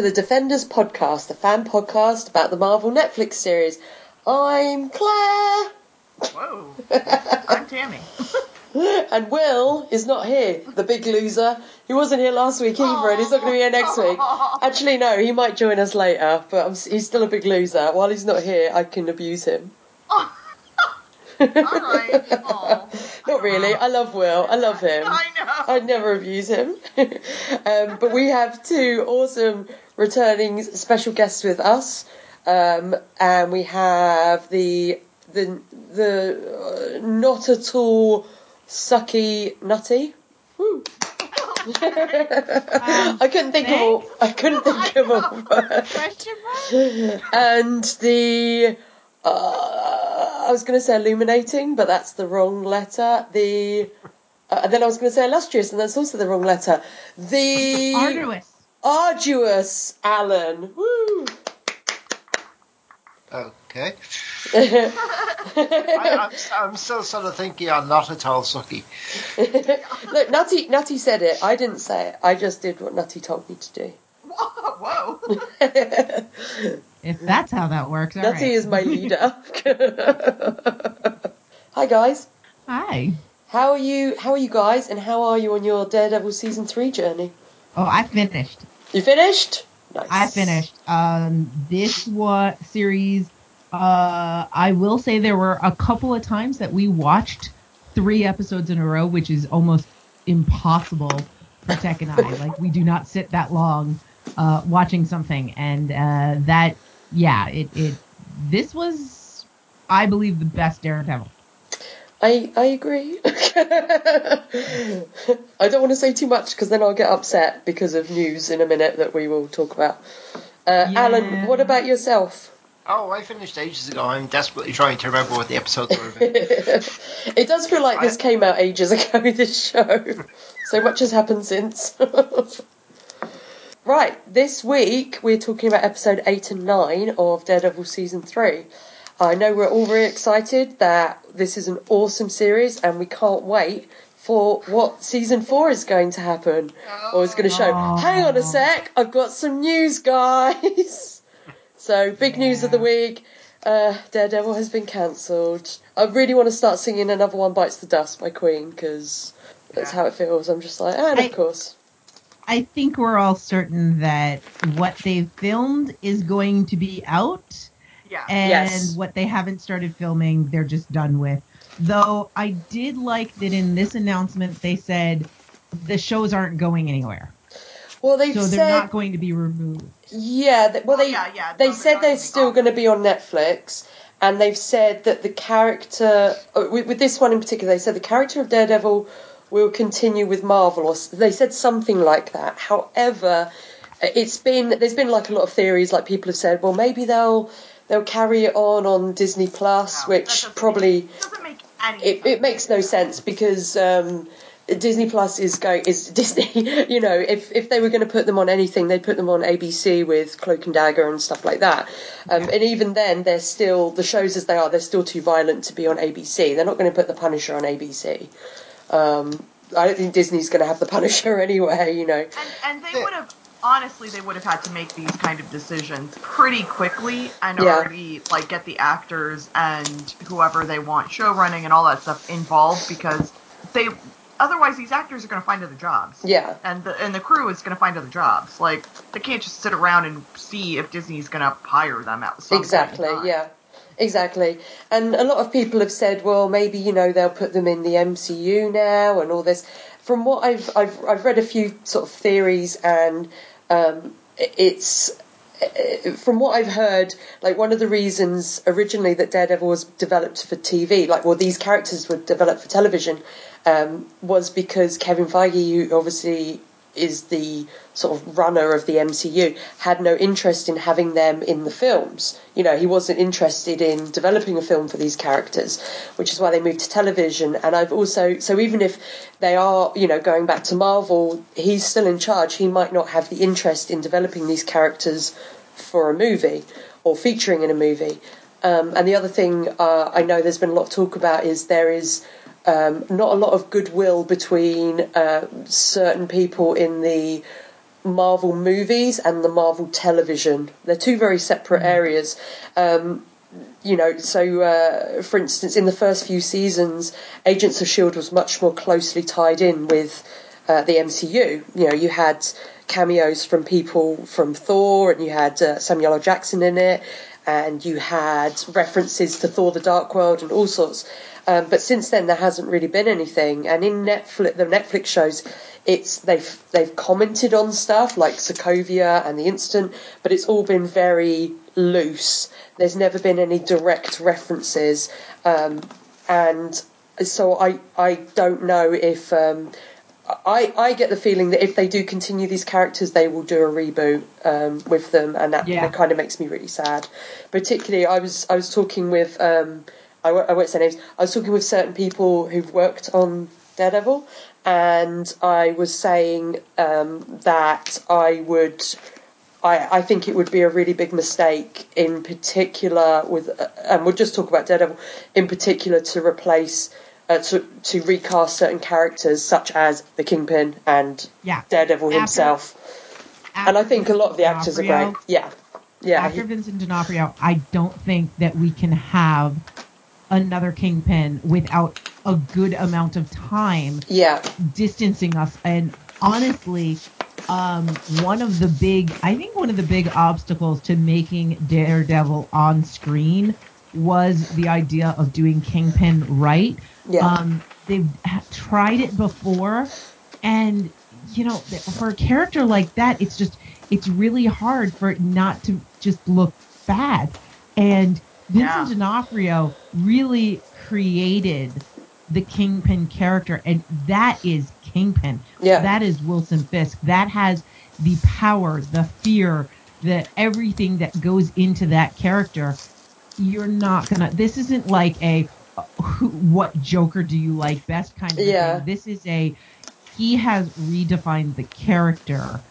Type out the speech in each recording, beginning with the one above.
to the Defenders podcast, the fan podcast about the Marvel Netflix series. I'm Claire. Whoa. I'm Tammy. and Will is not here, the big loser. He wasn't here last week either, and he's not going to be here next week. Actually, no, he might join us later, but I'm, he's still a big loser. While he's not here, I can abuse him. Alright. Not really. I love Will. I love him. I know. I'd never abuse him. um, but we have two awesome returning special guests with us, um, and we have the the the uh, not at all sucky nutty. Woo. I couldn't think of a, I couldn't think of a word. Question mark? And the uh, I was going to say illuminating, but that's the wrong letter. The uh, and then I was going to say illustrious, and that's also the wrong letter. The Arduous. Arduous Alan. Woo! Okay. I, I'm, I'm still sort of thinking I'm not at all sucky. Look, Nutty, Nutty said it. I didn't say it. I just did what Nutty told me to do. Whoa. If that's how that works, all Nutty right. is my leader. Hi guys. Hi. How are you? How are you guys? And how are you on your Daredevil season three journey? Oh, I finished. You finished? Nice. I finished. Um, this was series. Uh, I will say there were a couple of times that we watched three episodes in a row, which is almost impossible for Tech and I. Like we do not sit that long uh, watching something, and uh, that, yeah, it it. This was, I believe, the best Daredevil. I I agree. I don't want to say too much because then I'll get upset because of news in a minute that we will talk about. Uh, Yeah. Alan, what about yourself? Oh, I finished ages ago. I'm desperately trying to remember what the episodes were about. it does feel like this came out ages ago. This show, so much has happened since. right, this week we're talking about episode eight and nine of Daredevil season three. I know we're all very excited that this is an awesome series, and we can't wait for what season four is going to happen or is going to show. Oh. Hang on a sec, I've got some news, guys. so big news of the week. Uh, Daredevil has been cancelled. I really want to start singing "Another One Bites the Dust" by Queen because that's how it feels. I'm just like, and I- of course, I think we're all certain that what they've filmed is going to be out, Yeah. and Yes. what they haven't started filming, they're just done with. Though I did like that in this announcement they said the shows aren't going anywhere, well they've so they're not going to be removed. yeah, th- well Oh, they yeah, yeah, they no, said they're they're still gonna be on Netflix, and they've said that the character uh, with, with this one in particular, they said the character of Daredevil will continue with Marvel, or they said something like that. However, it's been there's been like a lot of theories, like people have said, well maybe they'll they'll carry it on on Disney Plus, No, which doesn't probably Make, doesn't make any it, sense. it makes no sense because um, Disney Plus is going is Disney. You know, if if they were going to put them on anything, they'd put them on ABC with Cloak and Dagger and stuff like that. Um, and even then, they're still the shows as they are. They're still too violent to be on ABC. They're not going to put the Punisher on ABC. Um, I don't think Disney's going to have the Punisher anyway. You know. And, and they would have honestly they would have had to make these kind of decisions pretty quickly and Yeah. already like get the actors and whoever they want show running and all that stuff involved because they otherwise these actors are going to find other jobs. Yeah. And the and the crew is going to find other jobs. Like they can't just sit around and see if Disney's going to hire them at some point in Exactly, yeah. Exactly. And a lot of people have said, well, maybe, you know, they'll put them in the MCU now and all this. From what I've I've I've read a few sort of theories and um, it's uh, from what I've heard, like one of the reasons originally that Daredevil was developed for TV, like well these characters were developed for television, um, was because Kevin Feige, who obviously is the sort of runner of the MCU, had no interest in having them in the films. You know, he wasn't interested in developing a film for these characters, which is why they moved to television. And I've also, so even if they are, you know, going back to Marvel, he's still in charge. He might not have the interest in developing these characters for a movie or featuring in a movie. Um, and the other thing uh, I know there's been a lot of talk about is there is um, not a lot of goodwill between uh, certain people in the Marvel movies and the Marvel television. They're two very separate areas. Um, you know, so uh, for instance, in the first few seasons, Agents of Shield was much more closely tied in with uh, the MCU. You know, you had cameos from people from Thor, and you had uh, Samuel L. Jackson in it, and you had references to Thor: The Dark World and all sorts. Um, but since then, there hasn't really been anything. And in Netflix, the Netflix shows, it's they've they've commented on stuff like Sokovia and the incident, but it's all been very loose. There's never been any direct references, um, and so I I don't know if. Um, I, I get the feeling that if they do continue these characters, they will do a reboot um, with them, and that, Yeah. that kind of makes me really sad. Particularly, I was I was talking with um, I, won't- I won't say names. I was talking with certain people who've worked on Daredevil, and I was saying um, that I would. I, I think it would be a really big mistake, in particular with, uh, and we'll just talk about Daredevil, in particular to replace, uh, to to recast certain characters such as the Kingpin and Yeah. Daredevil After- himself. And I think a lot of the actors are great. Yeah, yeah, After Vincent D'Onofrio, I don't think that we can have another Kingpin without a good amount of time yeah, distancing us. And honestly, um, one of the big, I think one of the big obstacles to making Daredevil on screen was the idea of doing Kingpin right. Yeah. Um, they've tried it before, and you know, for a character like that, it's just it's really hard for it not to just look bad. And Vincent Yeah. D'Onofrio really created the Kingpin character, and that is Kingpin. Yeah. That is Wilson Fisk. That has the power, the fear, the everything that goes into that character. You're not gonna. This isn't like a who, what Joker do you like best kind of Yeah. thing. This is a he has redefined the character,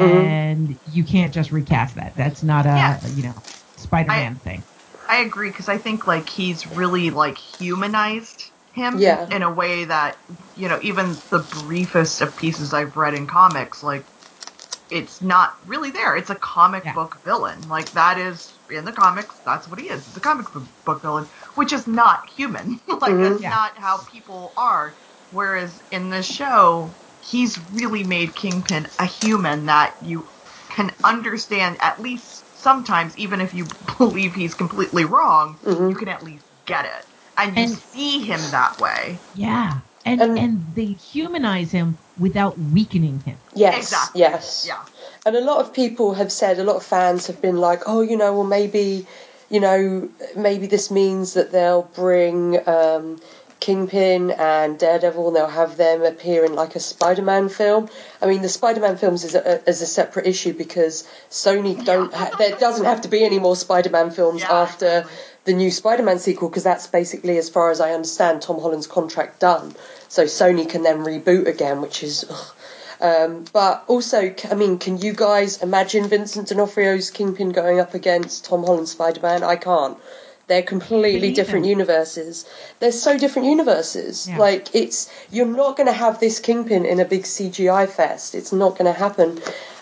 Mm-hmm. and you can't just recast that. That's not a Yeah. you know Spider-Man thing. I agree because I think like he's really like humanized him Yeah. in a way that you know even the briefest of pieces I've read in comics like it's not really there. It's a comic Yeah. book villain. Like that is in the comics. That's what he is. It's a comic book- book villain, which is not human. like mm-hmm. that's Yeah. not how people are. Whereas in the show, he's really made Kingpin a human that you can understand at least sometimes, even if you believe he's completely wrong, you can at least get it. And you see him that way. Yeah. And, And- and they humanize him without weakening him. yes, Exactly. yes. Yeah. And a lot of people have said, a lot of fans have been like, oh, you know, well, maybe, you know, maybe this means that they'll bring um, Kingpin and Daredevil and they'll have them appear in like a Spider Man film. I mean, the Spider Man films is a, is a separate issue because Sony don't, ha- there doesn't have to be any more Spider Man films Yeah, after exactly. the new Spider Man sequel because that's basically, as far as I understand, Tom Holland's contract done. So Sony can then reboot again, which is. Um, but also, I mean, can you guys imagine Vincent D'Onofrio's Kingpin going up against Tom Holland's Spider Man? I can't. They're completely different him. universes. They're so different universes. Yeah. Like it's you're not going to have this Kingpin in a big CGI fest. It's not going to happen.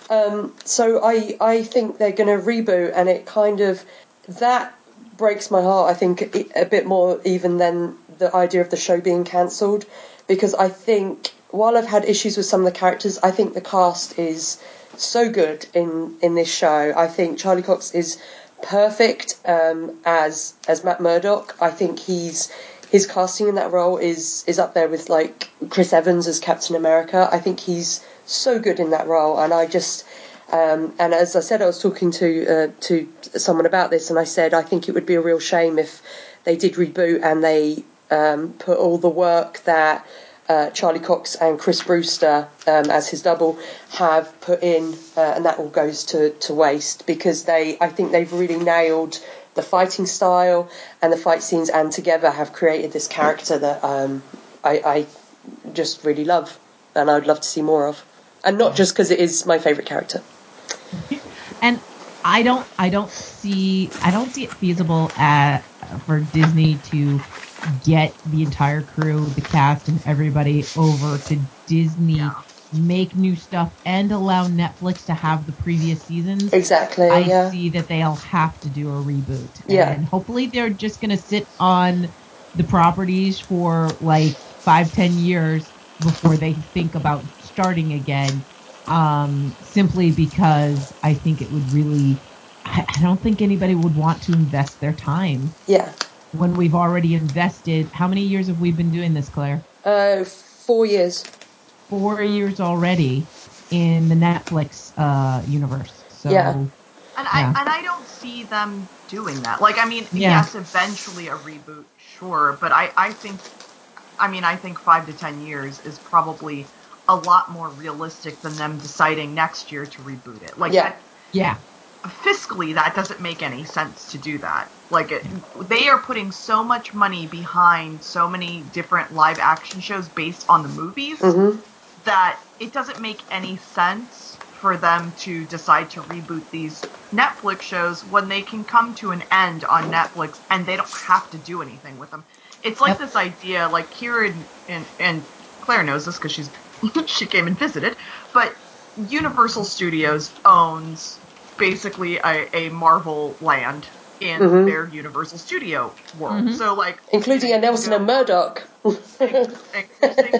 Um, so I I think they're going to reboot, and it kind of that breaks my heart. I think a bit more even than the idea of the show being cancelled, because I think while I've had issues with some of the characters, I think the cast is so good in in this show. I think Charlie Cox is perfect um, as as Matt Murdock. I think he's his casting in that role is is up there with like Chris Evans as Captain America. I think he's so good in that role, and I just um, and as I said, I was talking to uh, to someone about this, and I said I think it would be a real shame if they did reboot and they um, put all the work that uh, Charlie Cox and Chris Brewster um, as his double have put in, uh, and that all goes to, to waste because they I think they've really nailed the fighting style and the fight scenes, and together have created this character that um, I, I just really love, and I'd love to see more of, and not just because it is my favourite character. and I don't I don't see I don't see it feasible uh, for Disney to get the entire crew, the cast, and everybody over to Disney Yeah. make new stuff and allow Netflix to have the previous seasons, Exactly. I yeah. see that they'll have to do a reboot. Yeah. And hopefully they're just going to sit on the properties for like five, ten years before they think about starting again. Um, simply because I think it would really, I, I don't think anybody would want to invest their time Yeah. When we've already invested. How many years have we been doing this, Claire? Uh, four years. Four years already in the Netflix uh, universe. So, Yeah. And Yeah. I and I don't see them doing that. Like I mean, Yeah. yes, eventually a reboot, sure, but I I think I mean, I think 5 to 10 years is probably a lot more realistic than them deciding next year to reboot it. Like Yeah. that yeah. Fiscally that doesn't make any sense to do that like it, they are putting so much money behind so many different live action shows based on the movies hmm that it doesn't make any sense for them to decide to reboot these Netflix shows when they can come to an end on Netflix and they don't have to do anything with them. It's like Yep. this idea, like in, in and Claire knows this because she's she came and visited, but Universal Studios owns basically a, a Marvel land in Mhm. their Universal Studio world. Mhm. So like Including a Nelson and Murdock. including,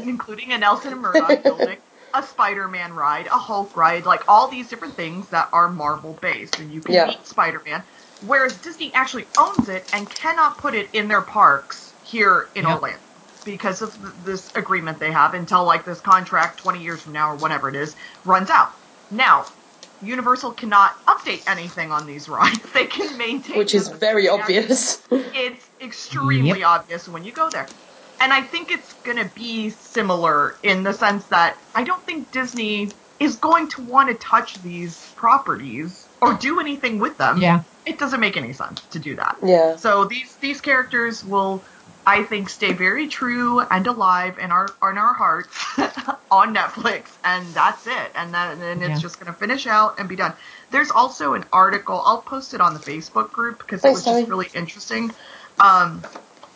including a Nelson and Murdock building, a Spider-Man ride, a Hulk ride, like all these different things that are Marvel based, and you can Yeah. meet Spider-Man. Whereas Disney actually owns it and cannot put it in their parks here in Yep. Orlando because of th- this agreement they have until like this contract 20 years from now or whatever it is runs out. Now, Universal cannot update anything on these rides. They can maintain Which is very as obvious. it's extremely Yep. obvious when you go there. And I think it's going to be similar in the sense that I don't think Disney is going to want to touch these properties or do anything with them. Yeah. It doesn't make any sense to do that. yeah. So these these characters will I think stay very true and alive in our in our hearts on Netflix and that's it. And then and it's Yeah. just gonna finish out and be done. There's also an article, I'll post it on the Facebook group because it Thanks, was just really interesting. Um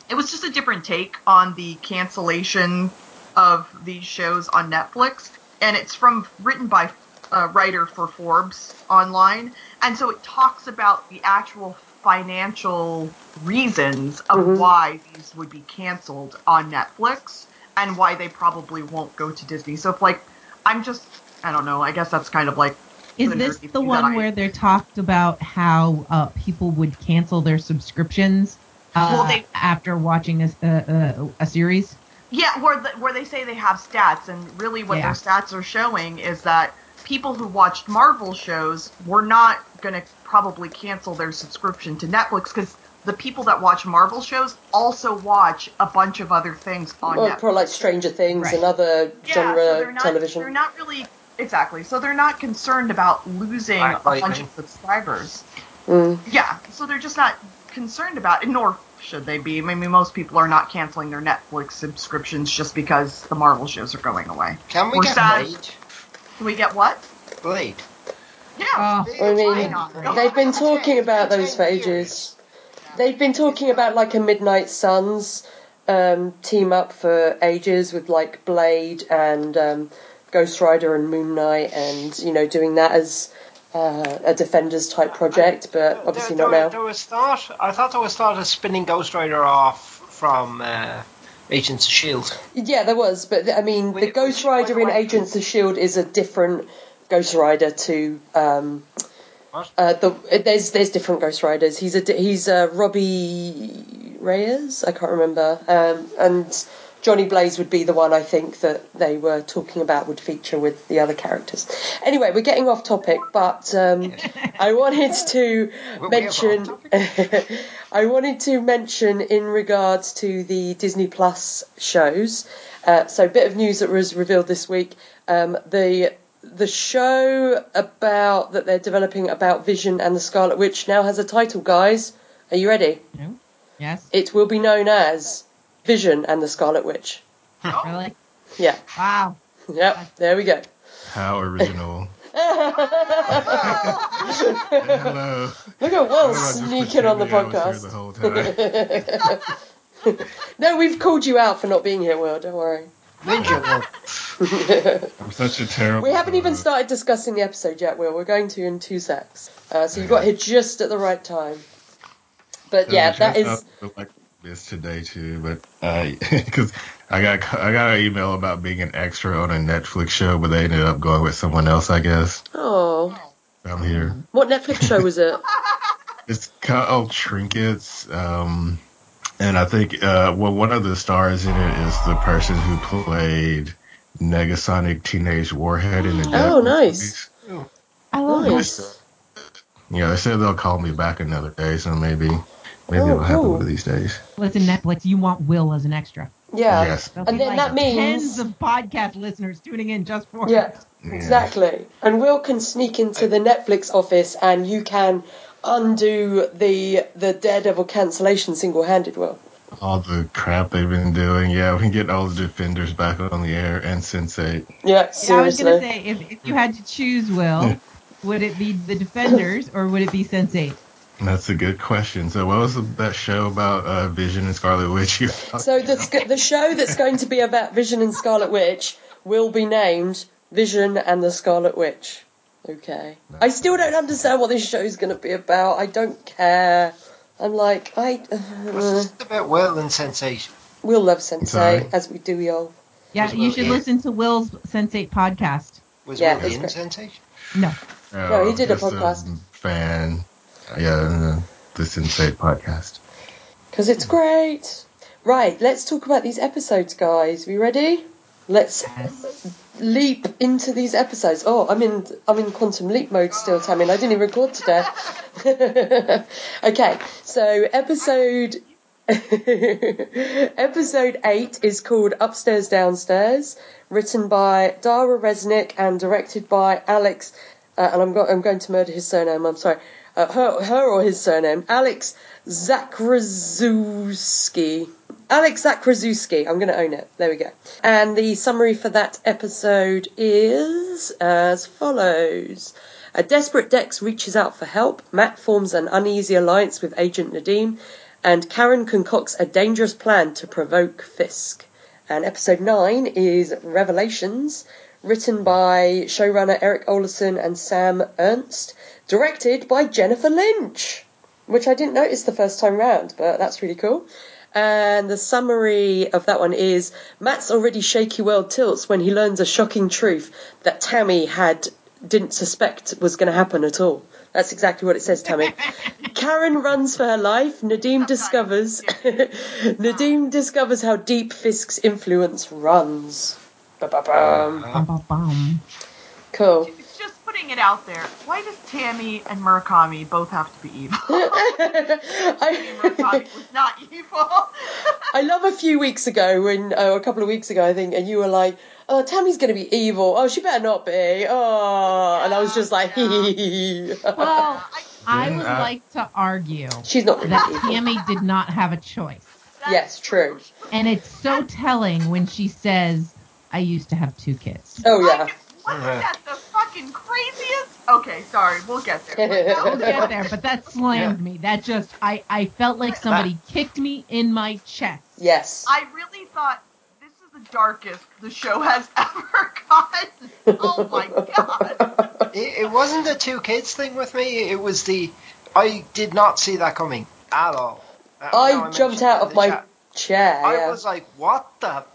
it was just a different take on the cancellation of these shows on Netflix, and it's from written by a writer for Forbes online, and so it talks about the actual financial reasons of Mhm. why these would be canceled on Netflix and why they probably won't go to Disney. So if like I'm just I don't know, I guess that's kind of like Is this the one I- where they talked about how uh, people would cancel their subscriptions uh, Well, they- after watching a, a, a, a series? Yeah, where the, where they say they have stats, and really what Yeah. their stats are showing is that people who watched Marvel shows were not going to probably cancel their subscription to Netflix because the people that watch Marvel shows also watch a bunch of other things on Well, Netflix. probably like Stranger Things Right. and other yeah, genre so they're not, television. They're not really exactly. So they're not concerned about losing Black a bunch Lightning. of subscribers. Mm. Yeah, so they're just not concerned about it, nor should they be. I mean, most people are not canceling their Netflix subscriptions just because the Marvel shows are going away. Can we We're get sad. Blade? Can we get what? Blade. Yeah. Oh, I mean, they've been talking about those for ages. They've been talking about like a Midnight Suns um, team up for ages with like Blade and um, Ghost Rider and Moon Knight, and you know doing that as uh, a Defenders type project, but obviously there, not now. There was thought. I thought there was thought of spinning Ghost Rider off from uh, Agents of Shield. Yeah, there was, but I mean, the Ghost Rider in Agents of Shield is a different Ghost Rider to. Um, What? uh, the there's there's different Ghost Riders. He's a he's uh, Robbie Reyes. I can't remember. Um, and Johnny Blaze would be the one I think that they were talking about would feature with the other characters. Anyway, we're getting off topic, but um, I wanted to mention. I wanted to mention in regards to the Disney Plus shows. Uh, so, a bit of news that was revealed this week. Um, the the show about that they're developing about Vision and the Scarlet Witch now has a title. Guys, are you ready? No? Yes? It will be known as Vision and the Scarlet Witch. Oh. Really? Yeah. Wow. Yep. There we go. How original. Hello. Look at Will I don't know, just sneaking on the pretending I was here podcast. the whole time. no, we've called you out for not being here, Will. Don't worry. Ninja Wolf. I'm such a terrible. We haven't even started discussing the episode yet, Will. We're going to in two secs. Uh, so you got here just at the right time. But yeah, the that dress is. up like this today too, but I because I got I got an email about being an extra on a Netflix show, but they ended up going with someone else. I guess Oh. I'm here. What Netflix show was it? It's called Trinkets, um, and I think uh, well one of the stars in it is the person who played Negasonic Teenage Warhead in the. Oh, Deadpool nice. movies. I love it. Yeah, they said they'll call me back another day, so maybe maybe Oh, it'll happen cool. one of these days. Listen, Netflix, you want Will as an extra. Yeah. Yes. There'll And then like that means- tens of podcast listeners tuning in just for Yeah. it. Yeah. Exactly. And Will can sneak into the Netflix office and you can undo the the Daredevil cancellation single handed, Will. all the crap they've been doing. Yeah, we can get all the defenders back on the air and Sense8. Yeah, Yeah, I was gonna say if, if you had to choose, Will, would it be the Defenders or would it be Sense Eight? That's a good question. So, what was the, that show about uh, Vision and Scarlet Witch? you So the, the show that's going to be about Vision and Scarlet Witch will be named Vision and the Scarlet Witch. Okay. I still don't understand what this show is going to be about. I don't care. I'm like, I. What's this about Will and Sensation? we'll love Sense8, Sorry. as we do, y'all. Yeah, Was you should in? listen to Will's Sense Eight podcast. Was Yeah, Will that's in great. Sensation? No, No, he did a just podcast. fan. Yeah, this insane podcast. Because it's great. Right, let's talk about these episodes, guys. We ready? Let's leap into these episodes. Oh, I'm in I'm in quantum leap mode still, Tammy. I didn't even record today. okay, so episode episode eight is called Upstairs Downstairs, written by Dara Resnick and directed by Alex. Uh, and I'm, go- I'm going to murder his surname. I'm sorry. Uh, her, her or his surname, Alex Zakrzewski. Alex Zakrzewski. I'm going to own it. There we go. And the summary for that episode is as follows. A desperate Dex reaches out for help. Matt forms an uneasy alliance with Agent Nadeem, and Karen concocts a dangerous plan to provoke Fisk. And episode 9 is Revelations, written by showrunner Erik Oleson and Sam Ernst, directed by Jennifer Lynch, which I didn't notice the first time round, but that's really cool. And the summary of that one is Matt's already shaky world tilts when he learns a shocking truth that Tammy had didn't suspect was going to happen at all. That's exactly what it says, Tammy. Karen runs for her life. Nadeem discovers Nadeem discovers how deep Fisk's influence runs. Ba-ba-bum. bum, bum, bum. Cool. Just putting it out there. Why does Tammy and Murakami both have to be evil? I, Murakami was not evil. I love a few weeks ago when, oh, a couple of weeks ago, I think, and you were like, "Oh, Tammy's going to be evil. Oh, she better not be. Oh," and I was just like, Well, I Didn't would I- like to argue "She's not really that evil." Tammy did not have a choice. Yes, true. And it's so telling when she says, I used to have two kids. Oh yeah. Like, wasn't that the fucking craziest? Okay, sorry, we'll get there. We'll get there, but that slammed me. That just, I, I felt like somebody kicked me in my chest. Yes. I really thought this is the darkest the show has ever gotten. Oh my god. It, it wasn't the two kids thing with me. It was the I did not see that coming at all. Uh, I jumped out of my chat. chair. I yeah. was like, "What the?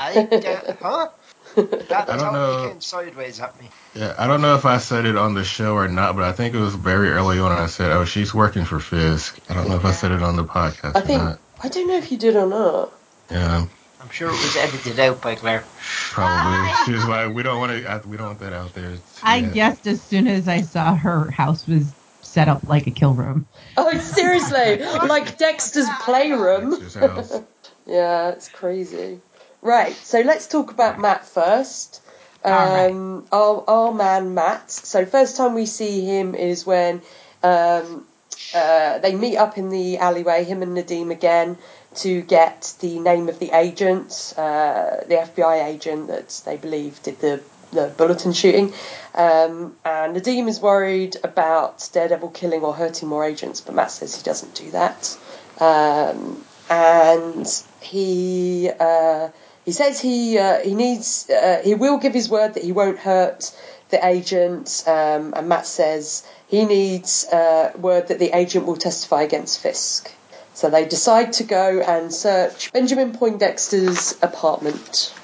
I, uh, huh?" That I don't know. sideways at me. Yeah, I don't know if I said it on the show or not, but I think it was very early on. I said, "Oh, she's working for Fisk." I don't know if I said it on the podcast I or think not. I don't know if you did or not. Yeah, I'm sure it was edited out by Claire. probably. She's like, "We don't want to. We don't want that out there." I Yeah. guessed as soon as I saw her house was set up like a kill room. Oh, seriously, like Dexter's playroom. Dexter's house. Yeah, it's crazy. Right, so let's talk about Matt first. Um, our, our man Matt. So first time we see him is when um, uh, they meet up in the alleyway, him and Nadeem again, to get the name of the agent, uh, the FBI agent that they believe did the, the bulletin shooting. Um, and Nadeem is worried about Daredevil killing or hurting more agents, but Matt says he doesn't do that. Um, and he uh, he says he uh, he needs uh, he will give his word that he won't hurt the agent, um, and Matt says he needs uh, word that the agent will testify against Fisk. So they decide to go and search Benjamin Poindexter's apartment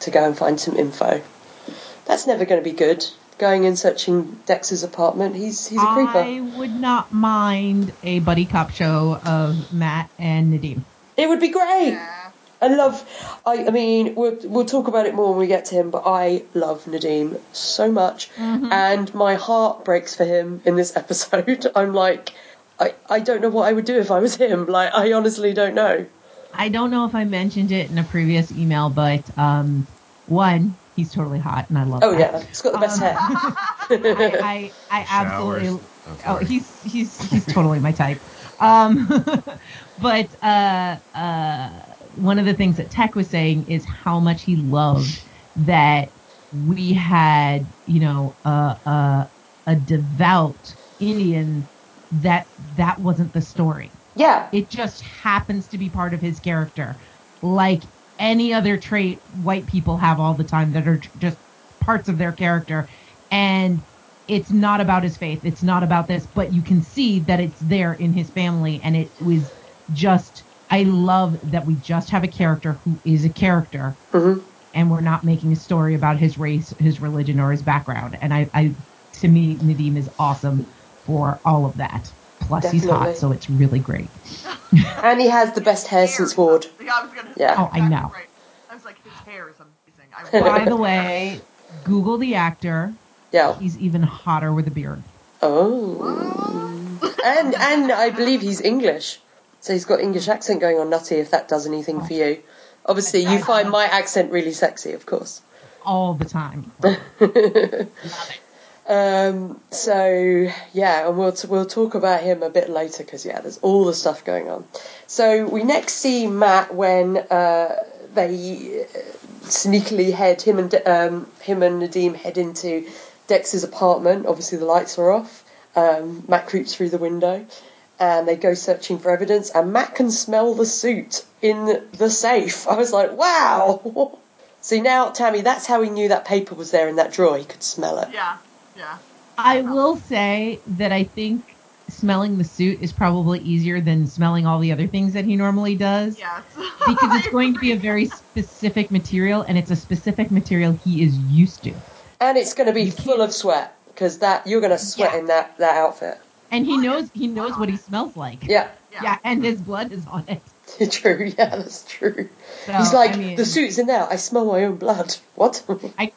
to go and find some info. That's never going to be good. Going and searching Dexter's apartment. He's he's a creeper. I would not mind a buddy cop show of Matt and Nadeem. It would be great. Yeah. I love. I, I mean, we'll we'll talk about it more when we get to him. But I love Nadeem so much, and my heart breaks for him in this episode. I'm like, I I don't know what I would do if I was him. Like, I honestly don't know. I don't know if I mentioned it in a previous email, but um, one, he's totally hot, and I love. Oh that. yeah, he's got the best Um, hair. I, I, I absolutely. Showers. Oh, he's he's he's totally my type. Um, but uh, uh, one of the things that Tech was saying is how much he loved that we had, you know, uh, uh, a devout Indian that that wasn't the story. Yeah, It just happens to be part of his character, like any other trait white people have all the time that are just parts of their character. And it's not about his faith. It's not about this, but you can see that it's there in his family. And it was just, I love that we just have a character who is a character hmm and we're not making a story about his race, his religion, or his background. And I, I to me, Nadeem is awesome for all of that. Plus, he's Definitely. hot, so it's really great. and he has the best hair since Ward. Yeah, I was gonna Yeah. Oh, I know. Right. I was like, his hair is amazing. I By the way, Google the actor. Yeah. He's even hotter with a beard. Oh. And and I believe he's English, so he's got English accent going on. Nutty, if that does anything for you. Obviously, you find my accent really sexy, of course. all the time. Um, so yeah, and we'll t- we'll talk about him a bit later because yeah, there's all the stuff going on. So we next see Matt when uh, they uh, sneakily head him and um, him and Nadeem head into Dex's apartment. Obviously, the lights are off. Um, Matt creeps through the window. And they go searching for evidence, and Matt can smell the suit in the safe. I was like, wow! See, now, Tammy, that's how he knew that paper was there in that drawer. He could smell it. yeah, yeah. I will say that I think smelling the suit is probably easier than smelling all the other things that he normally does. Yes. Because it's going to be a very specific material, and it's a specific material he is used to. And it's going to be You full of sweat because that you're going to sweat Yeah. in that, that outfit. And he knows he knows what he smells like. Yeah, Yeah, and his blood is on it. true. Yeah, that's true. So, He's like, I mean, the suit's in there. I smell my own blood. What? I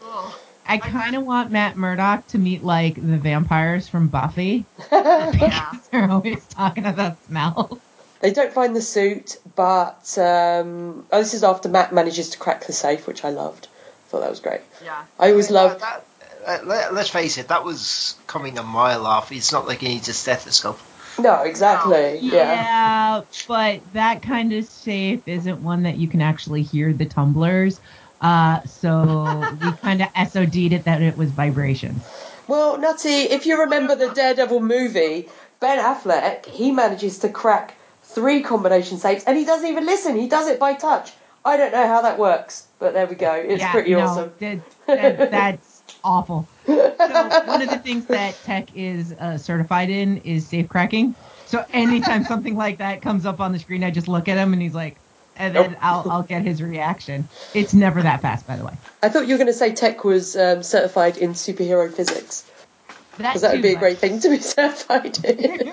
I kind of want Matt Murdock to meet like the vampires from Buffy. Yeah. because they're always talking about smells. they don't find the suit, but um, oh, this is after Matt manages to crack the safe, which I loved. thought that was great. Yeah. I always loved. That, that, uh, let, let's face it, that was coming a mile off. It's not like he needs a stethoscope. No, exactly. Yeah. Yeah, but that kind of safe isn't one that you can actually hear the tumblers. Uh, so we kind of SOD'd it that it was vibrations. Well, Nutty, if you remember the Daredevil movie, Ben Affleck, he manages to crack three combination safes, and he doesn't even listen. He does it by touch. I don't know how that works, but there we go. It's yeah, pretty no, awesome. that- that- that's awful. So one of the things that Tech is uh, certified in is safe cracking. So anytime something like that comes up on the screen, I just look at him and he's like, and then Nope. I'll I'll get his reaction. It's never that fast, by the way. I thought you were going to say Tech was um, certified in superhero physics, because that would be a great thing to be certified in.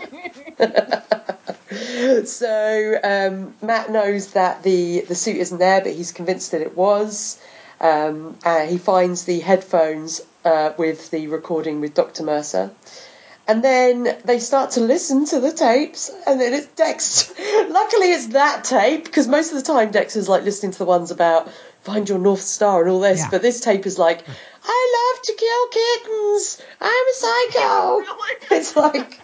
so um, Matt knows that the the suit isn't there, but he's convinced that it was. Um, uh, he finds the headphones uh, with the recording with Dr. Mercer. And then they start to listen to the tapes, and then it's Dex. Luckily, it's that tape because most of the time Dex is like listening to the ones about find your North Star and all this. Yeah. But this tape is like, I love to kill kittens. I'm a psycho. It's like,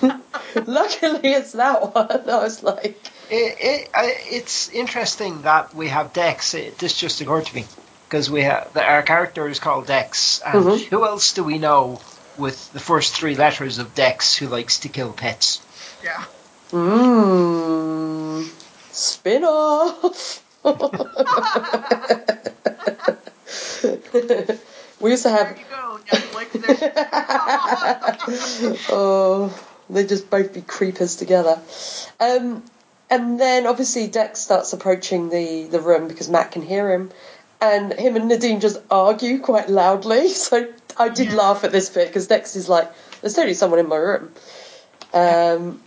luckily it's that one. I was like, It, it, it's interesting that we have Dex. It, this just occurred to me because we have that our character is called Dex, and Mhm. who else do we know with the first three letters of Dex who likes to kill pets? Yeah. mmm, spin off. we also There have you go, oh, they just both be creepers together. Um, and then obviously Dex starts approaching the, the room because Matt can hear him, and him and Nadeem just argue quite loudly. So I did Yeah. laugh at this bit because Dex is like, "There's totally someone in my room." Um,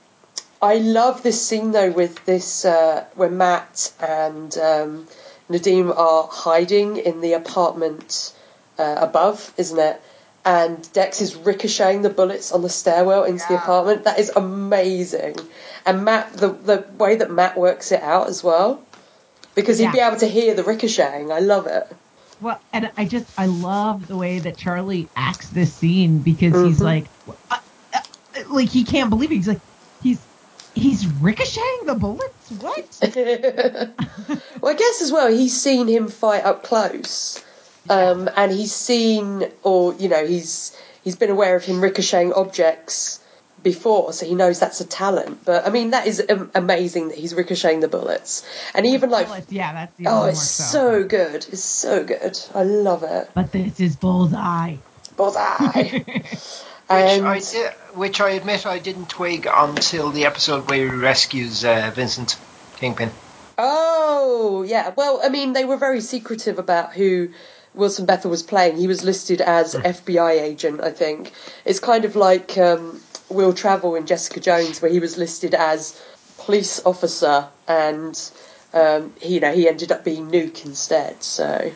I love this scene though with this uh, where Matt and um, Nadeem are hiding in the apartment uh, above, isn't it? And Dex is ricocheting the bullets on the stairwell into the apartment. That is amazing. And Matt, the the way that Matt works it out as well, because he'd Yeah. be able to hear the ricocheting. I love it. Well, and I just I love the way that Charlie acts this scene because he's Mhm. like, uh, uh, like he can't believe it. He's like, he's he's ricocheting the bullets. What? well, I guess as well, he's seen him fight up close, um, and he's seen, or you know, he's he's been aware of him ricocheting objects before, so he knows that's a talent. But I mean, that is amazing that he's ricocheting the bullets, and even like, Bullets, yeah, that's the oh, it's more so good, it's so good. I love it. But this is bullseye. Bullseye. Which and I did, which I admit I didn't twig until the episode where he rescues uh, Vincent Kingpin. Oh, yeah. Well, I mean, they were very secretive about who Wilson Bethel was playing. He was listed as FBI agent, I think. It's kind of like um, Wil Traval in Jessica Jones, where he was listed as police officer, and um, he, you know, he ended up being Nuke instead. So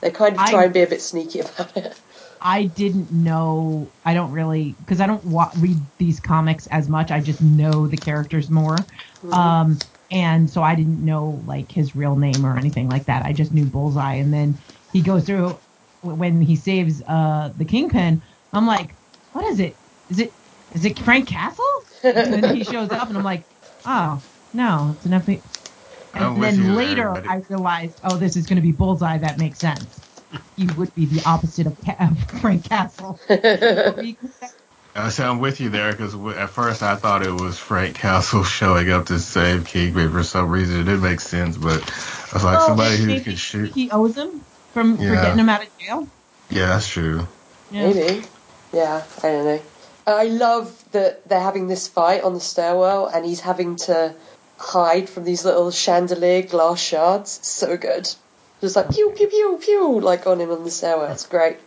they kind of try I- and be a bit sneaky about it. I didn't know. I don't really because I don't wa- read these comics as much. I just know the characters more, um, and so I didn't know like his real name or anything like that. I just knew Bullseye, and then he goes through when he saves uh, the Kingpin. I'm like, what is it? Is it is it Frank Castle? and then he shows up, and I'm like, oh no, it's an FBI. And then you there, later, buddy. I realized, oh, this is going to be Bullseye. That makes sense. He would be the opposite of, Ca- of Frank Castle. I say I'm with you there because at first I thought it was Frank Castle showing up to save Kingpin for some reason. It didn't make sense, but I was like Oh, somebody who can shoot. He owes him from for getting him out of jail. Yeah, that's true. Yeah. Maybe. Yeah, I don't know. I love that they're having this fight on the stairwell and he's having to hide from these little chandelier glass shards. It's so good. Just like pew, pew, pew, pew, like on him on the stairwell. It's great.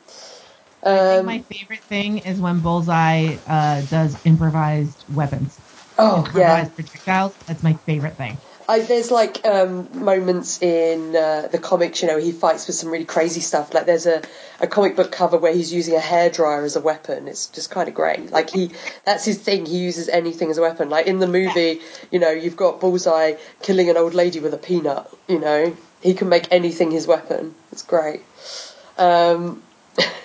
I think Um, my favorite thing is when Bullseye uh, does improvised weapons, oh, yeah. improvised projectiles. That's my favorite thing. I, there's like um, moments in uh, the comics, you know, he fights with some really crazy stuff. Like there's a, a comic book cover where he's using a hairdryer as a weapon. It's just kind of great. Like he, that's his thing. He uses anything as a weapon. Like in the movie, you know, you've got Bullseye killing an old lady with a peanut. You know, he can make anything his weapon. It's great. Um,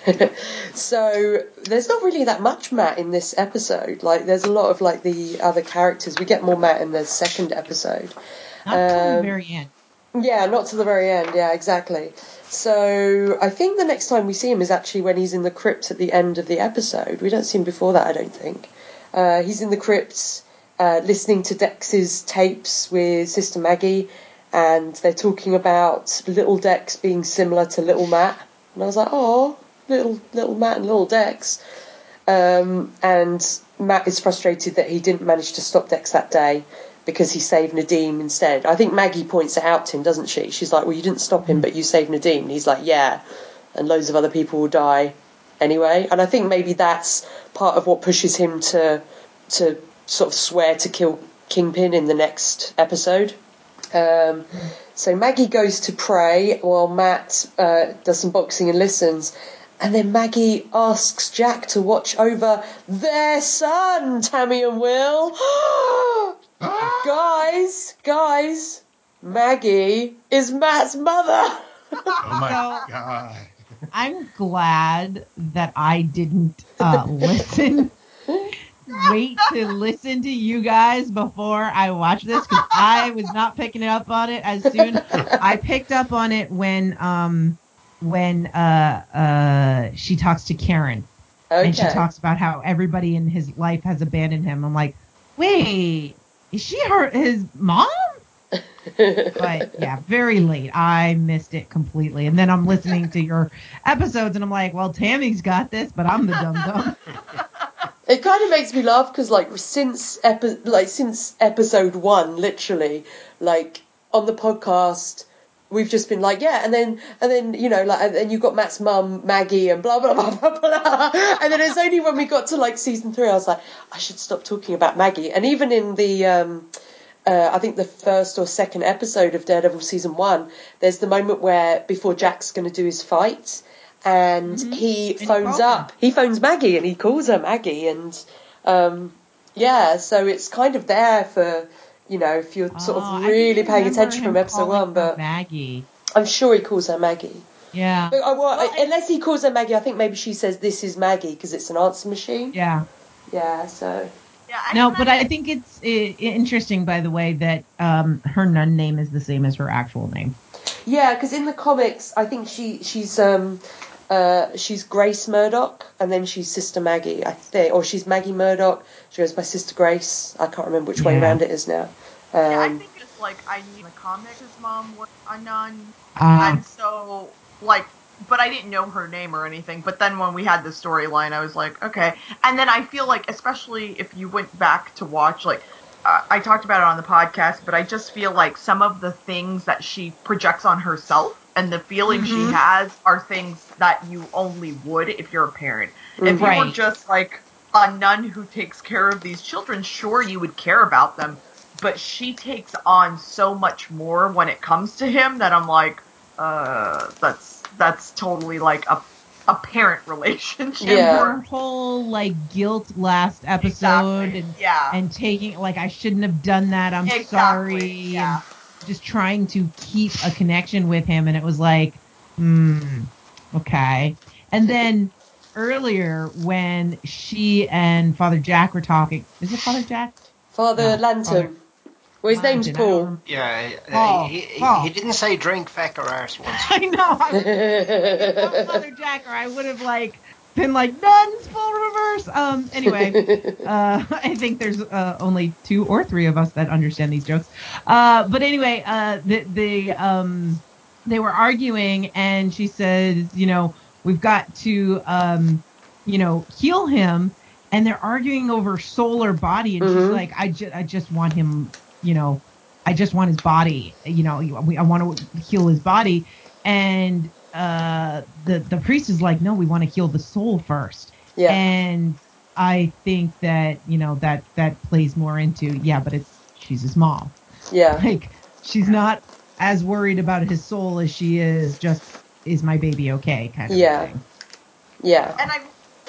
so there's not really that much Matt in this episode. Like there's a lot of like the other characters. We get more Matt in the second episode. Not till the Um, very end. Yeah, not to the very end. Yeah, exactly. So I think the next time we see him is actually when he's in the crypt at the end of the episode. We don't see him before that, I don't think. Uh, he's in the crypt uh, listening to Dex's tapes with Sister Maggie, and they're talking about little Dex being similar to little Matt. And I was like, oh, little little Matt and little Dex. Um, and Matt is frustrated that he didn't manage to stop Dex that day because he saved Nadeem instead. I think Maggie points it out to him, doesn't she? She's like, well, you didn't stop him, but you saved Nadeem. And he's like, yeah. And loads of other people will die anyway. And I think maybe that's part of what pushes him to to sort of swear to kill Kingpin in the next episode. Um, so Maggie goes to pray while Matt uh, does some boxing and listens. And then Maggie asks Jack to watch over their son, Tammy and Will. guys, guys, Maggie is Matt's mother. Oh my So- god. I'm glad that I didn't uh, listen. Wait to listen to you guys before I watch this because I was not picking up on it as soon. I picked up on it when um when uh uh she talks to Karen Okay. and she talks about how everybody in his life has abandoned him. I'm like, wait, is she her his mom? but yeah, very late. I missed it completely. And then I'm listening to your episodes and I'm like, well, Tammy's got this, but I'm the dumb dum. It kind of makes me laugh because, like, since epi- like since episode one, literally, like on the podcast, we've just been like, yeah, and then and then you know, like, and then you've got Matt's mum, Maggie, and blah blah blah blah blah. And then it's only when we got to like season three, I was like, I should stop talking about Maggie. And even in the, um, uh, I think the first or second episode of Daredevil season one, there's the moment where before Jack's going to do his fight, and he he phones up, he phones Maggie, and he calls her Maggie, and um, yeah, so it's kind of there for. You know, if you're sort Oh, of really paying attention from episode one, but Maggie. I'm sure he calls her Maggie. Yeah. But, uh, well, Well, I- unless he calls her Maggie, I think maybe she says this is Maggie because it's an answer machine. Yeah. Yeah, so Yeah, No, but I think it's i- interesting, by the way, that um, her nun name is the same as her actual name. yeah, because in the comics, I think she she's um uh she's Grace Murdock and then she's Sister Maggie, I think, or she's Maggie Murdock. She goes by Sister Grace. I can't remember which way around it is now. Um, Yeah, I think it's like I knew in the comics his mom was a nun, Ah. and so like, but I didn't know her name or anything. But then when we had the storyline, I was like, okay. And then I feel like, especially if you went back to watch, like, uh, I talked about it on the podcast, but I just feel like some of the things that she projects on herself and the feelings she has are things that you only would if you're a parent. If you were just like a nun who takes care of these children, sure you would care about them, but she takes on so much more when it comes to him that I'm like, uh, that's that's totally like a a parent relationship. Yeah. Her whole like guilt last episode Exactly. and Yeah. and taking like I shouldn't have done that. I'm Exactly, sorry. yeah. And just trying to keep a connection with him, and it was like, hmm, okay. And then earlier when she and Father Jack were talking, is it Father Jack? Father No, Lantom. Father- Well, his name's Lantom, I don't Paul. Yeah, uh, Paul, he, he, Paul. he didn't say drink, feck, or arse once. I know. I was Father Jack, or I would have like been like nuns full reverse. Um. Anyway, uh, I think there's uh, only two or three of us that understand these jokes. Uh. But anyway, uh, the the um, they were arguing, and she says, you know, we've got to um, you know, heal him, and they're arguing over soul or body, and she's Mhm. like, I just I just want him, you know. I just want his body, you know, I want to heal his body. And uh, the the priest is like, no, we want to heal the soul first. yeah. And I think that you know that that plays more into yeah, but it's she's his mom. yeah. Like she's not as worried about his soul as she is just is my baby okay kind of Yeah. thing. Yeah. and I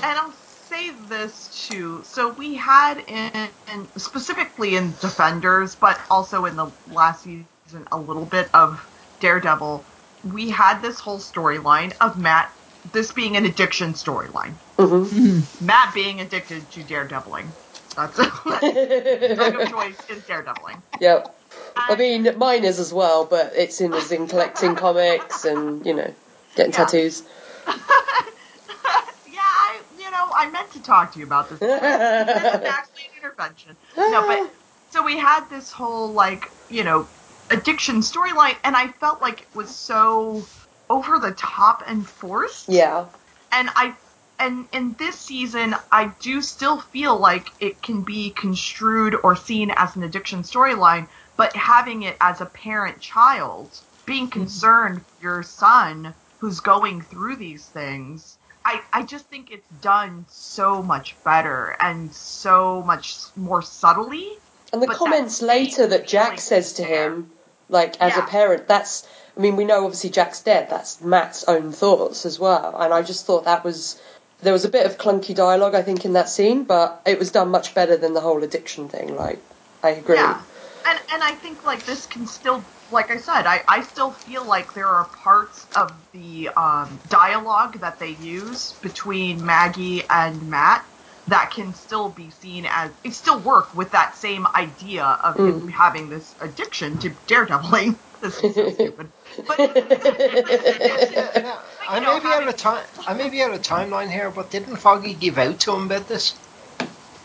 and I'll say this too. So we had in, in specifically in Defenders, but also in the last season a little bit of Daredevil. We had this whole storyline of Matt, this being an addiction storyline. hmm Mhm. Matt being addicted to daredeviling. That's drug of choice is daredeviling. Yep. I mean, mine is as well, but it's in as in collecting comics and you know getting Yeah. tattoos. yeah, I you know I meant to talk to you about this. This is actually an intervention. No, but so we had this whole like you know addiction storyline, and I felt like it was so over the top and forced. yeah, and I and in this season I do still feel like it can be construed or seen as an addiction storyline, but having it as a parent child, being mm-hmm. concerned for your son who's going through these things. I, I just think it's done so much better and so much more subtly. and the But comments later that Jack says to him, like as a parent, that's. I mean, we know obviously Jack's dead. That's Matt's own thoughts as well, and I just thought that was. There was a bit of clunky dialogue, I think, in that scene, but it was done much better than the whole addiction thing. Like, I agree. Yeah. And and I think like this can still like I said, I, I still feel like there are parts of the um, dialogue that they use between Maggie and Matt that can still be seen as it still work with that same idea of him having this addiction to daredeviling. This is so stupid. But Yeah, I may be out of time. I may be out of timeline here, but didn't Foggy give out to him about this?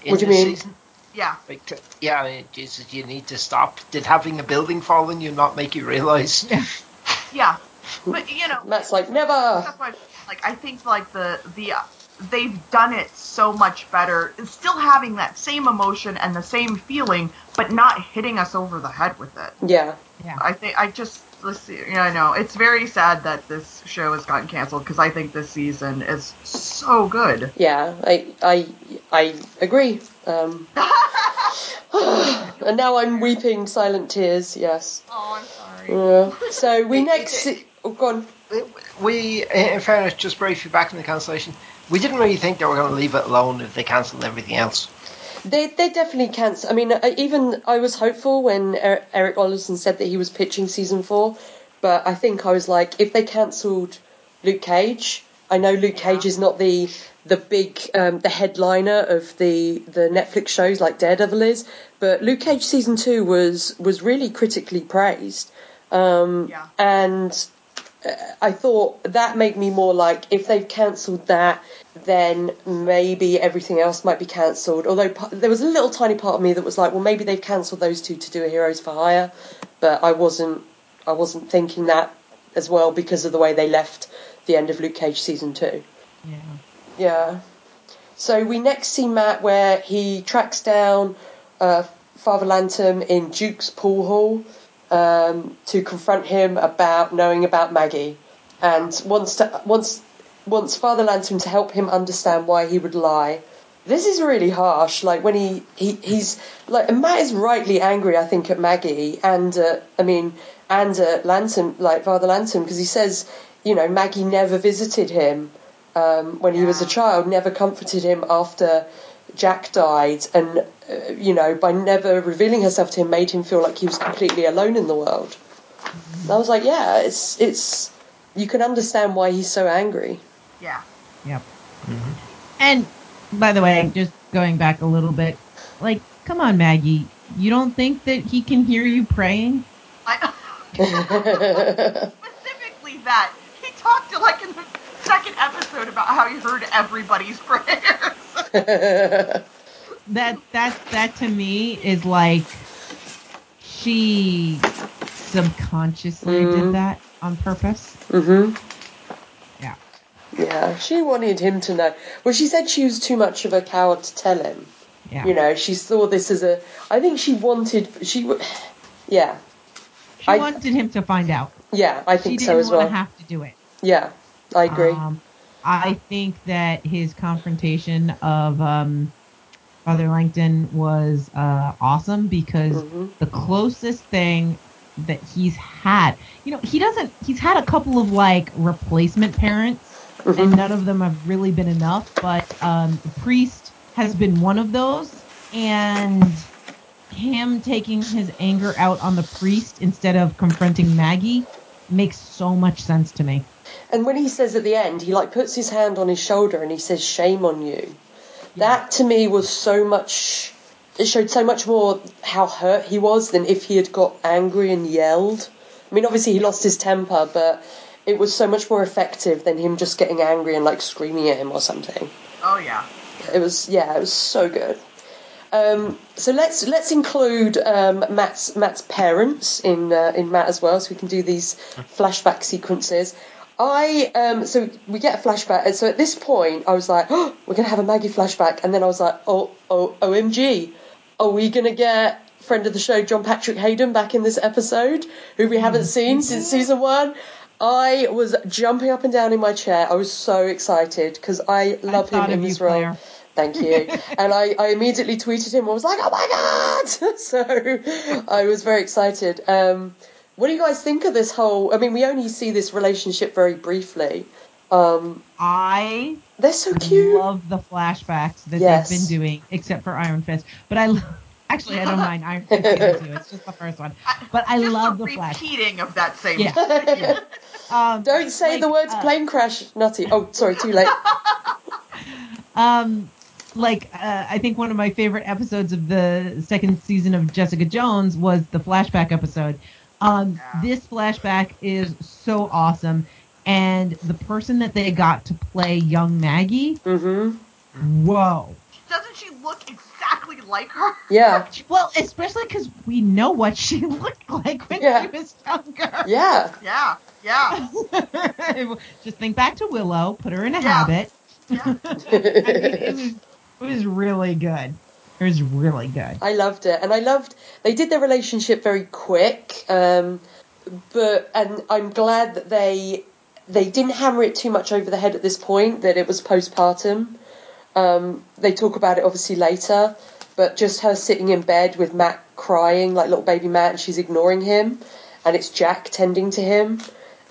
What do you mean? Season? Yeah. Like, yeah, I mean, Jesus, you need to stop. Did having a building fall on you not make you realize? Yeah. Yeah. But you know, Matt's like, never. that's why, like, I think like the the uh, they've done it so much better. Still having that same emotion and the same feeling, but not hitting us over the head with it. Yeah. Yeah. I think I just let's see. Yeah, I know it's very sad that this show has gotten canceled because I think this season is so good. Yeah, I I I agree. Um, and now I'm weeping silent tears. Yes. Oh, I'm sorry. Yeah. So we next. see- oh, go on. We, in fairness, just briefly back on the cancellation, we didn't really think they were going to leave it alone if they cancelled everything else. They they definitely cancel. I mean, even I was hopeful when Er- Erik Oleson said that he was pitching season four, but I think I was like, if they cancelled Luke Cage, I know Luke Cage is not the the big um, the headliner of the the Netflix shows like Daredevil is, but Luke Cage season two was was really critically praised, um, Yeah. and I thought that made me more like if they've cancelled that, then maybe everything else might be cancelled. Although there was a little tiny part of me that was like, well, maybe they've cancelled those two to do a Heroes for Hire, but I wasn't. I wasn't thinking that as well because of the way they left the end of Luke Cage season two. Yeah. Yeah. So we next see Matt where he tracks down uh, Father Lantom in Duke's pool hall um, to confront him about knowing about Maggie, and wants to wants wants Father Lantom to help him understand why he would lie. This is really harsh. Like when he, he he's like and Matt is rightly angry, I think, at Maggie and uh, I mean and at Lantom, like Father Lantom, because he says, you know, Maggie never visited him um, when he was a child, never comforted him after Jack died, and you know, by never revealing herself to him, made him feel like he was completely alone in the world. And I was like, yeah, it's it's you can understand why he's so angry. Yeah. Yep. Mm-hmm. And by the way, just going back a little bit, like, come on, Maggie, you don't think that he can hear you praying? I specifically that he talked to like in the second episode about how he heard everybody's prayers. That that that to me is like she subconsciously Mhm. did that on purpose. mhm. Yeah. Yeah, she wanted him to know. Well, she said she was too much of a coward to tell him. Yeah. You know, she saw this as a. I think she wanted. She. Yeah, she I- wanted him to find out. yeah, I think didn't so as want well. to have to do it. Yeah, I agree. Um, I think that his confrontation of um, Father Lantom was uh, awesome because Mhm. the closest thing that he's had, you know, he doesn't. He's had a couple of like replacement parents, Mhm. and none of them have really been enough. But um, the priest has been one of those, and him taking his anger out on the priest instead of confronting Maggie makes so much sense to me. And when he says at the end, he like puts his hand on his shoulder and he says, "Shame on you." That to me was so much. It showed so much more how hurt he was than if he had got angry and yelled. I mean, obviously he lost his temper, but it was so much more effective than him just getting angry and like screaming at him or something. oh yeah. It was yeah, it was so good. Um, so let's let's include um, Matt's Matt's parents in uh, in Matt as well, so we can do these flashback sequences. I um, so we get a flashback, and so at this point I was like, oh, we're gonna have a Maggie flashback, and then I was like, oh oh OMG, are we gonna get friend of the show John Patrick Hayden back in this episode, who we haven't seen since season one? I was jumping up and down in my chair. I was so excited because I love him thought in this role. Claire. Thank you. and I, I immediately tweeted him. I was like, oh my god! so I was very excited. Um, what do you guys think of this whole? I mean, we only see this relationship very briefly. Um, I they're so cute. love the flashbacks that Yes. they've been doing, except for Iron Fist. But I lo- actually I don't mind Iron Fist either, too. It's just the first one. But I Just love the the flash. repeating of that same. Yeah. Um, Don't say like, the words uh, plane crash, Nutty. Oh, sorry, too late. um like uh, I think one of my favorite episodes of the second season of Jessica Jones was the flashback episode. Um, Yeah. this flashback is so awesome, and the person that they got to play young Maggie, hmm whoa! Doesn't she look exactly like her. Yeah, Well, especially because we know what she looked like when Yeah. she was younger. yeah, Yeah, yeah, Just think back to Willow, put her in a Yeah. habit. yeah. I mean, it was it was really good. It was really good. I loved it, and I loved they did their relationship very quick. Um, but and I'm glad that they they didn't hammer it too much over the head at this point. That it was postpartum. Um, they talk about it obviously later, but just her sitting in bed with Matt crying like little baby Matt, and she's ignoring him, and it's Jack tending to him,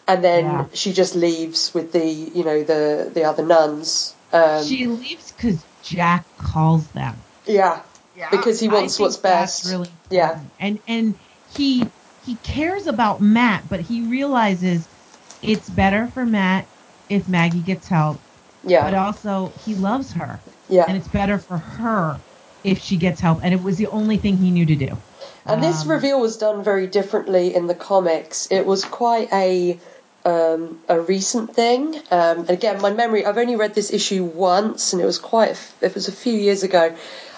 and then Yeah. she just leaves with the you know the the other nuns. Um, she leaves because Jack calls them. Yeah, yeah. because he wants what's best. Really Yeah. And and he he cares about Matt, but he realizes it's better for Matt if Maggie gets help, yeah, but also he loves her, yeah. and it's better for her if she gets help. And it was the only thing he knew to do. And this Um, reveal was done very differently in the comics. It was quite a um, a recent thing. Um, and again, my memory. I've only read this issue once, and it was quite, it was a few years ago.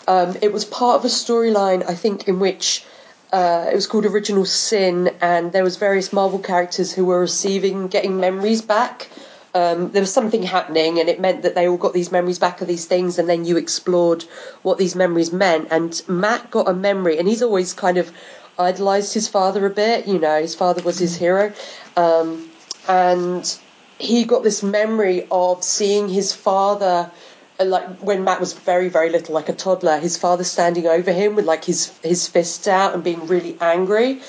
Um, it was part of a storyline, I think, in which uh, it was called Original Sin, and there was various Marvel characters who were receiving, getting memories back. Um, there was something happening, and it meant that they all got these memories back of these things, and then you explored what these memories meant. And Matt got a memory, and he's always kind of idolized his father a bit. You know, his father was his hero, um, and he got this memory of seeing his father like when Matt was very very little like a toddler his father standing over him with like his his fists out and being really angry.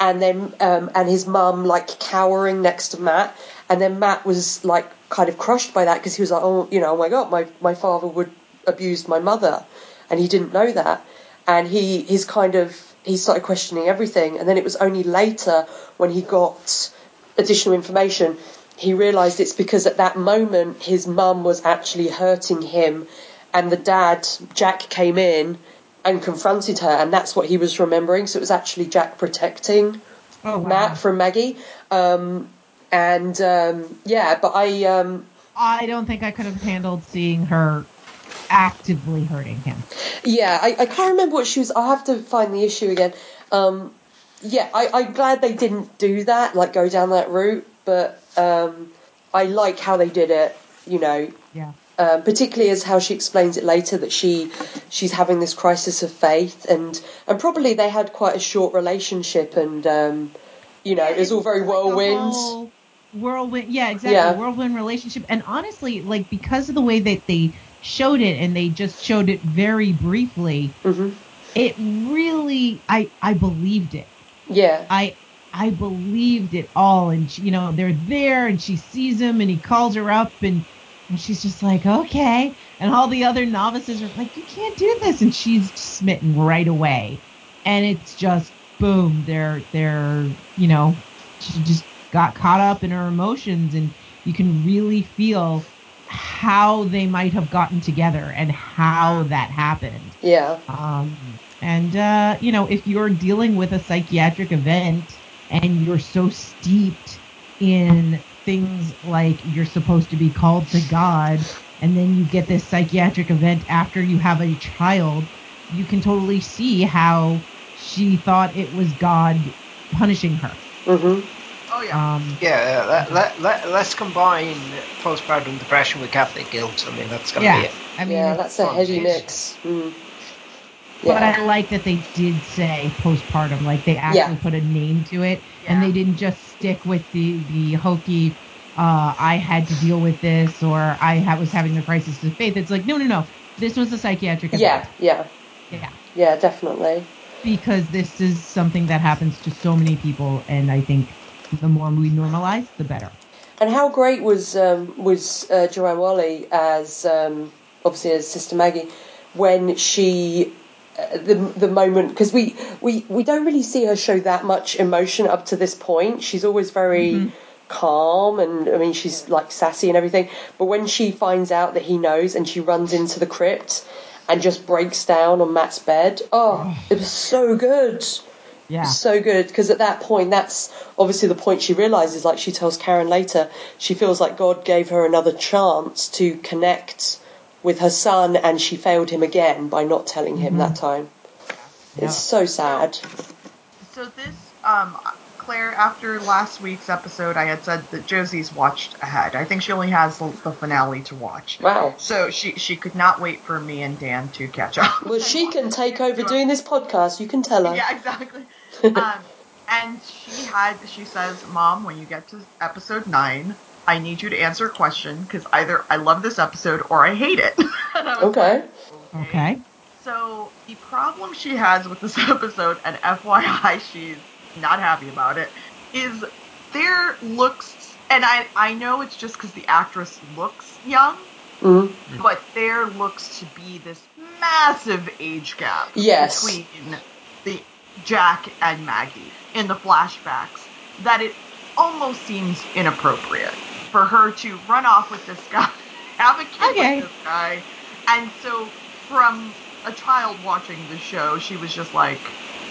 And then um, and his mum like cowering next to Matt. And then Matt was like kind of crushed by that because he was like oh you know oh my god my my father would abuse my mother. And he didn't know that. And he he's kind of he started questioning everything. And then it was only later when he got additional information he realized it's because at that moment his mum was actually hurting him and the dad jack came in and confronted her and that's what he was remembering so it was actually jack protecting Oh, wow. matt from maggie um, and um, yeah but i um, I don't think I could have handled seeing her actively hurting him. Yeah, I, I can't remember what she was. I'll have to find the issue again. Um, yeah, I, I'm glad they didn't do that, like go down that route, but um, I like how they did it, you know, Yeah. um, particularly as how she explains it later that she she's having this crisis of faith, and and probably they had quite a short relationship, and um, you know, it was all very Like whirlwind. whirlwind yeah exactly Yeah. whirlwind relationship and honestly like because of the way that they showed it and they just showed it very briefly hmm it really i i believed it Yeah, i i believed it all and you know they're there and she sees him and he calls her up and and she's just like okay. And all the other novices are like you can't do this and she's smitten right away. And it's just boom they're they're you know she just got caught up in her emotions and you can really feel how they might have gotten together and how that happened. Yeah, um, and uh, you know, if you're dealing with a psychiatric event and you're so steeped in things like you're supposed to be called to God, and then you get this psychiatric event after you have a child, you can totally see how she thought it was God punishing her. hmm Oh yeah. Um, Yeah, let, let, let, let's combine postpartum depression with Catholic guilt. I mean, that's going to yeah, be it. I mean, yeah, that's a fun. heady Jeez. Mix. Mm. But I like that they did say postpartum, like they actually Yeah. put a name to it, and they didn't just stick with the the hokey. Uh, I had to deal with this, or I ha- was having the crisis of faith. It's like no, no, no. This was a psychiatric event. yeah, yeah, yeah, yeah, definitely. because this is something that happens to so many people, and I think the more we normalize, the better. And how great was um, was uh, Joanne Whalley as um, obviously as Sister Maggie when she Uh, the the moment because we, we we don't really see her show that much emotion up to this point. She's always very mm-hmm. calm and I mean she's like sassy and everything. But when she finds out that he knows and she runs into the crypt and just breaks down on Matt's bed, oh, it was so good Yeah, so good because at that point that's obviously the point she realizes like she tells karen later she feels like god gave her another chance to connect with her son, and she failed him again by not telling him Mhm. that time. Yeah. It's so sad. So this, um, Claire, after last week's episode, I had said that Josie's watched ahead. I think she only has the the finale to watch. Wow. So she she could not wait for me and Dan to catch up. Well, she can take over doing this podcast. You can tell her. Yeah, exactly. um, and she had, she says, Mom, when you get to episode nine, I need you to answer a question because either I love this episode or I hate it. I Okay. like, Okay. So the problem she has with this episode, and FYI, she's not happy about it, is their looks, and I I know it's just because the actress looks young, Mm. but there looks to be this massive age gap Yes. between the Jack and Maggie in the flashbacks that it almost seems inappropriate for her to run off with this guy, have a kid Okay. with this guy, and so from a child watching the show, she was just like,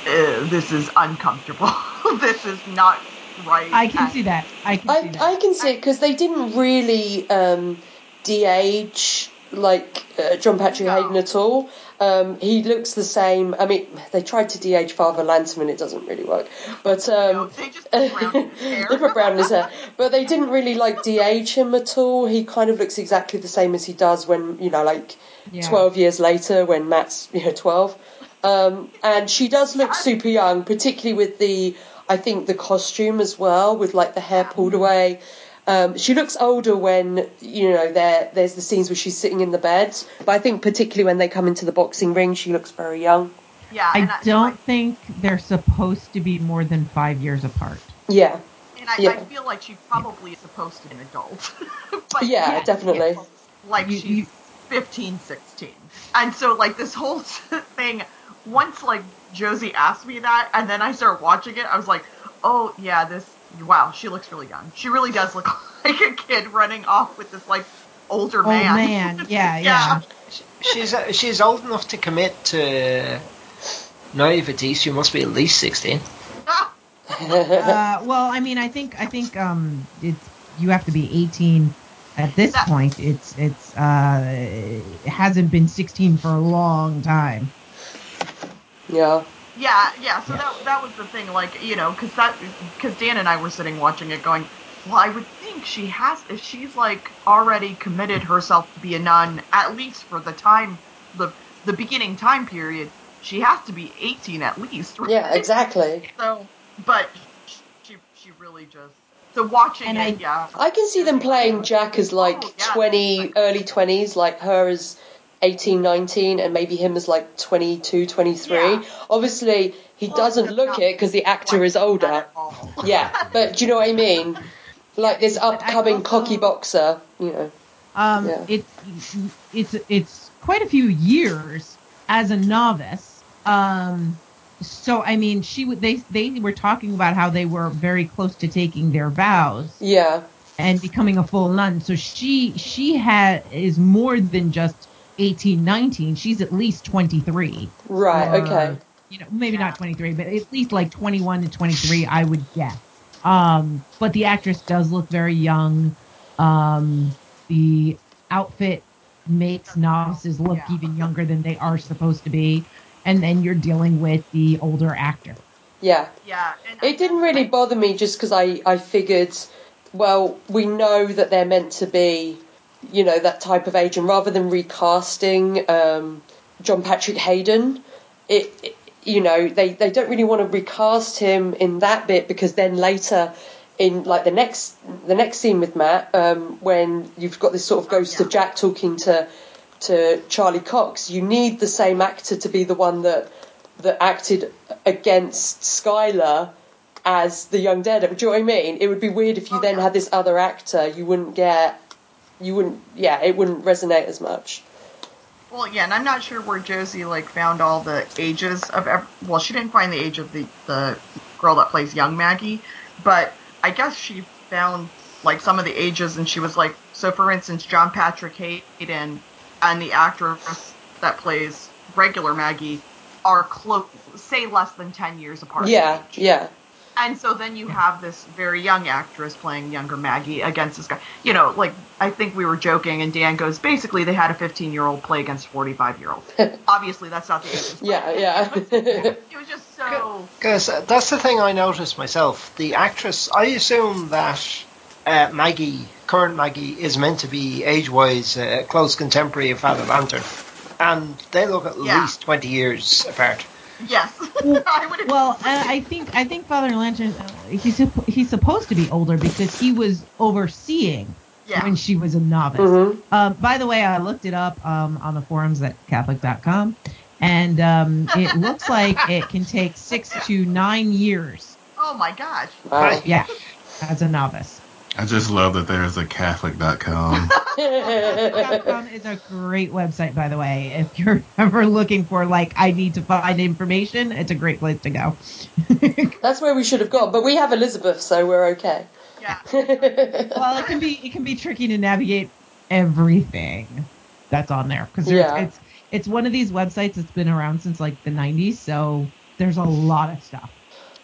"Uh, "This is uncomfortable. this is not right." I can And- see that. I can see that. I can see it because they didn't really um, de-age like uh, John Patrick No. Hayden at all. Um, he looks the same. I mean, they tried to de-age Father Lanterman. It doesn't really work. But No, um, they just brown in his hair. they put brown his hair. But they didn't really like de-age him at all. He kind of looks exactly the same as he does when you know, like Yeah. 12 years later when Matt's you know 12 um, and she does look super young particularly with the I think the costume as well with like the hair pulled away um, she looks older when you know there there's the scenes where she's sitting in the bed but I think particularly when they come into the boxing ring she looks very young yeah, I don't think they're supposed to be more than five years apart. yeah And I, Yeah. I feel like she probably is supposed to be an adult. but yeah, yeah, definitely like You- she's you- 15, 16. And so like this whole thing, once like Josie asked me that, and then I started watching it, I was like, oh yeah, this wow, she looks really young. She really does look like a kid running off with this like older Old man. man. Yeah, Yeah. yeah. She's uh, she's old enough to commit to naivety. She must be at least sixteen. Uh, well, I mean, I think I think um, it's you have to be 18 at this That- point. It's it's uh, it hasn't been 16 for a long time. yeah Yeah, yeah. So that that was the thing, like you know, because that because Dan and I were sitting watching it, going, well, I would think she has if she's like already committed herself to be a nun, at least for the time, the the beginning time period, she has to be eighteen at least. Right? yeah exactly So, but she she really just so watching And it, I- yeah. I can see them playing Jack as like Oh, yeah. 20, early 20s, like her as 18, 19, and maybe him as like 22, 23. Yeah. Obviously, he Well, doesn't look it because the actor is older. Yeah, but do you know what I mean? Like this upcoming also- cocky boxer, you know. Um, Yeah. it's it's it's quite a few years as a novice. Um, so I mean, she would they they were talking about how they were very close to taking their vows Yeah, and becoming a full nun. So she she had is more than just 18, 19. She's at least 23. right, or, okay. You know, maybe Yeah. not 23, but at least like 21 to 23, I would guess. Um, but the actress does look very young. Um, the outfit makes novices look Yeah. even younger than they are supposed to be. And then you're dealing with the older actor. Yeah. Yeah, and It didn't really bother me just because I, I figured, well, we know that they're meant to be, you know, that type of age, and rather than recasting um, John Patrick Hayden, it, it you know they, they don't really want to recast him in that bit because then later in like the next the next scene with Matt um, when you've got this sort of ghost yeah. of Jack talking to to Charlie Cox you need the same actor to be the one that that acted against Skylar as the young Daredevil. Do you know what I mean? It would be weird if you Oh, then yeah. had this other actor. You wouldn't get, you wouldn't, yeah, it wouldn't resonate as much. Well, yeah, and I'm not sure where Josie like found all the ages of. Ev- well, she didn't find the age of the the girl that plays young Maggie, but I guess she found like some of the ages, and she was like, so for instance, John Patrick Hayden and the actress that plays regular Maggie are close, say less than ten years apart. Yeah, yeah, And so then you have this very young actress playing younger Maggie against this guy. You know, like I think we were joking, and Dan goes, basically they had a 15 year old play against 45 year old. Obviously, that's not the case. Yeah, yeah. It was just so. Because uh, that's the thing I noticed myself. The actress, I assume that uh, Maggie, current Maggie, is meant to be age-wise uh, close contemporary of Father Lantom, and they look at Yeah. least twenty years apart. Yes, I would. Well, I think I think Father Lantom uh, he's he's supposed to be older because he was overseeing yeah. when she was a novice. Mhm. Um, by the way, I looked it up um, on the forums at Catholic.com, and um, it looks like it can take six to nine years. Oh my gosh. Wow. Yeah, as a novice. I just love that there's a Catholic.com. Catholic.com is a great website, by the way. If you're ever looking for like, I need to find information, it's a great place to go. That's where we should have gone, but we have Elizabeth, so we're okay. Yeah. well, it can be it can be tricky to navigate everything that's on there because Yeah. it's it's one of these websites that's been around since like the 90s, so there's a lot of stuff.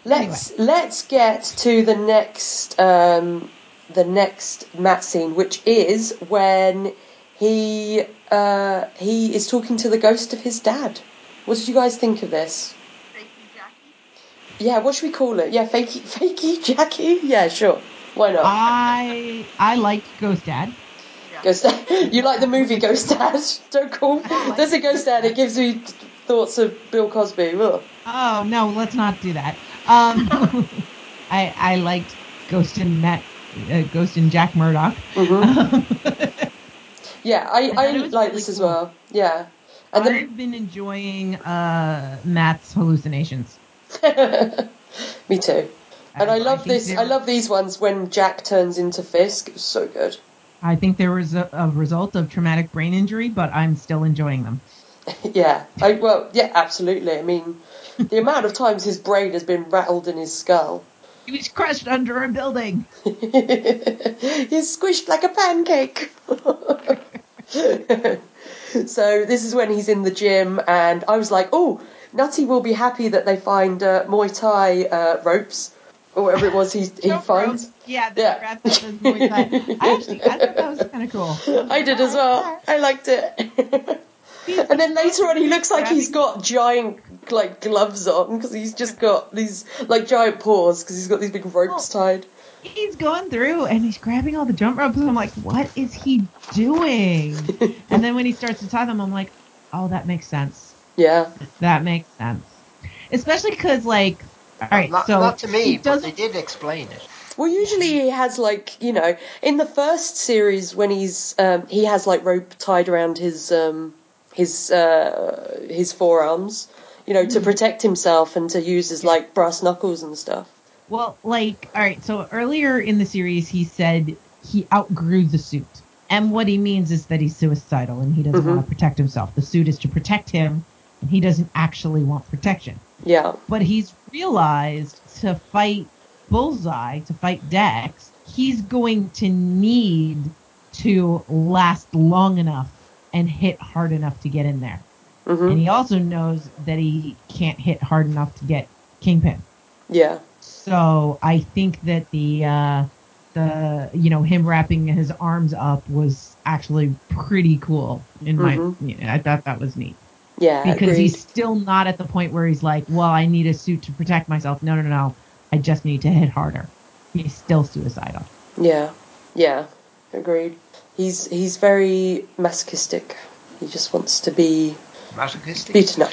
Let's let's get to the next um, the next Matt scene, which is when he uh, he is talking to the ghost of his dad. What did you guys think of this? Fakey Jackie. Yeah, what should we call it? Yeah, fakey, fakey Jackie. Yeah, sure. Why not? I I liked Ghost Dad. Yeah. Ghost Dad. You like the movie Ghost Dad? Don't call. There's a Ghost Dad. It gives me thoughts of Bill Cosby. Ugh. Oh no, let's not do that. Um, I I liked Ghost and Matt, uh, Ghost and Jack Murdock. Mhm. Yeah, I, thought I, like really this as well. Yeah, and then I've been enjoying uh, Matt's hallucinations. me too. And I, I love think this. they're- I love these ones when Jack turns into Fisk. It was so good. I think there was a, a result of traumatic brain injury, but I'm still enjoying them. yeah, I well, yeah, absolutely. I mean, the amount of times his brain has been rattled in his skull. He was crushed under a building. He's squished like a pancake. so this is when he's in the gym, and I was like, "Oh, Nutty will be happy that they find uh, Muay Thai uh, ropes or whatever it was he he Jump finds." Yeah, the Yeah. grab that was Muay Thai. I actually, I thought that was kind of cool. I did as well. I liked it. And then later on, he looks like he's got giant like gloves on because he's just got these like giant paws because he's got these big ropes tied. He's going through and he's grabbing all the jump ropes, and I'm like, what is he doing? and then when he starts to tie them, I'm like, oh, that makes sense. Yeah, That makes sense. Especially because, like, all right, not, so not to me, but they did explain it. Well, usually he has like you know in the first series when he's um, he has like rope tied around his um, his uh, his forearms, you know, to protect himself and to use as like brass knuckles and stuff. Well, like, all right, so earlier in the series, he said he outgrew the suit. And what he means is that he's suicidal and he doesn't Mhm. want to protect himself. The suit is to protect him, and he doesn't actually want protection. Yeah, But he's realized to fight Bullseye, to fight Dex, he's going to need to last long enough and hit hard enough to get in there. hmm And he also knows that he can't hit hard enough to get Kingpin. yeah, So I think that the uh, the you know him wrapping his arms up was actually pretty cool. In my, Mhm. you know, I thought that was neat yeah. because agreed. he's still not at the point where he's like, well, I need a suit to protect myself. No, no, no, I just need to hit harder. He's still suicidal. Yeah, yeah, agreed. He's he's very masochistic. He just wants to be Masochistic. beaten up.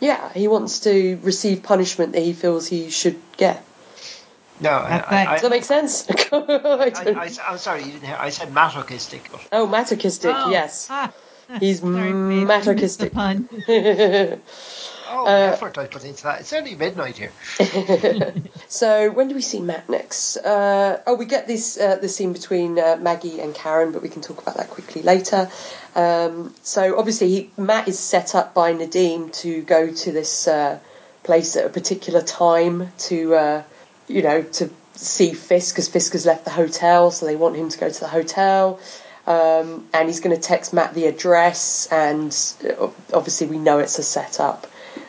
Yeah, he wants to receive punishment that he feels he should get. No, I, I, I, Does that make sense? I I, don't- I, am sorry, you didn't hear. I said masochistic. Oh, masochistic. Oh, Yes, ah, he's sorry, babe, I missed the masochistic. oh, Uh, effort I put into that. It's only midnight here. so when do we see Matt next? Uh, oh, we get this uh, the scene between uh, Maggie and Karen, but we can talk about that quickly later. Um, so obviously, he, Matt is set up by Nadeem to go to this uh, place at a particular time to, uh, you know, to see Fisk because Fisk has left the hotel, so they want him to go to the hotel. Um, and he's going to text Matt the address, and obviously we know it's a setup.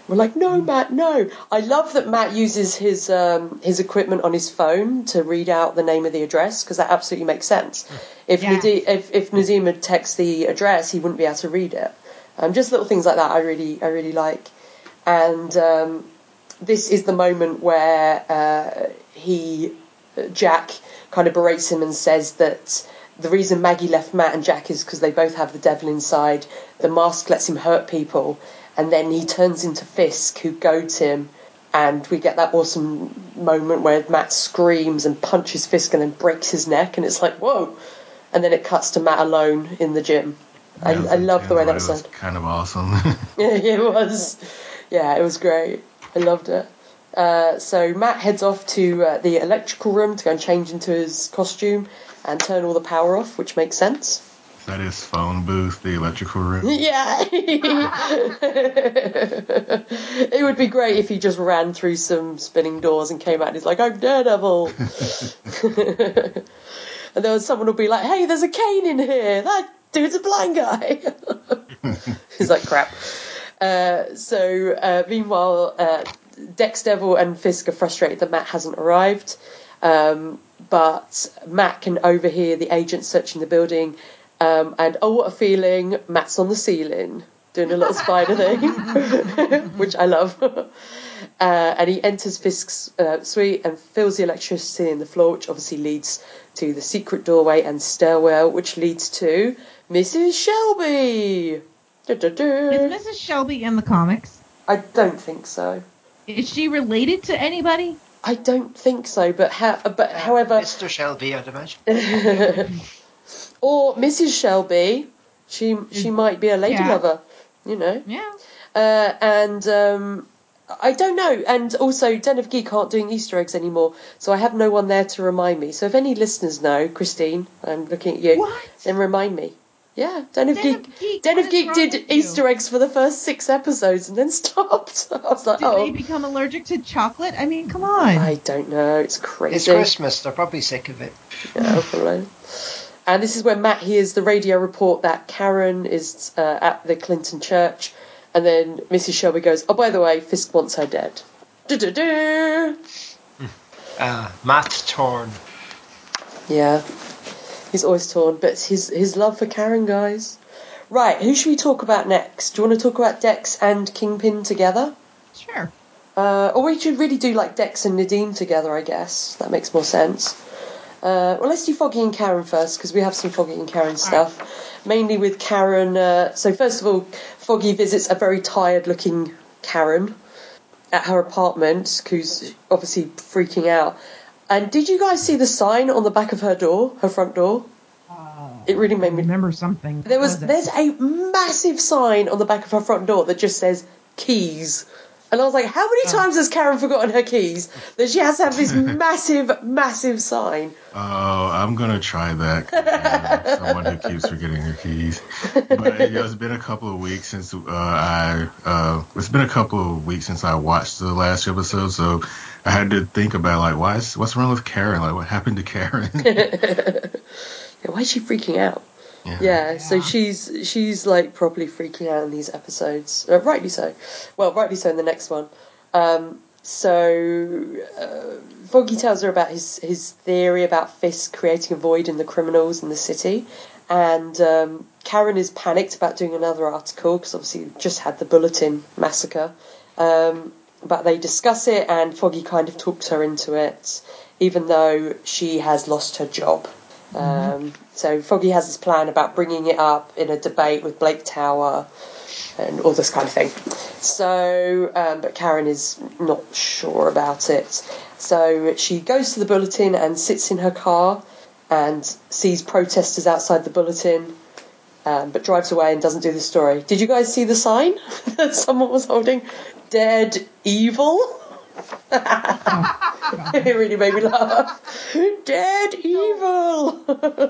We're like, no, Matt, no. I love that Matt uses his um, his equipment on his phone to read out the name of the address because that absolutely makes sense. If Yeah. Nadi- if if Nadeem had text the address, he wouldn't be able to read it. Um, just little things like that, I really I really like. And um, this is the moment where uh, he Jack kind of berates him and says that the reason Maggie left Matt and Jack is because they both have the devil inside. The mask lets him hurt people, and then he turns into Fisk, who goads him, and we get that awesome moment where Matt screams and punches Fisk and then breaks his neck, and it's like whoa, and then it cuts to Matt alone in the gym. I, Yeah, I love the way that was was done. kind of awesome. Yeah, it was. Yeah, it was great. I loved it. Uh, so Matt heads off to uh, the electrical room to go and change into his costume and turn all the power off, which makes sense. That is phone booth, the electrical room. Yeah. it would be great if he just ran through some spinning doors and came out and he's like, I'm Daredevil. and then someone will be like, hey, there's a cane in here. That dude's a blind guy. he's like, crap. Uh, so, uh, meanwhile, uh, Dex Devil and Fisk are frustrated that Matt hasn't arrived. Um, but Matt can overhear the agents searching the building. Um, and oh, what a feeling! Matt's on the ceiling doing a little spider thing, which I love. uh, and he enters Fisk's uh, suite and feels the electricity in the floor, which obviously leads to the secret doorway and stairwell, which leads to Mrs. Shelby. Du-du-du. Is Mrs. Shelby in the comics? I don't think so. Is she related to anybody? I don't think so, but ha- but however, Mr. Shelby, I'd imagine. or Mrs. Shelby, she she might be a lady Yeah. lover, you know. Yeah. Uh, and um, I don't know. And also, Den of Geek aren't doing Easter eggs anymore, so I have no one there to remind me. So if any listeners know, Christine, I'm looking at you. What? Then remind me. Yeah, Den of Den Geek. of Geek, Den what of Geek did? Easter eggs for the first six episodes and then stopped. I was like, Did oh, they become allergic to chocolate? I mean, come on. I don't know. It's crazy. It's Christmas. They're probably sick of it. Yeah, probably. And this is where Matt hears the radio report that Karen is uh, at the Clinton church, and then Mrs. Shelby goes, "Oh, by the way, Fisk wants her dead." Du-du-du. Uh, Matt Torn. Yeah, he's always torn, but it's his his love for Karen, guys. Right, who should we talk about next? Do you want to talk about Dex and Kingpin together? Sure. Uh, or we should really do like Dex and Nadeem together, I guess. That makes more sense. Uh, well, let's do Foggy and Karen first because we have some Foggy and Karen stuff. Mainly with Karen. Uh, so, first of all, Foggy visits a very tired looking Karen at her apartment who's obviously freaking out. And did you guys see the sign on the back of her door, her front door? It really made me. remember something. There was What it? there's a massive sign on the back of her front door that just says keys. And I was like, how many Oh. times has Karen forgotten her keys that she has to have this massive, massive sign? Oh, I'm gonna try that. Someone who keeps forgetting her keys. But you know, it's been a couple of weeks since uh, I. Uh, it's been a couple of weeks since I watched the last episode, so I had to think about like, why is what's wrong with Karen? Like, what happened to Karen? Yeah, why is she freaking out? Yeah, so Yeah. she's she's like properly freaking out in these episodes. Uh, rightly so. Well, rightly so in the next one. Um, so uh, Foggy tells her about his his theory about Fisk creating a void in the criminals in the city, and um, Karen is panicked about doing another article because obviously we've just had the bulletin massacre. Um, but they discuss it, and Foggy kind of talks her into it, even though she has lost her job. Um, so Foggy has this plan about bringing it up in a debate with Blake Tower and all this kind of thing. So, um, but Karen is not sure about it. So she goes to the bulletin and sits in her car and sees protesters outside the bulletin, um, but drives away and doesn't do the story. Did you guys see the sign that someone was holding? Dead evil. It really made me laugh. Dead evil.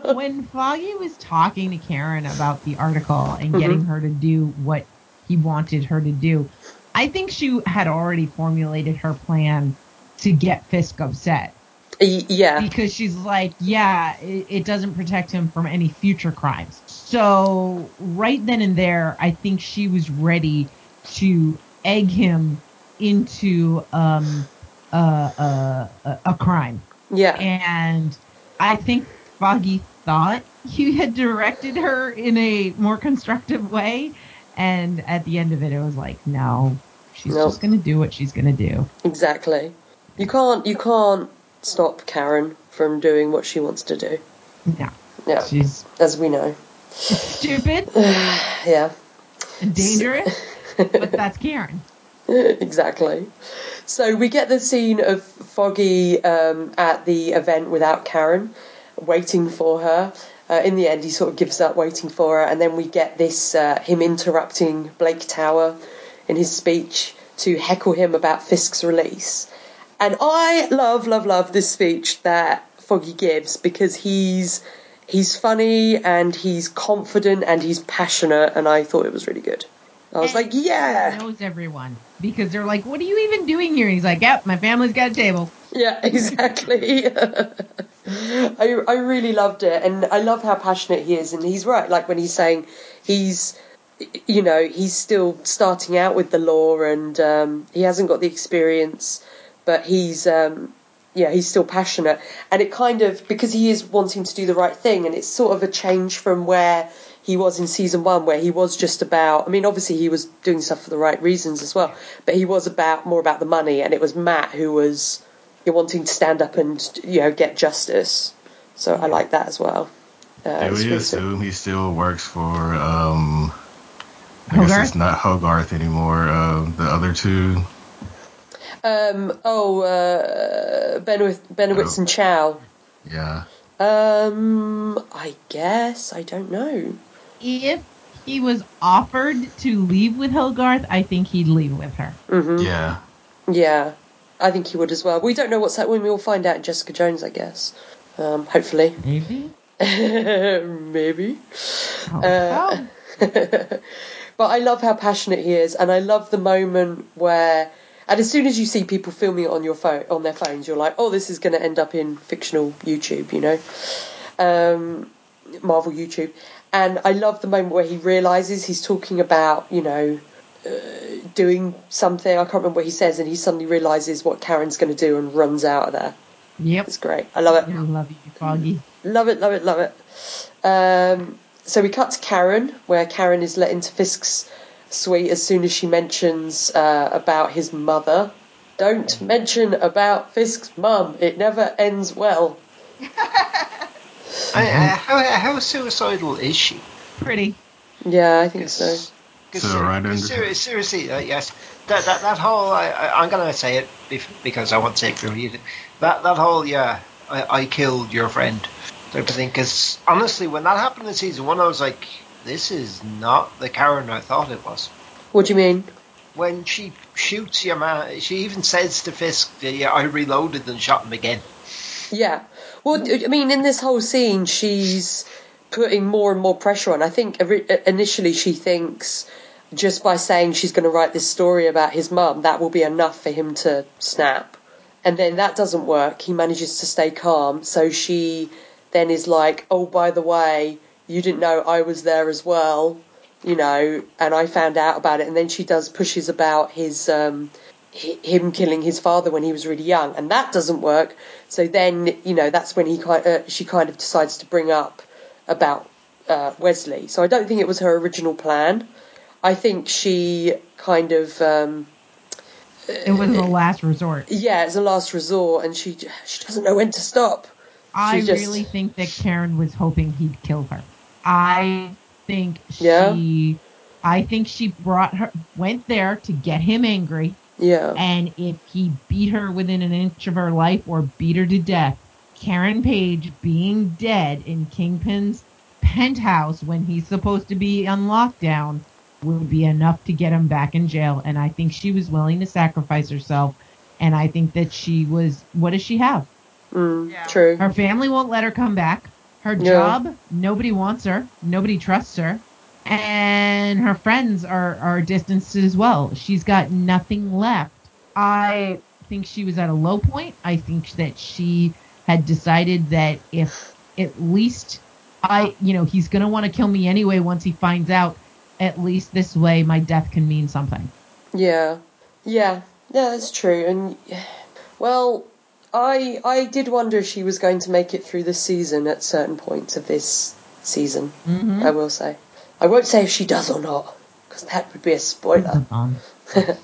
when Foggy was talking to Karen about the article and Mm-hmm. getting her to do what he wanted her to do, I think she had already formulated her plan to get Fisk upset yeah. because she's like, yeah, it, it doesn't protect him from any future crimes. So right then and there, I think she was ready to egg him into um, uh, uh, a, a crime. Yeah. And I think Foggy thought he had directed her in a more constructive way. And at the end of it, it was like, no, she's Nope. just going to do what she's going to do. Exactly. You can't you can't stop Karen from doing what she wants to do. No, Yeah. she's As we know. stupid Yeah. dangerous, but that's Karen. exactly. So we get the scene of Foggy um, at the event without Karen, waiting for her. Uh, in the end, he sort of gives up waiting for her, and then we get this uh, him interrupting Blake Tower in his speech to heckle him about Fisk's release. And I love, love, love this speech that Foggy gives because he's he's funny and he's confident and he's passionate, and I thought it was really good. I was like, He yeah. knows everyone because they're like, "What are you even doing here?" And he's like, "Yep, my family's got a table." Yeah, exactly. I I really loved it, and I love how passionate he is, and he's right. Like when he's saying he's, you know, he's still starting out with the law, and um, he hasn't got the experience, but he's, um, yeah, he's still passionate, and it kind of because he is wanting to do the right thing, and it's sort of a change from where he was in season one, where he was just about. I mean, obviously he was doing stuff for the right reasons as well, but he was about more about the money, and it was Matt who was you're wanting to stand up and you know get justice. So I like that as well. Uh, Do we assume he still works for um I guess it's not Hogarth anymore, uh, the other two. Um, oh, uh, Benowitz, Benowitz and Chao. Yeah. Um, I guess I don't know. If he was offered to leave with Hogarth, I think he'd leave with her. hmm Yeah. Yeah, I think he would as well. We don't know what's happening. We'll find out in Jessica Jones, I guess. Um, hopefully, Maybe. maybe. Oh, Uh, but I love how passionate he is, and I love the moment where, and as soon as you see people filming it on your phone, on their phones, you're like, oh, this is going to end up in fictional YouTube, you know, um, Marvel YouTube. And I love the moment where he realizes he's talking about, you know, uh, doing something. I can't remember what he says, and he suddenly realizes what Karen's going to do and runs out of there. Yep. It's great. I love it. I love you, Foggy. Love it, love it, love it. Um, so we cut to Karen, where Karen is let into Fisk's suite as soon as she mentions uh, about his mother. Don't mention about Fisk's mum. It never ends well. I, uh, how, how suicidal is she? Pretty. Yeah, I think so. 'Cause So right ser- seriously, uh, yes. That that that whole I, I I'm gonna say it bef- because I want to take the read. That that whole yeah, I, I killed your friend type of thing. Because honestly, when that happened in season one, I was like, this is not the Karen I thought it was. What do you mean? When she shoots your man, she even says to Fisk, yeah, I reloaded and shot him again. Yeah. Well, I mean, in this whole scene, she's putting more and more pressure on. I think initially she thinks just by saying she's going to write this story about his mum, that will be enough for him to snap. And then that doesn't work. He manages to stay calm. So she then is like, oh, by the way, you didn't know I was there as well, you know, and I found out about it. And then she does pushes about his. Um, him killing his father when he was really young, and that doesn't work. So then, you know, that's when he kind uh, she kind of decides to bring up about uh, Wesley. So I don't think it was her original plan. I think she kind of um, It was the last resort. yeah, it's a last resort, and she she doesn't know when to stop. I just- really think that Karen was hoping he'd kill her. I think Yeah? she I think she brought her went there to get him angry Yeah, and if he beat her within an inch of her life or beat her to death, Karen Page being dead in Kingpin's penthouse when he's supposed to be on lockdown would be enough to get him back in jail. And I think she was willing to sacrifice herself. And I think that she was, what does she have? mm, Yeah. true. Her family won't let her come back. Her Yeah. job, nobody wants her. Nobody trusts her. And her friends are, are distanced as well. She's got nothing left. I think she was at a low point. I think that she had decided that if at least I, you know, he's going to want to kill me anyway once he finds out, at least this way my death can mean something. Yeah, yeah, yeah. That's true. And well, I I did wonder if she was going to make it through the season at certain points of this season. Mhm. I will say. I won't say if she does or not because that would be a spoiler.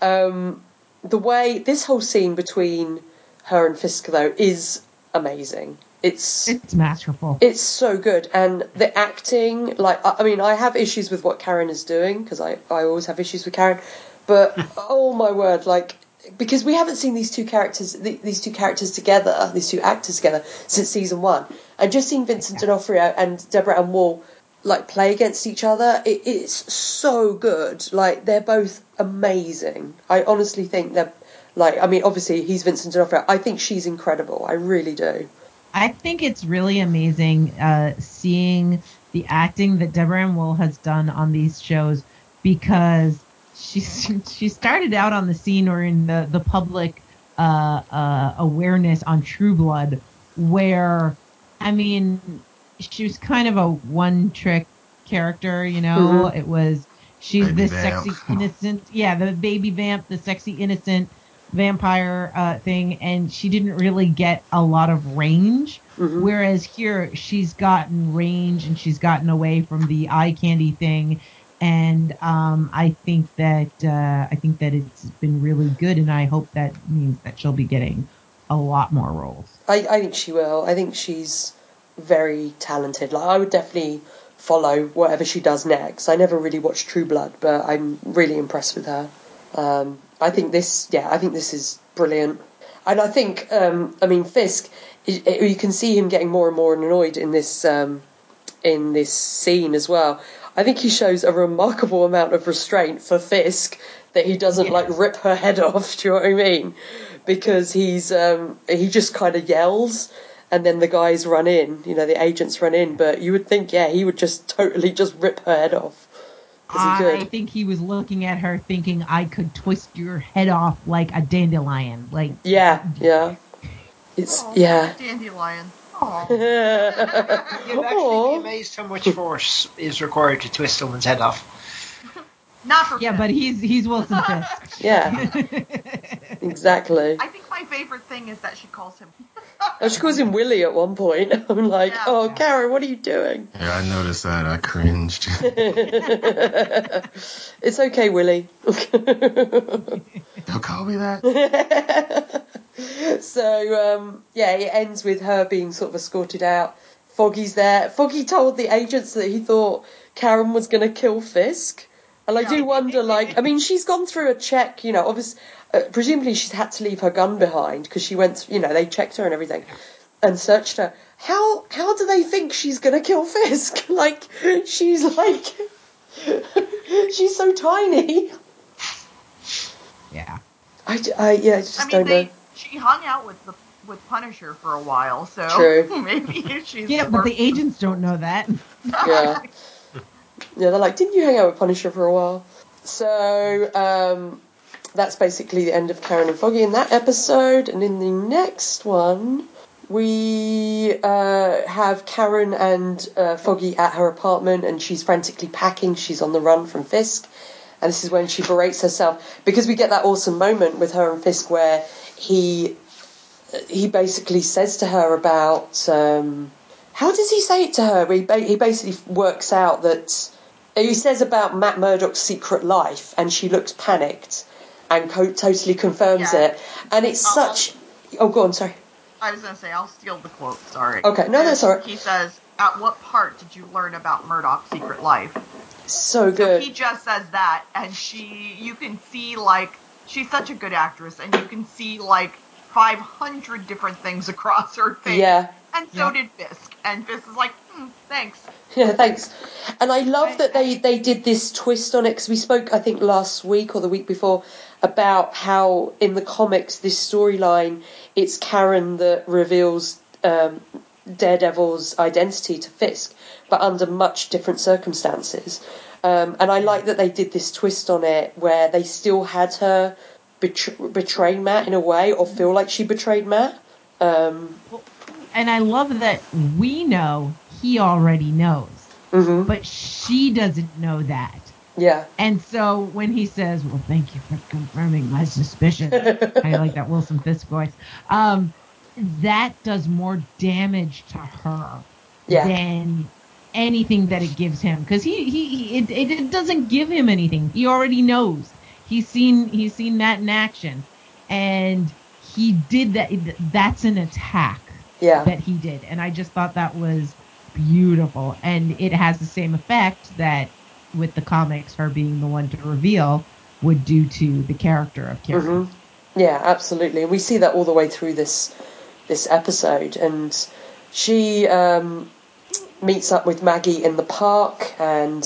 Um, the way this whole scene between her and Fisk though is amazing. It's It's masterful. it's so good, and the acting. Like, I I mean, I have issues with what Karen is doing because I I always have issues with Karen, but oh my word, like because we haven't seen these two characters these two characters together, these two actors together since season one, and just seeing Vincent D'Onofrio and Deborah Ann Woll like play against each other, it, it's so good. Like they're both amazing. I honestly think they're like. I mean, obviously he's Vincent D'Onofrio. I think she's incredible. I really do. I think it's really amazing uh, seeing the acting that Deborah Ann Woll has done on these shows because she she started out on the scene or in the the public uh, uh, awareness on True Blood, where I mean she was kind of a one trick character, you know. It was she's Baby this vamp. sexy innocent, yeah, the baby vamp, the sexy innocent vampire uh, thing, and she didn't really get a lot of range. Mhm. Whereas here, she's gotten range and she's gotten away from the eye candy thing, and um, I think that uh, I think that it's been really good, and I hope that means that she'll be getting a lot more roles. I, I think she will. I think she's very talented. Like I would definitely follow whatever she does next. I never really watched True Blood, but I'm really impressed with her. Um, I think this, yeah, I think this is brilliant. And I think, um, I mean, Fisk, y- you can see him getting more and more annoyed in this um, in this scene as well. I think he shows a remarkable amount of restraint for Fisk that he doesn't like rip her head off. Do you know what I mean? Because he's um, he just kind of yells, and then the guys run in. You know, the agents run in. But you would think, yeah, he would just totally just rip her head off. Is he I think he was looking at her, thinking I could twist your head off like a dandelion. Like Yeah, yeah. It's Aw, yeah. Dandelion. Aw. You'd actually be amazed how much force is required to twist someone's head off. Not for yeah, Finn. but he's he's Wilson Fisk. Yeah, exactly. I think my favorite thing is that she calls him. Oh, she calls him Willie at one point. I'm like, Yeah. oh, Karen, what are you doing? Yeah, I noticed that. I cringed. it's okay, Willie. Don't call me that. so um, yeah, it ends with her being sort of escorted out. Foggy's there. Foggy told the agents that he thought Karen was going to kill Fisk, and I do wonder, like, I mean, she's gone through a check, you know, obviously, uh, presumably she's had to leave her gun behind because she went, you know, they checked her and everything, and searched her. How how do they think she's going to kill Fisk? like, she's like, she's so tiny. yeah. I, j- I- yeah, I just I mean, don't they know. she hung out with the with Punisher for a while, so True. maybe she's Yeah, but the agents don't know that. yeah. Yeah, they're like, didn't you hang out with Punisher for a while? So, um, that's basically the end of Karen and Foggy in that episode. And in the next one, we uh, have Karen and uh, Foggy at her apartment, and she's frantically packing. She's on the run from Fisk. And this is when she berates herself because we get that awesome moment with her and Fisk where he he basically says to her about um, how does he say it to her? He, ba- he basically works out that he says about Matt Murdock's secret life, and she looks panicked and co- totally confirms Yeah. it. And it's Uh-uh. such. Oh, go on. Sorry. I was gonna say I'll steal the quote. Sorry. Okay, no, that's all right. He says, "At what part did you learn about Murdock's secret life?" So So good. he just says that, and she, you can see like she's such a good actress, and you can see like 500 different things across her face. Yeah. And so Yeah. did Fisk, and Fisk is like, hmm, thanks. Yeah, thanks. And I love that they, they did this twist on it because we spoke, I think, last week or the week before about how in the comics, this storyline, it's Karen that reveals um, Daredevil's identity to Fisk, but under much different circumstances. Um, and I like that they did this twist on it where they still had her betr- betray Matt in a way or feel like she betrayed Matt. Um, And I love that we know he already knows, mhm. but she doesn't know that. Yeah. And so when he says, "Well, thank you for confirming my suspicion," I like that Wilson Fisk voice. Um, that does more damage to her Yeah. than anything that it gives him because he he, he it, it, it doesn't give him anything. He already knows. He's seen he's seen that in action, and he did that. That's an attack Yeah. that he did, and I just thought that was beautiful, and it has the same effect that with the comics, her being the one to reveal would do to the character of Carrie. hmm Yeah, absolutely. We see that all the way through this this episode. And she um, meets up with Maggie in the park, and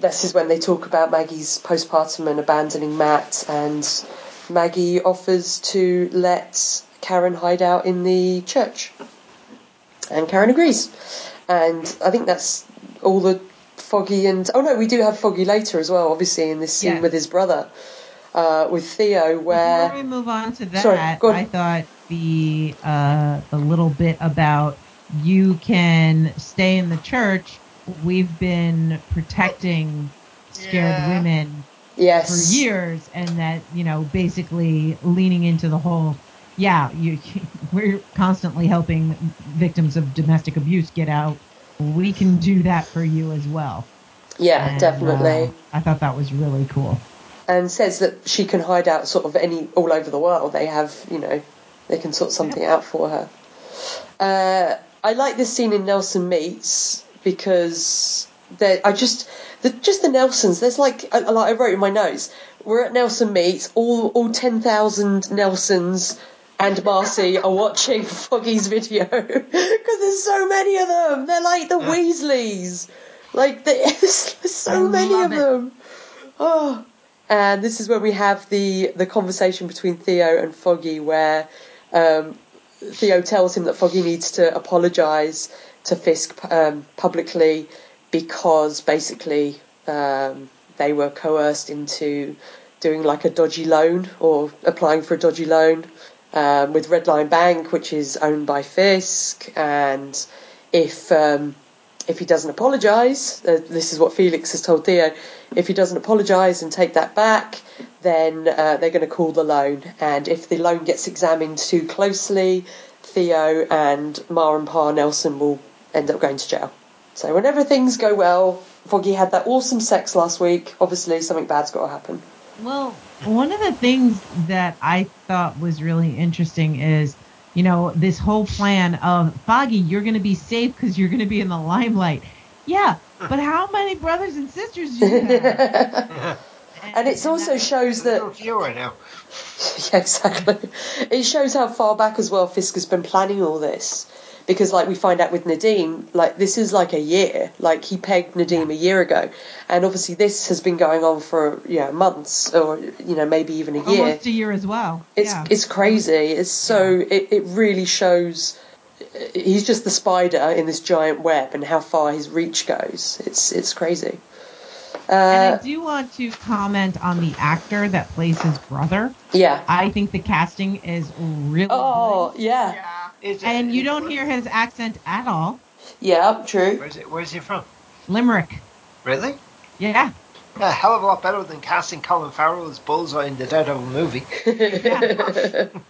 this is when they talk about Maggie's postpartum and abandoning Matt. And Maggie offers to let Karen hide out in the church, and Karen agrees. And I think that's all the Foggy and oh no, we do have Foggy later as well. Obviously, in this scene Yes. with his brother, uh, with Theo, where Before we move on to that, Sorry, go on. I thought the uh, the little bit about you can stay in the church. We've been protecting scared Yeah. women yes, for years, and that you know basically leaning into the whole. Yeah, you, we're constantly helping victims of domestic abuse get out. We can do that for you as well. yeah, And, definitely. uh, I thought that was really cool. and says that she can hide out sort of any all over the world. They have, you know, they can sort something out for her. Uh, I like this scene in Nelson Meats because they I just the just the Nelsons. There's like I, like I wrote in my notes. We're at Nelson Meats. All all ten thousand Nelsons. And Marcy are watching Foggy's video because there's so many of them. They're like the Weasleys. Like there's so many of them. Oh, and this is where we have the the conversation between Theo and Foggy, where um, Theo tells him that Foggy needs to apologise to Fisk um, publicly because basically um, they were coerced into doing like a dodgy loan or applying for a dodgy loan um, with Redline Bank, which is owned by Fisk, and if um, if he doesn't apologise, uh, this is what Felix has told Theo, if he doesn't apologise and take that back, then uh, they're going to call the loan. And if the loan gets examined too closely, Theo and Ma and Pa Nelson will end up going to jail. So whenever things go well, Foggy had that awesome sex last week. Obviously, something bad's got to happen. Well, one of the things that I thought was really interesting is, you know, this whole plan of Foggy, you're going to be safe because you're going to be in the limelight. Yeah, but how many brothers and sisters do you have? And it also shows that Little fewer now. Yeah, exactly. It shows how far back as well Fisk has been planning all this. Because, like, we find out with Nadeem, like, this is like a year. Like, he pegged Nadeem a year ago. And obviously, this has been going on for, you know, months or, you know, maybe even a year. Almost a year as well. It's yeah. it's crazy. It's so it, it really shows he's just the spider in this giant web and how far his reach goes. It's it's crazy. And Uh, I do want to comment on the actor that plays his brother. yeah. I think the casting is really Oh good. yeah, Yeah. Is it- And you don't hear his accent at all. yeah, true. Where's it? Where's he from? Limerick. Really? Yeah. Yeah, a hell of a lot better than casting Colin Farrell as Bullseye in the Daredevil movie.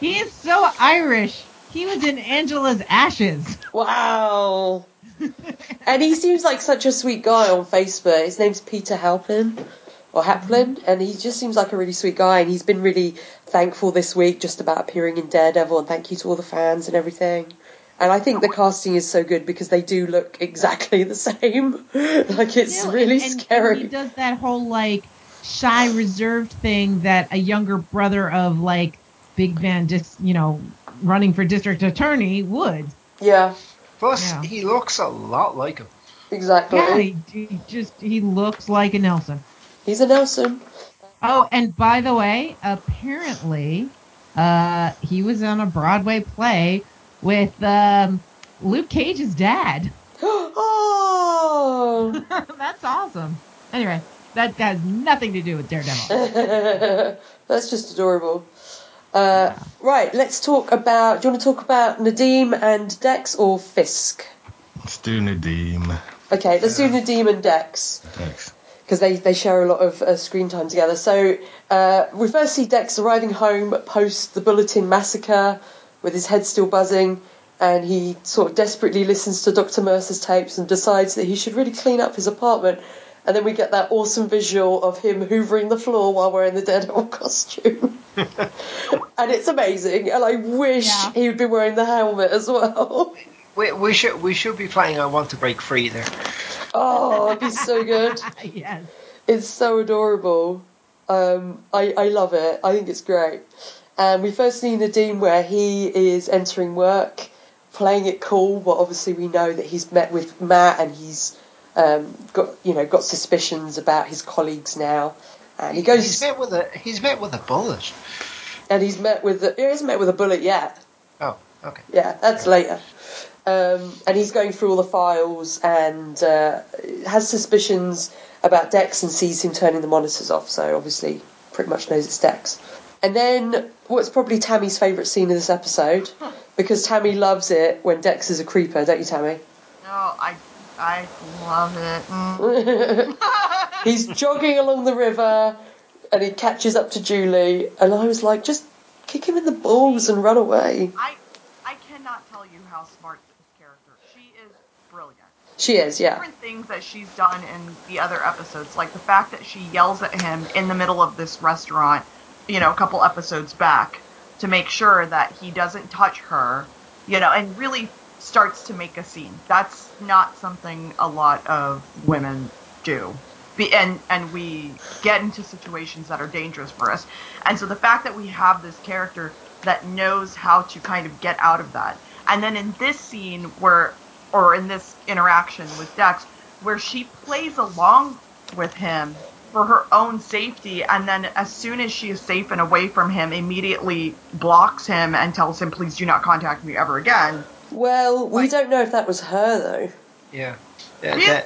He is so Irish. He was in Angela's Ashes. Wow. and he seems like such a sweet guy on Facebook. His name's Peter Halpin or Haplin, mm. and he just seems like a really sweet guy. And he's been really thankful this week just about appearing in Daredevil, and thank you to all the fans and everything. And I think the casting is so good because they do look exactly the same. like it's Still, really and- and- scary. And he does that whole like shy, reserved thing that a younger brother of like Big Van, just you know, running for district attorney would. yeah, Plus, Yeah. he looks a lot like him. exactly. Yeah, he, he just he looks like a Nelson. He's a Nelson. Oh, and by the way, apparently, uh, he was on a Broadway play with um, Luke Cage's dad. oh. That's awesome. Anyway, that has nothing to do with Daredevil. That's just adorable. Uh, right, let's talk about. Do you want to talk about Nadeem and Dex or Fisk? Let's do Nadeem. Okay, let's do Nadeem and Dex. Thanks. because they, they share a lot of uh, screen time together. So uh, we first see Dex arriving home post the Bulletin massacre with his head still buzzing, and he sort of desperately listens to Dr. Mercer's tapes and decides that he should really clean up his apartment. And then we get that awesome visual of him hoovering the floor while wearing the Daredevil costume. and it's amazing, and I wish Yeah. he would be wearing the helmet as well. We, we should we should be playing I Want to Break Free there. Oh, it'd be so good. yes. It's so adorable. Um, I, I love it. I think it's great. And we first see Nadeem where he is entering work, playing it cool, but obviously we know that he's met with Matt and he's um, got you know got suspicions about his colleagues now. And he goes. He's goes met with a he's met with a bullet. and he's met with the, he hasn't met with a bullet yet. Oh, okay. Yeah, that's later. Um, and he's going through all the files and uh, has suspicions about Dex and sees him turning the monitors off. So obviously, pretty much knows it's Dex. And then what's probably Tammy's favourite scene in this episode, because Tammy loves it when Dex is a creeper, don't you, Tammy? No, I I love it. Mm. He's jogging along the river and he catches up to Julie, and I was like, just kick him in the balls and run away. I I cannot tell you how smart this character. Is. She is brilliant. She is, yeah. Different things that she's done in the other episodes, like the fact that she yells at him in the middle of this restaurant, you know, a couple episodes back, to make sure that he doesn't touch her, you know, and really starts to make a scene. That's not something a lot of women do. Be, and and we get into situations that are dangerous for us. And so the fact that we have this character that knows how to kind of get out of that. And then in this scene where or in this interaction with Dex where she plays along with him for her own safety and then as soon as she is safe and away from him immediately blocks him and tells him please do not contact me ever again. Well, we Like- don't know if that was her, though. Yeah. Yeah, Really?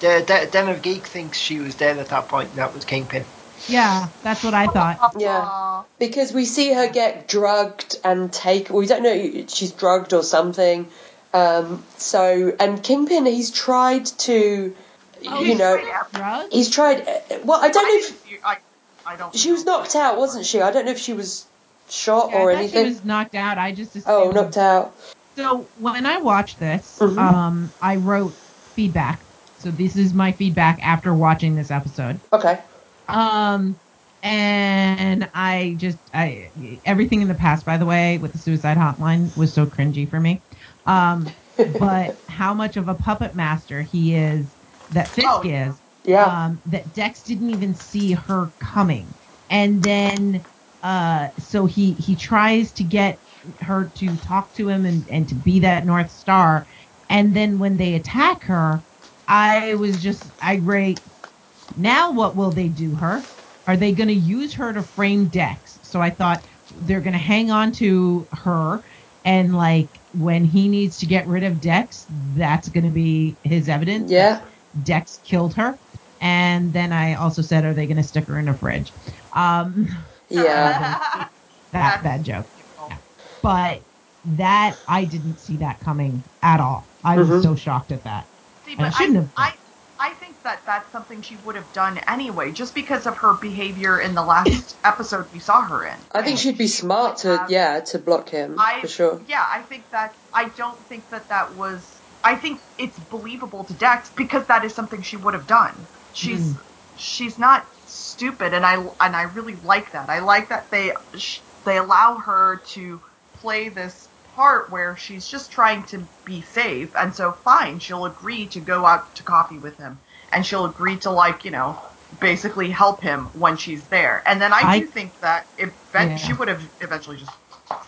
the, the, Den of Geek thinks she was dead at that point, and that was Kingpin. Yeah, that's what I thought. Yeah. Because we see her get drugged and take. Well, we don't know if she's drugged or something. Um, so, and Kingpin, he's tried to, you know, Drug? he's tried. Well, I don't know if didn't- I, I don't she was knocked out, wasn't she? I don't know if she was shot Yeah, or I anything. she was knocked out. I just assumed. Oh, knocked out. So when I watched this, Mhm. um, I wrote feedback. So this is my feedback after watching this episode. Okay. Um, and I just, I everything in the past, by the way, with the suicide hotline was so cringy for me. Um, but how much of a puppet master he is, that Fisk Oh, is, Yeah. um, that Dex didn't even see her coming, and then uh, so he he tries to get her to talk to him and and to be that North Star, and then when they attack her, I was just irate. Now what will they do her? Are they going to use her to frame Dex? So I thought they're going to hang on to her and like when he needs to get rid of Dex, that's going to be his evidence. Yeah. Dex killed her. And then I also said, are they going to stick her in a fridge? Um, Yeah. that bad joke. But that I didn't see that coming at all. I was Mhm. so shocked at that. See, And I shouldn't I, have. I, I think that that's something she would have done anyway, just because of her behavior in the last episode we saw her in. I think she'd be smart to, have- yeah, to block him I, for sure. Yeah, I think that. I don't think that that was. I think it's believable to Dex because that is something she would have done. She's she's not stupid, and I and I really like that. I like that they sh, they allow her to play this part where she's just trying to be safe, and so fine, she'll agree to go out to coffee with him, and she'll agree to like you know basically help him when she's there. And then I, I- do think that if Yeah. she would have eventually just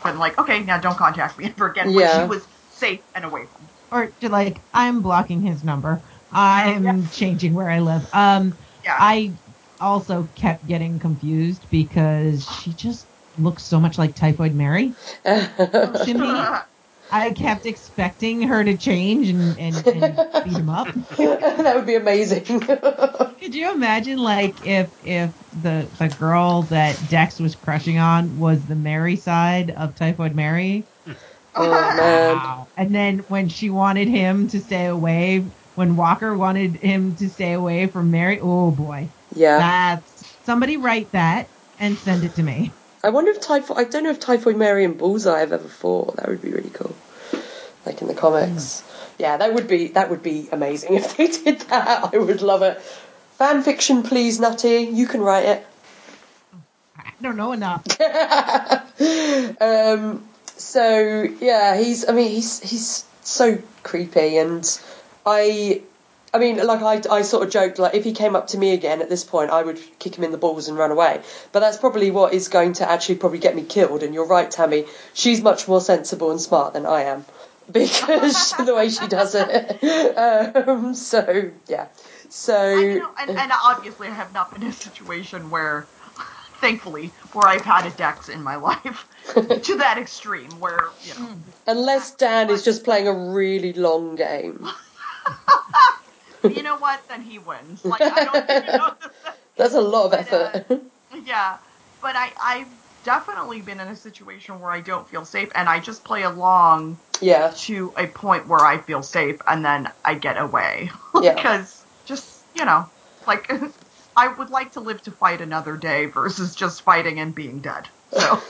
been like, okay, now don't contact me ever again. When she was safe and away from. Or to like, I'm blocking his number. I'm Yeah. changing where I live. Um, Yeah. I also kept getting confused because she just looks so much like Typhoid Mary to me. I kept expecting her to change and, and, and beat him up. that would be amazing. Could you imagine, like, if if the the girl that Dex was crushing on was the Mary side of Typhoid Mary? oh man. Wow. And then when she wanted him to stay away when Walker wanted him to stay away from Mary. Oh boy, Yeah. that's somebody write that and send it to me. I wonder if Typhoid. I don't know if Typhoid Mary and Bullseye have ever fought. That would be really cool. Like in the comics. Yeah, that would be that would be amazing if they did that. I would love it. Fan fiction, please, Nutty. You can write it. I don't know enough. um, so yeah, he's. I mean, he's he's so creepy, and I. I mean, like I, I sort of joked, like if he came up to me again at this point, I would kick him in the balls and run away. But that's probably what is going to actually probably get me killed. And you're right, Tammy. She's much more sensible and smart than I am because the way she does it. Um, so yeah. So you and, and obviously, I have not been in a situation where, thankfully, where I've had a Dex in my life to that extreme, where you know. unless Dan is just playing a really long game, you know what? Then he wins. Like I don't know. that's a lot of But, uh, effort. Yeah, but I I've definitely been in a situation where I don't feel safe, and I just play along yeah. to a point where I feel safe, and then I get away Yeah. because just you know, like I would like to live to fight another day versus just fighting and being dead. So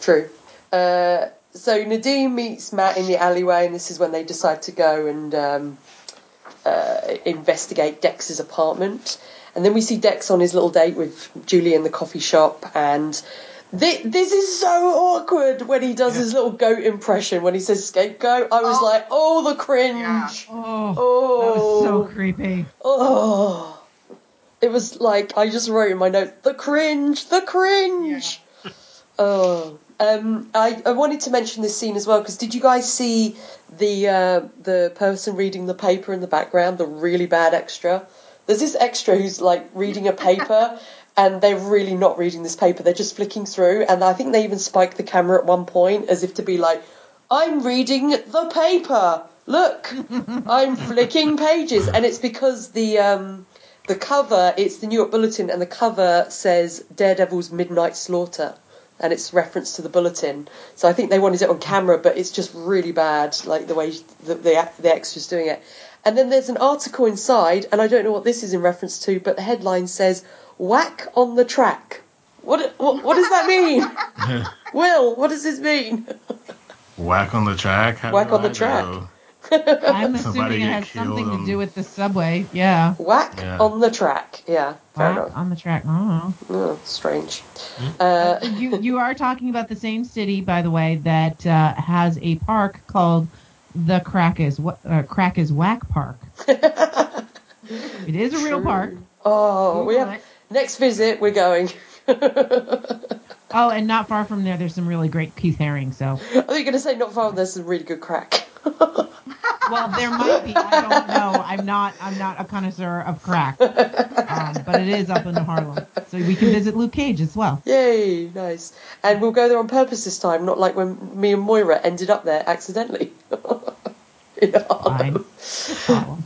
True. Uh, so Nadeem meets Matt in the alleyway, and this is when they decide to go and um, uh, investigate Dex's apartment. And then we see Dex on his little date with Julie in the coffee shop, and thi- this is so awkward when he does his little goat impression when he says scapegoat. I was Oh. like, oh, the cringe. Yeah. Oh, Oh, that was so creepy. Oh, it was like I just wrote in my note, the cringe, the cringe. Oh, um, I, I wanted to mention this scene as well because did you guys see the uh, the person reading the paper in the background, the really bad extra? There's this extra who's like reading a paper. And they're really not reading this paper. They're just flicking through, and I think they even spiked the camera at one point as if to be like, "I'm reading the paper. Look, I'm flicking pages." And it's because the um, the cover, it's the New York Bulletin, and the cover says Daredevil's Midnight Slaughter, and it's reference to the bulletin. So I think they wanted it on camera, but it's just really bad, like the way the, the, the extras doing it. And then there's an article inside, and I don't know what this is in reference to, but the headline says "Whack on the track." What what, what does that mean? Will, what does this mean? Whack on the track. How Whack on the I track. know? I'm Somebody assuming it has something killed to do with the subway. Yeah. Whack Yeah. on the track. Yeah, fair Wow, enough. on the track. I don't know. Oh, strange. Uh, you you are talking about the same city, by the way, that uh, has a park called the Crack is Wha- uh, Crack is Whack Park. It is a real park. Oh, we Google have it. next visit. We're going. Oh, and not far from there, there's some really great Keith Haring. So, I thought you were going to say not far. There's some really good crack. well, there might be. I don't know. I'm not. I'm not a connoisseur of crack, um, but it is up in Harlem, so we can visit Luke Cage as well. Yay, nice. And we'll go there on purpose this time, not like when me and Moira ended up there accidentally. Fine.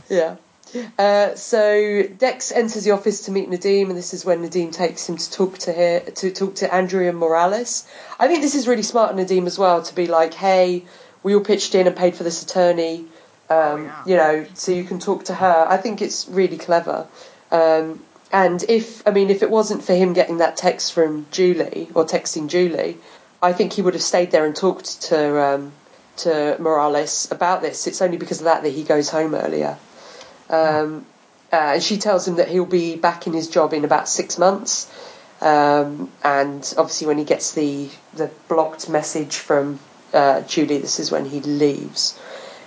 Yeah. Uh, so Dex enters the office to meet Nadeem, and this is when Nadeem takes him to talk to her, to talk to Andrea Morales. I think this is really smart, Nadeem, as well, to be like, "Hey, we all pitched in and paid for this attorney, um, yeah. you know, so you can talk to her." I think it's really clever. Um, and if I mean, if it wasn't for him getting that text from Julie or texting Julie, I think he would have stayed there and talked to um, to Morales about this. It's only because of that that he goes home earlier. Um, uh, and she tells him that he'll be back in his job in about six months. Um, and obviously, when he gets the the blocked message from uh, Julie, this is when he leaves.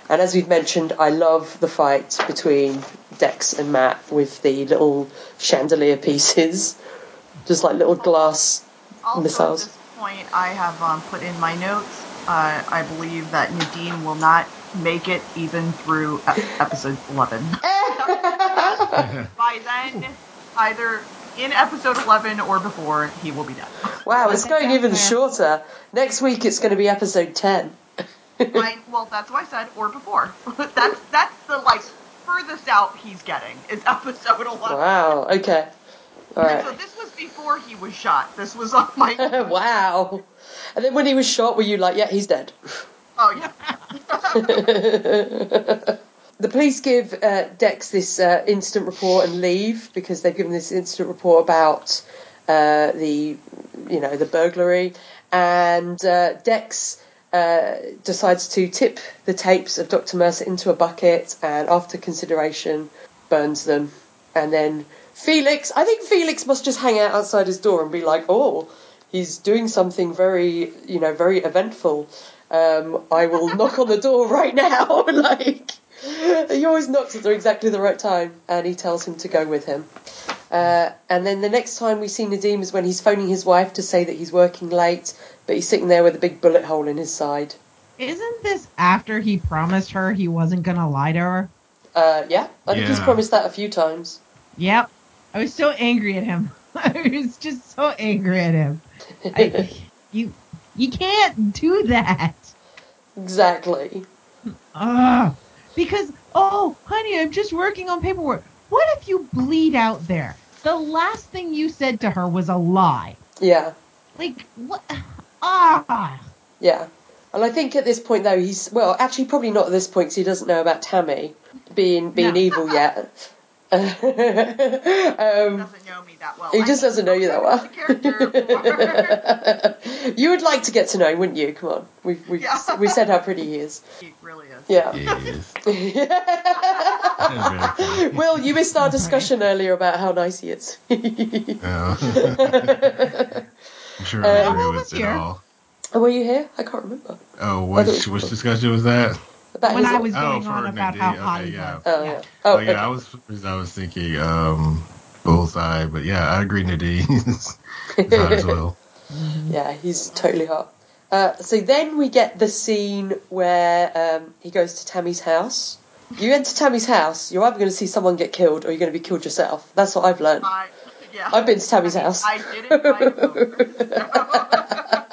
And as we've mentioned, I love the fight between Dex and Matt with the little chandelier pieces, just like little glass Also, missiles. at this point, I have um, put in my notes. Uh, I believe that Nadeem will not make it even through episode 11. By then, either in episode 11 or before, he will be dead. Wow, it's going even fair. shorter. Next week it's going to be episode 10. I, well, that's why I said or before. that's that's the like furthest out he's getting is episode 11. Wow, okay. All right. So this was before he was shot. This was on my. wow. And then when he was shot, were you like, yeah, he's dead? Oh yeah. The police give uh, Dex this uh, instant report and leave because they've given this instant report about uh, the, you know, the burglary, and uh, Dex uh, decides to tip the tapes of Dr. Mercer into a bucket, and after consideration, burns them, and then Felix, I think Felix must just hang out outside his door and be like, oh, he's doing something very, you know, very eventful. Um, I will knock on the door right now. like, he always knocks at the exactly the right time, and he tells him to go with him. Uh, and then the next time we see Nadeem is when he's phoning his wife to say that he's working late, but he's sitting there with a big bullet hole in his side. Isn't this after he promised her he wasn't gonna lie to her? Uh, yeah, I think he's promised that a few times. Yep. I was so angry at him. I was just so angry at him. I, you you can't do that. exactly. Ugh. Because oh, honey, I'm just working on paperwork. What if you bleed out there? The last thing you said to her was a lie. Yeah, Like what? Ah. yeah. And I think at this point, though, he's well, actually, probably not at this point because he doesn't know about Tammy being being No. evil yet. um, doesn't know me that well. He just doesn't know you that well. you would like to get to know him, wouldn't you? Come on, we've we've Yeah. we said how pretty he is. he really is. Yeah. Yes. Will, you missed our discussion earlier about how nice he is. Yeah. I'm sure I Will agree was with it here. all. oh, were you here? I can't remember. Oh, which which discussion was that? About when his. I was Oh, going on about how Nadeem, hot okay, he yeah. was. Oh yeah. Oh, Oh, yeah, okay. I was I was thinking um bullseye, but yeah, I agree Nadeem's is hot as well. Yeah, he's totally hot. Uh, so then we get the scene where um, he goes to Tammy's house. You enter Tammy's house, you're either going to see someone get killed or you're going to be killed yourself. That's what I've learned. I, yeah. I've been to Tammy's I mean, house. I didn't like them.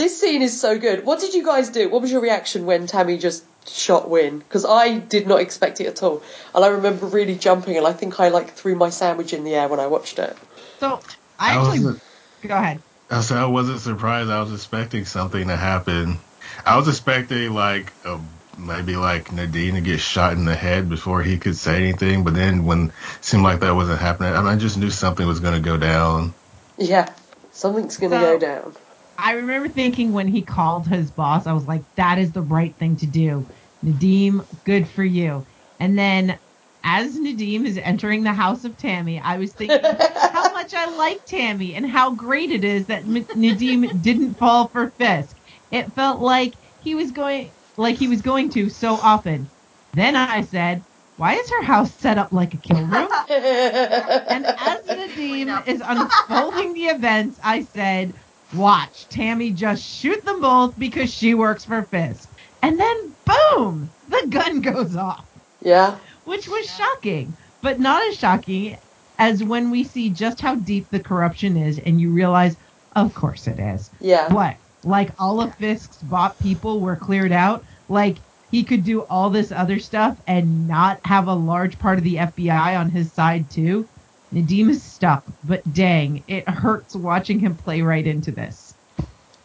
This scene is so good. What did you guys do? What was your reaction when Tammy just shot Win? Because I did not expect it at all, and I remember really jumping, and I think I like threw my sandwich in the air when I watched it. So I I actually wasn't go ahead. I said I wasn't surprised. I was expecting something to happen. I was expecting like a, maybe like Nadeem to get shot in the head before he could say anything, but then when it seemed like that wasn't happening, I, mean, I just knew something was going to go down. Yeah, something's going to So- go down. I remember thinking when he called his boss, I was like, that is the right thing to do. Nadeem, good for you. And then as Nadeem is entering the house of Tammy, I was thinking how much I like Tammy and how great it is that M- Nadeem didn't fall for Fisk. It felt like he was going like he was going to so often. Then I said, why is her house set up like a kill room? And as Nadeem is unfolding the events, I said, Watch, Tammy just shoot them both because she works for Fisk. And then, boom, the gun goes off, yeah, which was shocking, but not as shocking as when we see just how deep the corruption is and you realize, of course it is. yeah, What? Like all of Fisk's bought people were cleared out? Like he could do all this other stuff and not have a large part of the FBI on his side too? Nadeem is stuck, but dang, it hurts watching him play right into this.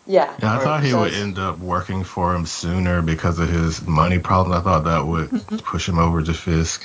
yeah. And I thought he would end up working for him sooner because of his money problems. I thought that would push him over to Fisk.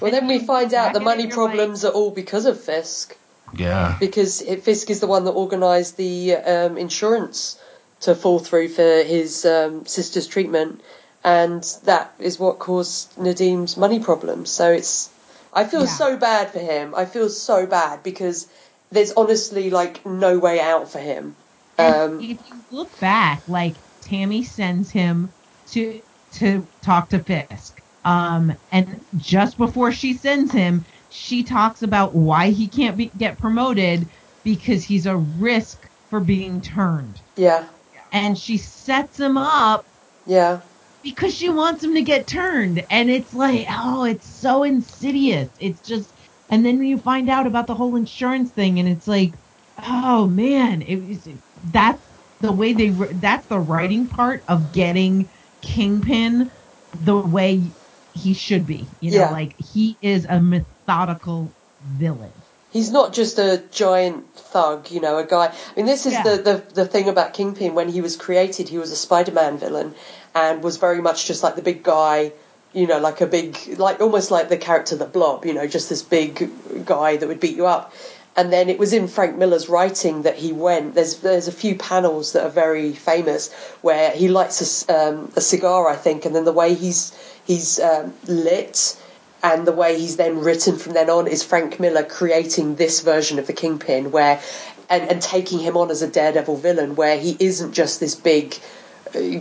Well, then we find out the money problems are all because of Fisk, Yeah. because Fisk is the one that organised the um, insurance to fall through for his um, sister's treatment, and that is what caused Nadeem's money problems. So it's, I feel Yeah. so bad for him. I feel so bad because there's honestly like no way out for him. Um, if you look back, like Tammy sends him to to talk to Fisk. Um, and just before she sends him, she talks about why he can't be, get promoted because he's a risk for being turned. yeah, And she sets him up yeah, because she wants him to get turned. And it's like, oh, it's so insidious. It's just, and then you find out about the whole insurance thing, and it's like, oh man, it was that's the way they that's the writing part of getting Kingpin the way he should be. You know, Yeah. like he is a methodical villain. he's not just a giant thug, you know, a guy. I mean, this is Yeah. the, the the thing about Kingpin. When he was created, he was a Spider-Man villain and was very much just like the big guy you know, like a big, like almost like the character the Blob, you know, just this big guy that would beat you up. And then it was in Frank Miller's writing that he went. There's there's a few panels that are very famous where he lights a, um, a cigar, I think, and then the way he's he's um, lit and the way he's then written from then on is Frank Miller creating this version of the Kingpin, where and, and taking him on as a daredevil villain, where he isn't just this big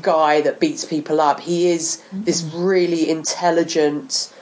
guy that beats people up. He is this really intelligent,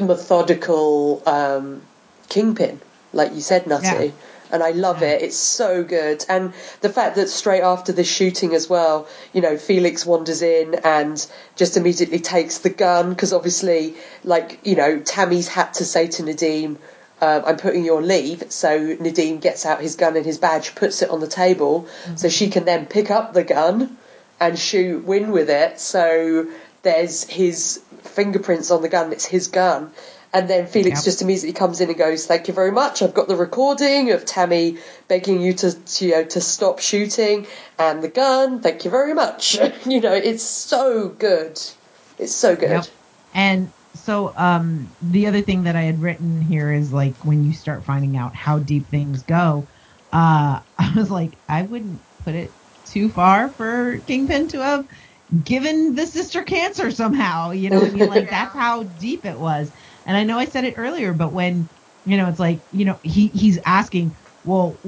methodical um, kingpin, like you said, Nutty. Yeah. And I love it. It's so good. And the fact that straight after the shooting as well, you know, Felix wanders in and just immediately takes the gun because obviously, like, you know, Tammy's had to say to Nadeem, um, I'm putting you on leave. So Nadeem gets out his gun and his badge, puts it on the table so she can then pick up the gun and shoot Win with it. So there's his fingerprints on the gun. It's his gun. And then Felix Yep. just immediately comes in and goes, "Thank you very much. I've got the recording of Tammy begging you to, to you know to stop shooting and the gun. Thank you very much. you know, it's so good. It's so good. Yep. And so um, the other thing that I had written here is like when you start finding out how deep things go, uh, I was like, I wouldn't put it too far for Kingpin to have given the sister cancer somehow. You know what I mean? Like that's how deep it was. And I know I said it earlier, but when you know, it's like you know he he's asking, well,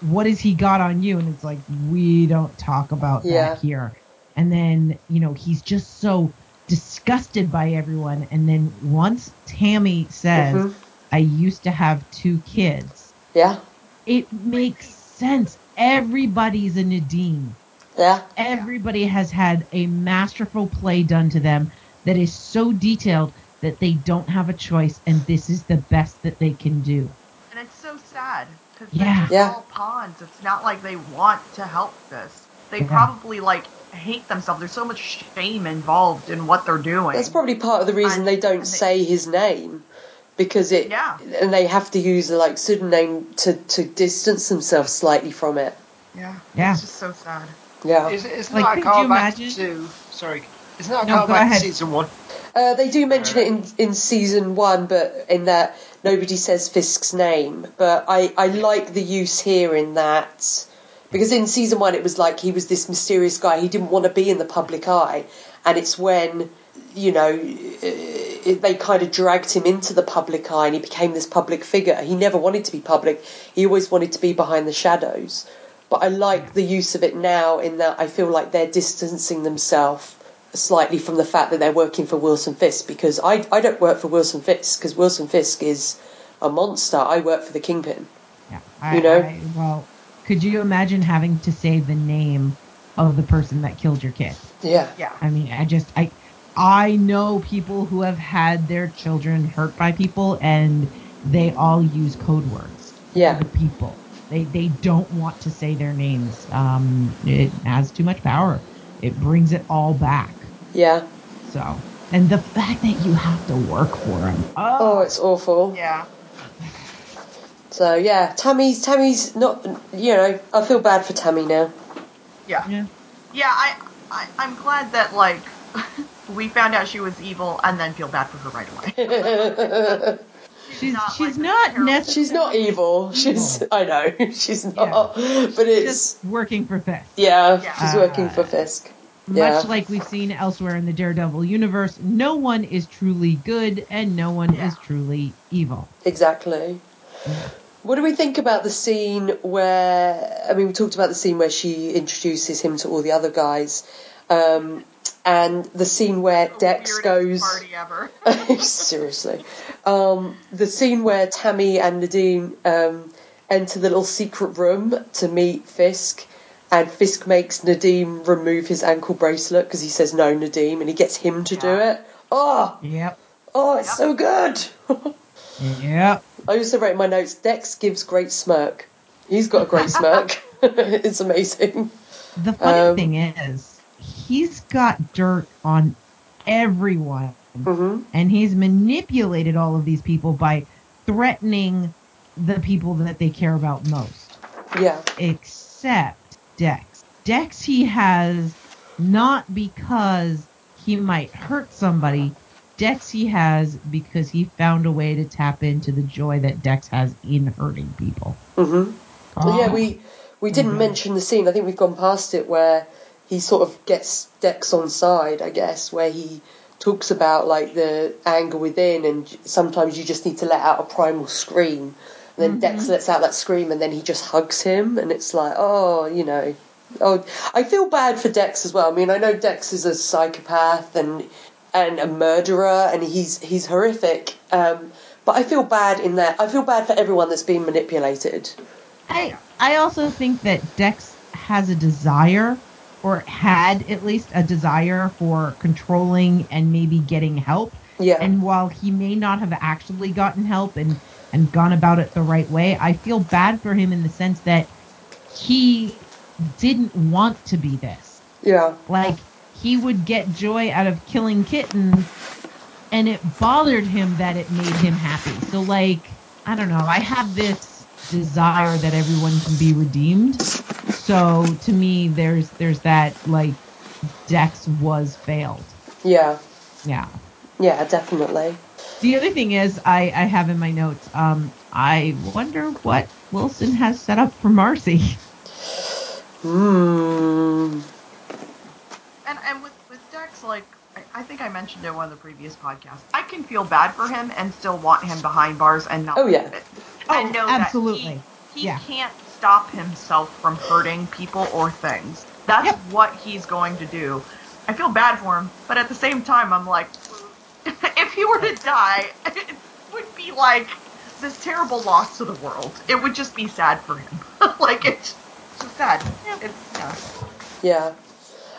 what has he got on you? And it's like we don't talk about Yeah. that here. And then you know he's just so disgusted by everyone. And then once Tammy says, Mhm. I used to have two kids, Yeah, it makes sense. Everybody's a Nadeem. yeah, Everybody has had a masterful play done to them that is so detailed that they don't have a choice, and this is the best that they can do. And it's so sad because Yeah. they're Yeah. all pawns. It's not like they want to help this. They Yeah. probably like hate themselves. There's so much shame involved in what they're doing. that's probably part of the reason And- they don't they- say his name because it Yeah. and they have to use a like pseudonym to to distance themselves slightly from it. yeah. Yeah. It's just so sad. Yeah. Is, isn't Like, that a could you callback imagine- to sorry? it's not that a No, go callback to season one? Uh, they do mention it in, in season one, but in that nobody says Fisk's name. But I, I like the use here in that because in season one it was like he was this mysterious guy. He didn't want to be in the public eye, and it's when you know they kind of dragged him into the public eye, and he became this public figure. He never wanted to be public. He always wanted to be behind the shadows. But I like the use of it now in that I feel like they're distancing themselves slightly from the fact that they're working for Wilson Fisk because I, I don't work for Wilson Fisk because Wilson Fisk is a monster. I work for the Kingpin. Yeah. I, You know? I- well, could you imagine having to say the name of the person that killed your kid? Yeah. Yeah. I mean, I just I I know people who have had their children hurt by people and they all use code words. Yeah. The people. They they don't want to say their names. Um it has too much power. It brings it all back. Yeah. So, and the fact that you have to work for them. Oh, Oh, it's awful. Yeah. So yeah, Tammy's Tammy's not. You know, I feel bad for Tammy now. Yeah. yeah. Yeah, I, I I'm glad that like we found out she was evil and then feel bad for her right away. She's not, she's like, not necessarily She's not evil. She's. I know. She's not. But it's. just working for Fisk. Yeah. Yeah. She's working for Fisk. Yeah. Much like we've seen elsewhere in the Daredevil universe, no one is truly good and no one Yeah. is truly evil. Exactly. What do we think about the scene where? I mean, we talked about the scene where she introduces him to all the other guys, um, and the scene where The Dex goes. party ever. Seriously, um, the scene where Tammy and Nadeem um, enter the little secret room to meet Fisk, and Fisk makes Nadeem remove his ankle bracelet because he says no, Nadeem, and he gets him to do it. Oh, Yep. oh, it's Yep. so good. yeah. I also wrote in my notes. Dex gives great smirk. He's got a great smirk. it's amazing. The funny Um, thing is, he's got dirt on everyone, hmm and he's manipulated all of these people by threatening the people that they care about most, Yeah, except Dex. Dex, he has not because he might hurt somebody. Dex he has because he found a way to tap into the joy that Dex has in hurting people. Mm-hmm. Oh. yeah, we we didn't Mhm. mention the scene. I think we've gone past it where he sort of gets Dex on side. I guess where he talks about like the anger within, and sometimes you just need to let out a primal scream. And then Dex lets out that scream, and then he just hugs him, and it's like, oh, you know, oh, I feel bad for Dex as well. I mean, I know Dex is a psychopath and and a murderer, and he's he's horrific. Um, but I feel bad in that. I feel bad for everyone that's being manipulated. I I also think that Dex has a desire, or had at least a desire for controlling and maybe getting help. Yeah. And while he may not have actually gotten help and and gone about it the right way, I feel bad for him in the sense that he didn't want to be this. yeah. Like he would get joy out of killing kittens and it bothered him that it made him happy. So like, I don't know, I have this desire that everyone can be redeemed. So to me there's there's that like Dex was failed. Yeah. Yeah. Yeah, definitely. The other thing is I, I have in my notes, um, I wonder what Wilson has set up for Marcy. Hmm. And and with with Dex, like I, I think I mentioned in one of the previous podcasts, I can feel bad for him and still want him behind bars and not Oh, yeah. it. Oh, and know absolutely. that he, he Yeah. can't stop himself from hurting people or things. That's Yep. what he's going to do. I feel bad for him, but at the same time, I'm like, if he were to die, it would be like this terrible loss to the world. It would just be sad for him. like it's just sad. It's yeah. Yeah.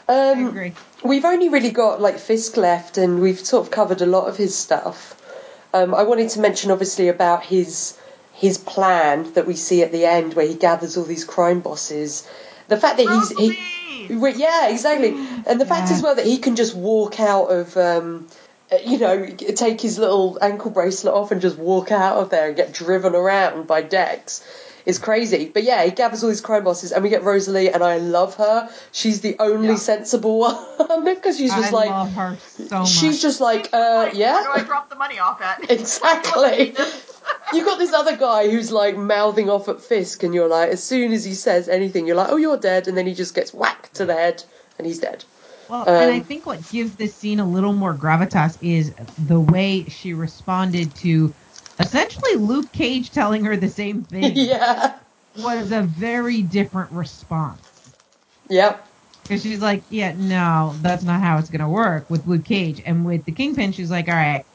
I Um, agree. we've only really got like Fisk left, and we've sort of covered a lot of his stuff. Um, I wanted to mention, obviously, about his his plan that we see at the end, where he gathers all these crime bosses. The fact that he's he, yeah, exactly. And the fact Yeah. as well that he can just walk out of, um, uh, you know, take his little ankle bracelet off and just walk out of there and get driven around by Dex is crazy. But yeah, he gathers all these crime bosses, and we get Rosalie, and I love her. She's the only Yeah. sensible one because she's just I like, love her so much. she's just like, uh, Like, Where do I yeah, drop the money off at? exactly. You got this other guy who's like mouthing off at Fisk, and you're like, as soon as he says anything, you're like, oh, you're dead, and then he just gets whacked to the head, and he's dead. Well, and I Um, think what gives this scene a little more gravitas is the way she responded to essentially Luke Cage telling her the same thing. yeah. Was a very different response. Yep. Because she's like, yeah, no, that's not how it's going to work with Luke Cage. And with the Kingpin, she's like, all right,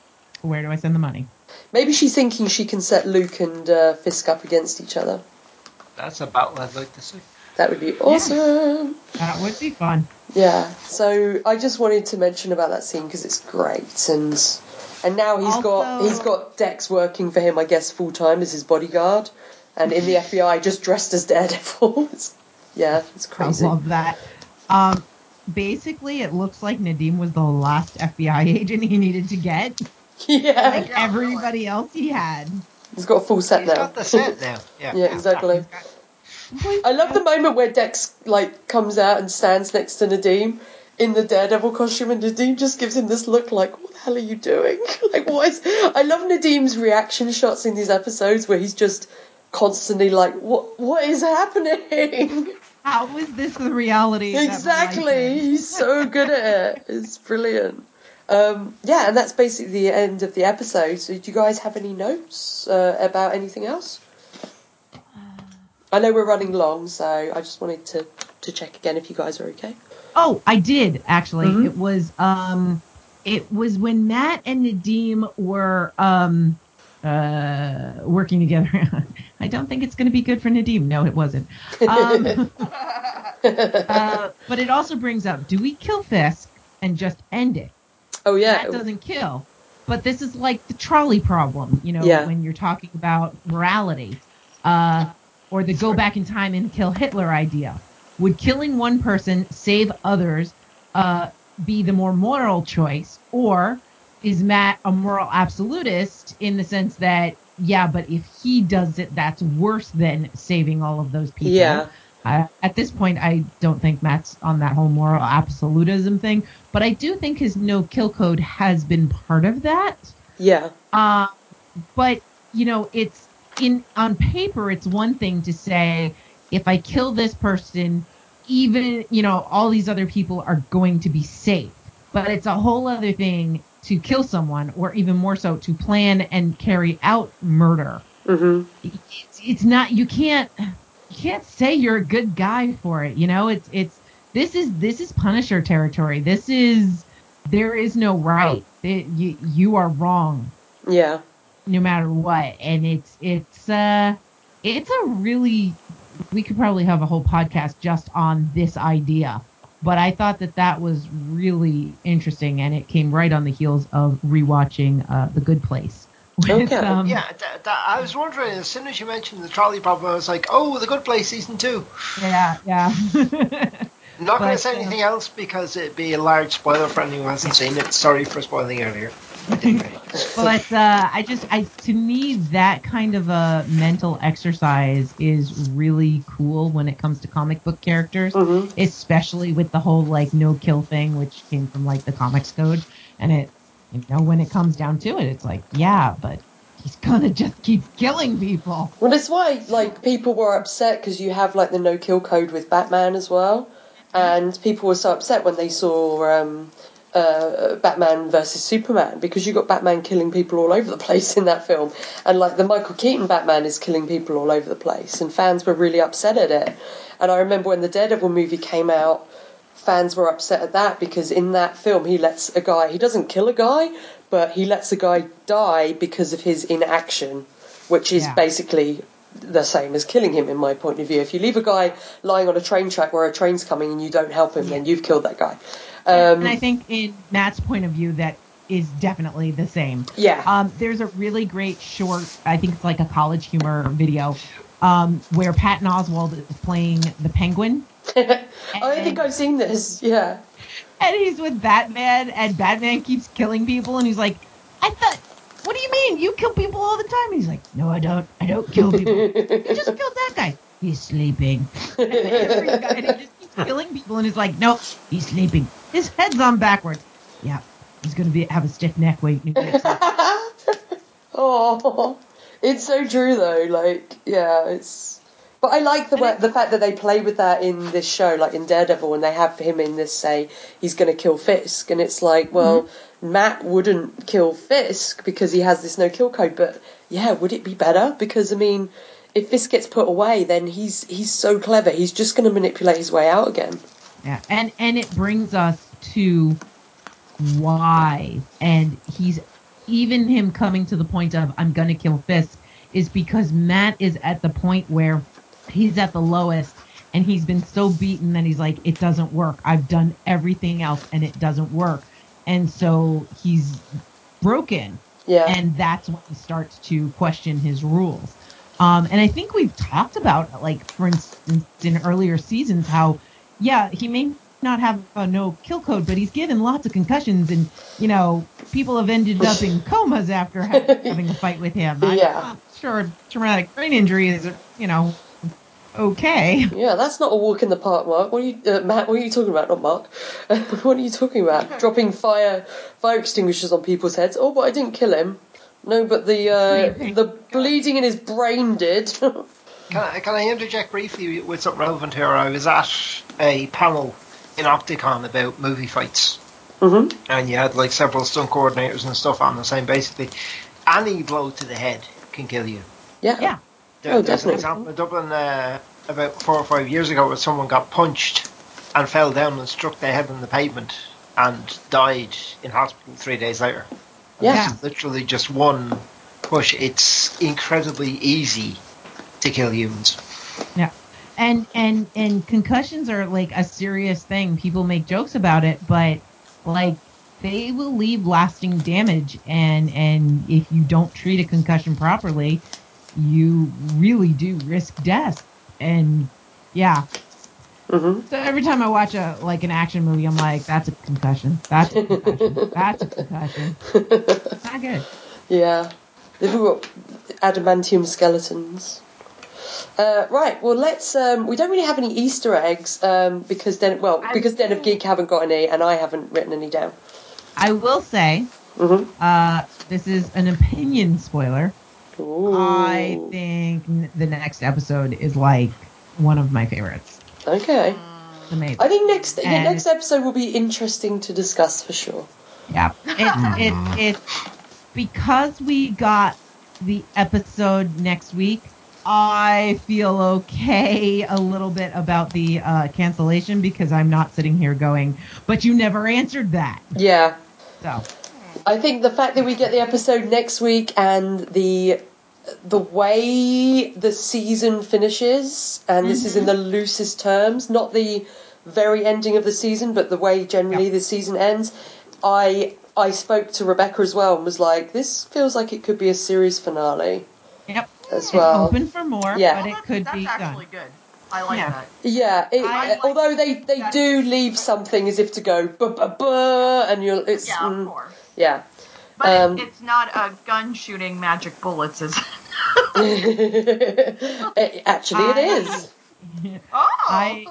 where do I send the money? Maybe she's thinking she can set Luke and uh, Fisk up against each other. That's a battle I'd like to see. That would be awesome. That would be fun. Yeah. So I just wanted to mention about that scene because it's great, and and now he's got he's got Dex working for him, I guess, full time as his bodyguard, and in the FBI just dressed as Daredevil. It's- yeah, it's crazy. I love that. Um, basically, it looks like Nadeem was the last FBI agent he needed to get. yeah, Like everybody else he had. he's got a full set He's now. got the set now. Yeah. yeah, exactly. I love the moment where Dex like comes out and stands next to Nadeem in the Daredevil costume, and Nadeem just gives him this look like, "What the hell are you doing?" like, what is? I love Nadeem's reaction shots in these episodes where he's just constantly like, "What? What is happening?" How is this the reality? that my life exactly. He's so good at it. It's brilliant. Um, yeah, and that's basically the end of the episode. So, do you guys have any notes uh, about anything else? I know we're running long, so I just wanted to, to check again if you guys are okay. Oh, I did actually. Mhm. It was um, it was when Matt and Nadeem were um, uh, working together. I don't think it's going to be good for Nadeem. No, it wasn't. Um, uh, but it also brings up: Do we kill Fisk and just end it? Oh yeah, That doesn't kill. But this is like the trolley problem, you know, Yeah. when you're talking about morality, uh, or the go back in time and kill Hitler idea. Would killing one person save others uh, be the more moral choice, or is Matt a moral absolutist in the sense that yeah, but if he does it, that's worse than saving all of those people. yeah, I, at this point, I don't think Matt's on that whole moral absolutism thing, but I do think his no kill code has been part of that. Yeah. Uh, but you know, it's in on paper, it's one thing to say if I kill this person, even you know, all these other people are going to be safe. But it's a whole other thing to kill someone, or even more so, to plan and carry out murder. hmm It's, it's not you can't you can't say you're a good guy for it. You know, it's it's this is this is Punisher territory. This is there is no right. It, you you are wrong Yeah. no matter what and it's it's uh it's a really we could probably have a whole podcast just on this idea but i thought that that was really interesting and it came right on the heels of rewatching uh the good place with, Okay. um, Yeah, th- th- I was wondering as soon as you mentioned the trolley problem, I was like, "Oh, the Good Place season two. yeah yeah I'm not going to say uh, anything else because it'd be a large spoiler for anyone who hasn't seen it. Sorry for spoiling earlier. but uh, I just, I to me that kind of a mental exercise is really cool when it comes to comic book characters, Mhm. especially with the whole like no kill thing, which came from like the comics code, and it, you know, when it comes down to it, it's like yeah, but he's gonna just keep killing people. Well, that's why like people were upset because you have like the no kill code with Batman as well, and people were so upset when they saw um, uh, Batman versus Superman because you got Batman killing people all over the place in that film, and like the Michael Keaton Batman is killing people all over the place, and fans were really upset at it. And I remember when the Daredevil movie came out, fans were upset at that because in that film he lets a guy he doesn't kill a guy, but he lets a guy die because of his inaction, which is Yeah. basically the same as killing him in my point of view. If you leave a guy lying on a train track where a train's coming and you don't help him, then you've killed that guy. Um, and I think in Matt's point of view, that is definitely the same. yeah. Um, there's a really great short, I think it's like a college humor video, um, where Patton Oswalt is playing the Penguin, I think I've seen this. Yeah. and he's with Batman, and Batman keeps killing people, and he's like, "I thought, what do you mean? You kill people all the time?" And he's like, "No, I don't. I don't kill people. you just killed that guy. He's sleeping." and every guy, and he just keeps killing people, and he's like, "No, he's sleeping. His head's on backwards. Yeah, he's gonna be have a stiff neck waiting." to get sleep." Oh, it's so true though. Like, yeah, it's. But I like the way, the fact that they play with that in this show, like in Daredevil, when they have him in this say he's going to kill Fisk, and it's like, well, mm-hmm. Matt wouldn't kill Fisk because he has this no kill code, but yeah, would it be better? Because I mean, if Fisk gets put away, then he's he's so clever, he's just going to manipulate his way out again. Yeah, and and it brings us to why, and he's even him coming to the point of I'm gonna kill Fisk is because Matt is at the point where he's at the lowest and he's been so beaten that he's like it doesn't work. I've done everything else and it doesn't work, and so he's broken Yeah, and that's when he starts to question his rules. Um, and I think we've talked about, like, for instance, in earlier seasons, how, yeah, he may not have a no kill code, but he's given lots of concussions, and you know, people have ended up in comas after having a fight with him. I'm Yeah. sure traumatic brain injury is, you know, okay. yeah, that's not a walk in the park, Mark. What are you, uh, Matt? What are you talking about? Not Mark. what are you talking about? Dropping fire fire extinguishers on people's heads? Oh, but I didn't kill him. No, but the uh, the bleeding in his brain did. Can I, can I interject briefly with something relevant here? I was at a panel in Opticon about movie fights, hmm and you had like several stunt coordinators and stuff on the same. Basically, any blow to the head can kill you. Yeah. Yeah. There, Oh, there's an definitely. example in Dublin uh, about four or five years ago where someone got punched and fell down and struck their head on the pavement and died in hospital three days later. Yeah. It's literally just one push. It's incredibly easy to kill humans. Yeah. And and and concussions are like a serious thing. People make jokes about it, but like they will leave lasting damage and and if you don't treat a concussion properly, you really do risk death. And yeah. hmm So every time I watch a like an action movie, I'm like, that's a concussion. That's a concussion. that's a concussion. Not good. Yeah. They've all got adamantium skeletons. Uh, right. Well, let's. Um, we don't really have any Easter eggs um, because then, well, because Den of. Geek haven't got any, and I haven't written any down. I will say, hmm uh, this is an opinion spoiler. Ooh. I think the next episode is like one of my favorites. Okay. It's amazing. I think next the And- next episode will be interesting to discuss for sure. Yeah, it's it's it's because we got the episode next week. I feel okay a little bit about the uh, cancellation because I'm not sitting here going, but you never answered that. Yeah. So I think the fact that we get the episode next week and the the way the season finishes, and this is in the loosest terms, not the very ending of the season, but the way generally Yep. the season ends. I I spoke to Rebecca as well and was like, this feels like it could be a series finale yep, as it's well. open for more, Yeah. but it that's, could that's be actually done. good. I like Yeah. that. Yeah, it, I like although they, they that do it's- leave something as if to go buh, buh, buh, and you're it's Yeah, mm, of course. Yeah. But Um, it's not a gun shooting magic bullets, is it? It- actually, it I- is. Oh! I-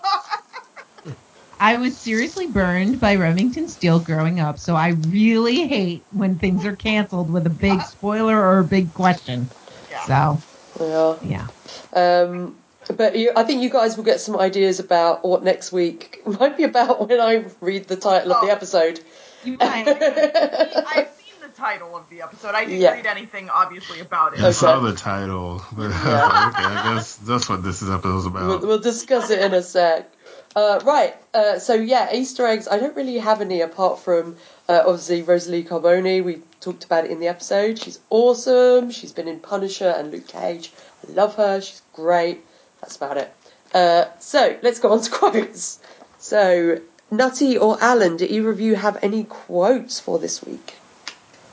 I was seriously burned by Remington Steele growing up, so I really hate when things are canceled with a big spoiler or a big question. Yeah. So Yeah. yeah. Um, but you, I think you guys will get some ideas about what next week might be about when I read the title of the Oh. episode. You might. I've seen the title of the episode. I didn't Yeah. read anything, obviously, about it. I saw the title, but Yeah. okay, I guess that's what this is episode's We'll, about. we'll discuss it in a sec. Uh, right. Uh, so yeah, Easter eggs. I don't really have any apart from uh, obviously Rosalie Carboni. We talked about it in the episode. She's awesome. She's been in Punisher and Luke Cage. I love her. She's great. That's about it. Uh, so let's go on to quotes. So Nutty or Alan, do either of you have any quotes for this week?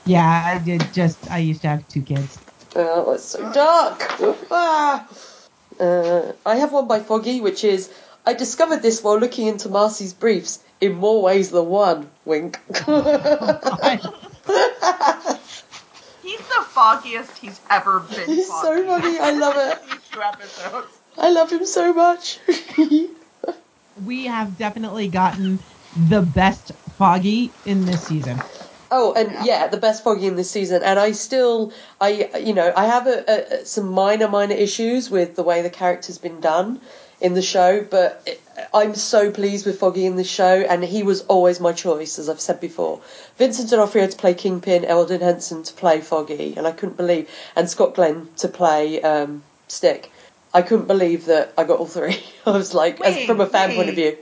Yeah, I did just. I used to have two kids. Oh, it's so dark. Ah. Uh, I have one by Foggy, which is I discovered this while looking into Marcy's briefs in more ways than one. Wink. He's the foggiest he's ever been. He's so funny. I love it. These two episodes. I love him so much. we have definitely gotten the best Foggy in this season. Oh, and yeah, the best Foggy in this season, and I still, I you know, I have a, a, some minor minor issues with the way the character's been done in the show, but it, I'm so pleased with Foggy in the show, and he was always my choice, as I've said before. Vincent D'Onofrio to play Kingpin, Elden Henson to play Foggy, and I couldn't believe, and Scott Glenn to play um, Stick. I couldn't believe that I got all three. I was like, as from a fan point of view.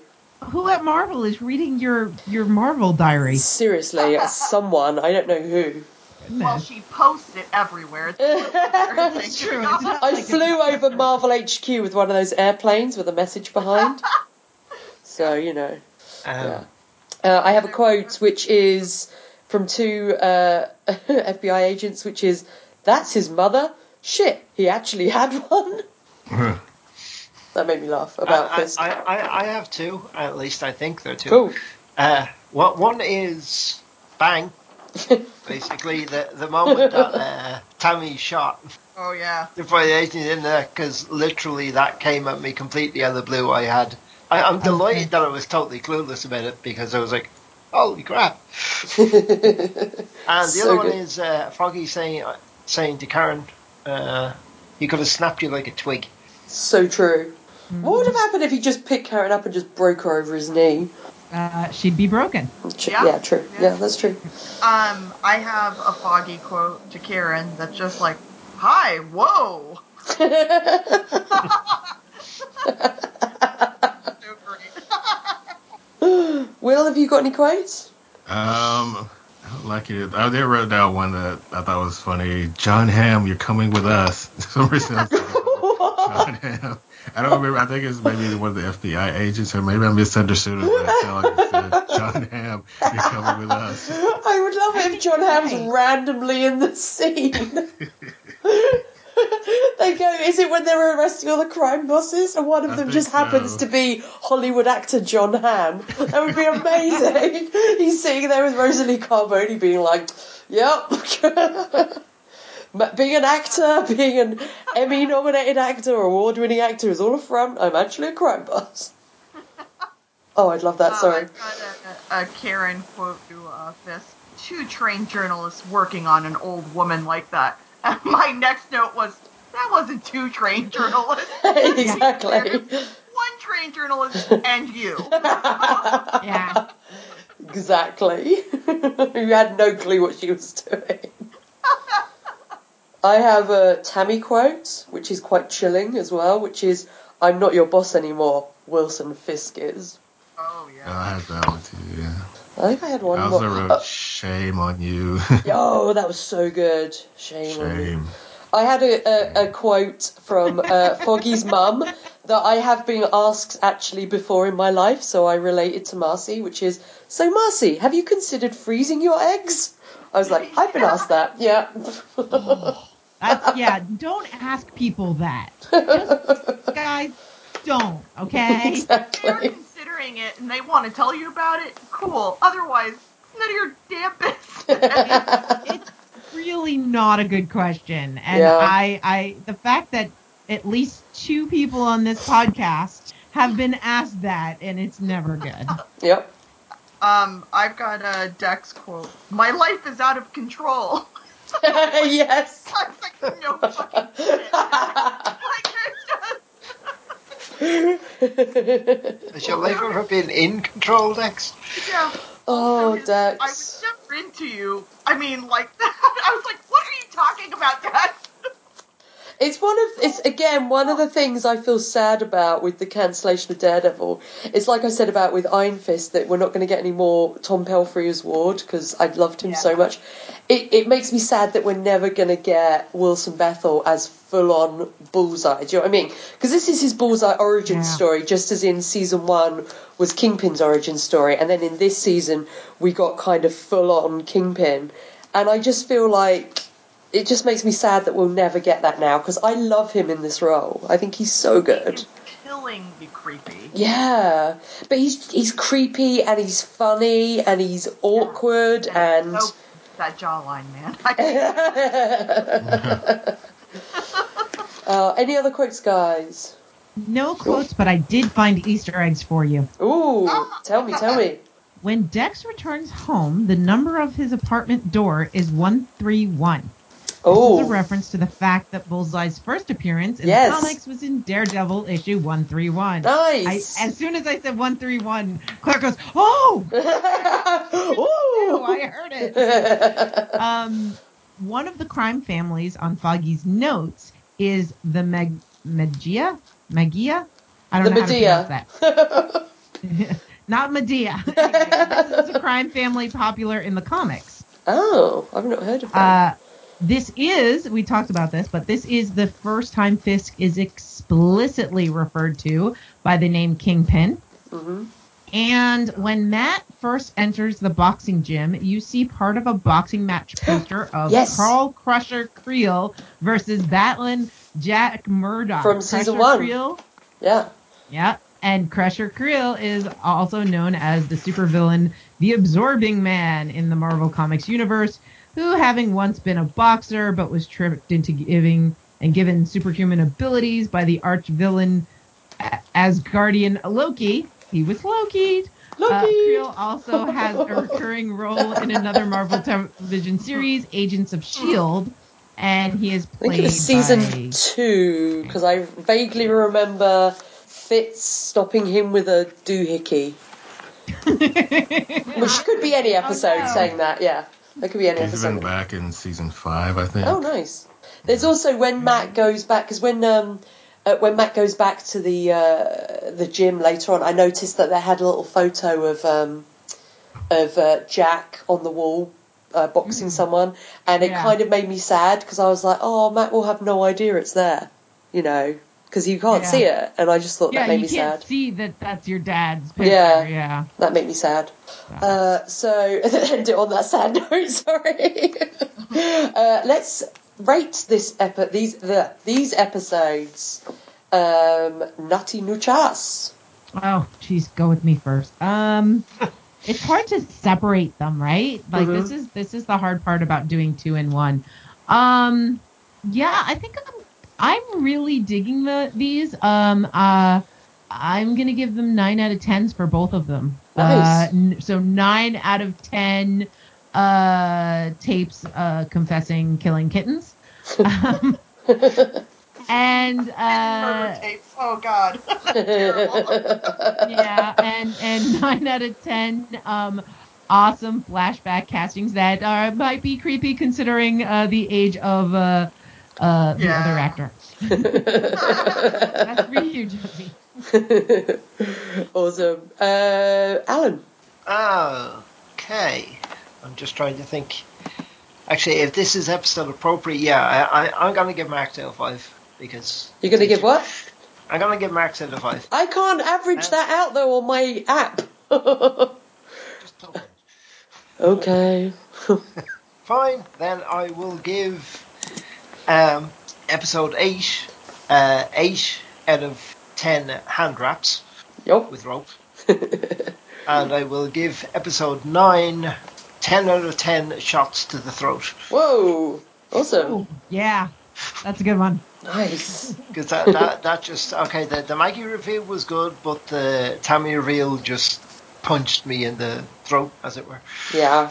Who at Marvel is reading your your Marvel diary? Seriously, someone I don't know who. Well, she posts it everywhere. It's That's true. I like flew it's- over Marvel HQ with one of those airplanes with a message behind. so you know, Um, yeah. Uh, I have a quote which is from two uh, FBI agents, which is, "That's his mother. Shit, he actually had one." That made me laugh about I, this. I, I, I have two, at least I think they're two. Cool. Uh, what one is bang, basically the the moment that uh, Tammy shot Oh yeah. before the agent in there, because literally that came at me completely out of the blue. I had, I, I'm delighted that I was totally clueless about it because I was like, holy crap. And the So other one good. is uh, Foggy saying uh, saying to Karen, uh, "He could have snapped you like a twig." So true. What would have happened if he just picked Karen up and just broke her over his knee? Uh, she'd be broken. Tr- Yeah. yeah true. Yeah. Yeah, that's true. Um, I have a foggy quote to Karen that's just like, "Hi, whoa." Will, have you got any quotes? Um, I don't like it. I did write down one that I thought was funny. John Hamm, you're coming with us. For some reason, I John Hamm. I don't remember. I think it's maybe one of the FBI agents, or maybe I misunderstood it. But I felt like it said, John Hamm, you're coming with us. I would love it if John Hamm's Right. randomly in the scene. they go, is it when they're arresting all the crime bosses? And one of I them think just happens so. to be Hollywood actor John Hamm. That would be amazing. He's sitting there with Rosalie Carboni being like, yep. Being an actor, being an Emmy nominated actor, award winning actor is all a front. I'm actually a crime boss. Oh, I'd love that. Uh, Sorry. I've got a, a Karen quote to uh, this. Two trained journalists working on an old woman like that. And my next note was, that wasn't two trained journalists. exactly. One trained journalist and you. Yeah. exactly. you had no clue what she was doing. I have a Tammy quote, which is quite chilling as well, which is, I'm not your boss anymore, Wilson Fisk is. Oh, Oh, yeah. I had that one too. Yeah. I think I had one I also more. wrote "Shame on you." Oh, that was so good. Shame. on you. Shame. I had a, a, a quote from uh, Foggy's mum that I have been asked actually before in my life, so I related to Marcy, which is, So, Marcy, have you considered freezing your eggs? I was like, I've been asked that, yeah. That's, yeah, don't ask people that. Just, guys, don't, okay? If they're considering it and they want to tell you about it, cool. Otherwise, it's none of your damn business. It's really not a good question. And Yeah. I, I, the fact that at least two people on this podcast have been asked that, and it's never good. Yep. um, I've got a Dex quote. My life is out of control. yes. I was like, no fucking shit. like, there's just, Has your life ever been in control, Dex? yeah. oh, Also, his- I was Dex. never into you. I mean, like that. I was like, what are you talking about, Dex? It's one of it's again one of the things I feel sad about with the cancellation of Daredevil. It's like I said about with Iron Fist that we're not going to get any more Tom Pelphrey as Ward because I loved him Yeah. so much. It it makes me sad that we're never going to get Wilson Bethel as full on Bullseye. Do you know what I mean? Because this is his Bullseye origin Yeah. story, just as in season one was Kingpin's origin story, and then in this season we got kind of full on Kingpin, and I just feel like it just makes me sad that we'll never get that now because I love him in this role. I think he's so good. He's killingly creepy. Yeah, but he's he's creepy and he's funny and he's awkward and So, that jawline, man. Uh, any other quotes, guys? No quotes, but I did find Easter eggs for you. Ooh, tell me, tell me. When Dex returns home, the number of his apartment door is 131. This is a Oh, reference to the fact that Bullseye's first appearance in Yes. the comics was in Daredevil issue 131. nice. I, as soon as I said 131, Claire goes, Oh! Oh, I heard it. Um, one of the crime families on Foggy's notes is the Meg- Maggia? Maggia? I don't The know Medea. how to pronounce that. Not Medea. Anyway, this is a crime family popular in the comics. oh, I've not heard of that. Uh, this is, we talked about this, but this is the first time Fisk is explicitly referred to by the name Kingpin. hmm And when Matt first enters the boxing gym, you see part of a boxing match poster of Yes. Carl Crusher Creel versus Battlin' Jack Murdock. From season Crusher one. Creel, Yeah. yeah. And Crusher Creel is also known as the supervillain, the Absorbing Man in the Marvel Comics universe, who, having once been a boxer but was tricked into giving and given superhuman abilities by the arch villain Asgardian Loki, he was Loki. Uh, Loki. Creel also has a recurring role in another Marvel television series, Agents of S.H.I.E.L.D., and he is I think played it was season by... two because I vaguely remember Fitz stopping him with a doohickey. Which could be any episode Oh, no. saying that, yeah. That could be any He's been back in season five, I think. Oh, nice. There's also when Matt goes back because when um uh, when Matt goes back to the uh, the gym later on, I noticed that they had a little photo of um of uh, Jack on the wall uh, boxing someone, and it Yeah. kind of made me sad because I was like, oh, Matt will have no idea it's there, you know, because you can't Yeah. see it, and I just thought Yeah, that made you me can't sad. see that that's your dad's picture. Yeah. Yeah. That made me sad. Uh, so end it on that sad note. Sorry. uh, let's rate this epi- these the, these episodes. Um, Nutty Nuchas. Oh, jeez, go with me first. Um, it's hard to separate them, right? Like Mhm. this is this is the hard part about doing two in one. Um, yeah, I think I'm I'm really digging the these. Um, uh, I'm gonna give them nine out of tens for both of them. Nice. Uh, n- so nine out of ten uh tapes uh confessing killing kittens. Um, and uh tapes. Oh God. Yeah, and and nine out of ten um awesome flashback castings that uh, might be creepy considering uh, the age of uh, uh, the Yeah. other actor. That's for you, Josie. awesome. Uh, Alan. Oh, okay. I'm just trying to think. Actually, if this is episode appropriate, yeah, I, I, I'm going to give Mark Tail 5 because. You're going to give what? I'm going to give Mark Tail a 5. I can't average that out though on my app. Just okay. Fine, then I will give um, episode 8 uh, 8 out of 10 hand wraps Yup. with rope. and I will give episode 9 10 out of 10 shots to the throat. Whoa. Awesome. Oh, yeah, that's a good one. Nice. Because that, that, that just, okay, the, the Maggie reveal was good, but the Tammy reveal just punched me in the throat, as it were. Yeah.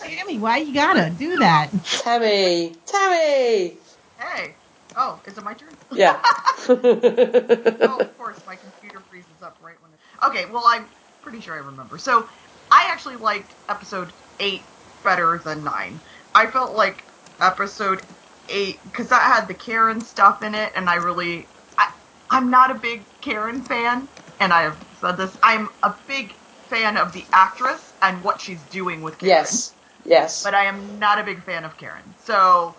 Tammy, why you gotta do that? Tammy. Tammy. Hey. Oh, is it my turn? Yeah. oh, of course, my computer freezes up right when. It... Okay, well, I'm pretty sure I remember. So, I actually liked episode eight better than nine. I felt like episode eight because that had the Karen stuff in it, and I really, I, I'm not a big Karen fan, and I have said this. I'm a big fan of the actress and what she's doing with Karen yes. Yes. but I am not a big fan of Karen. So,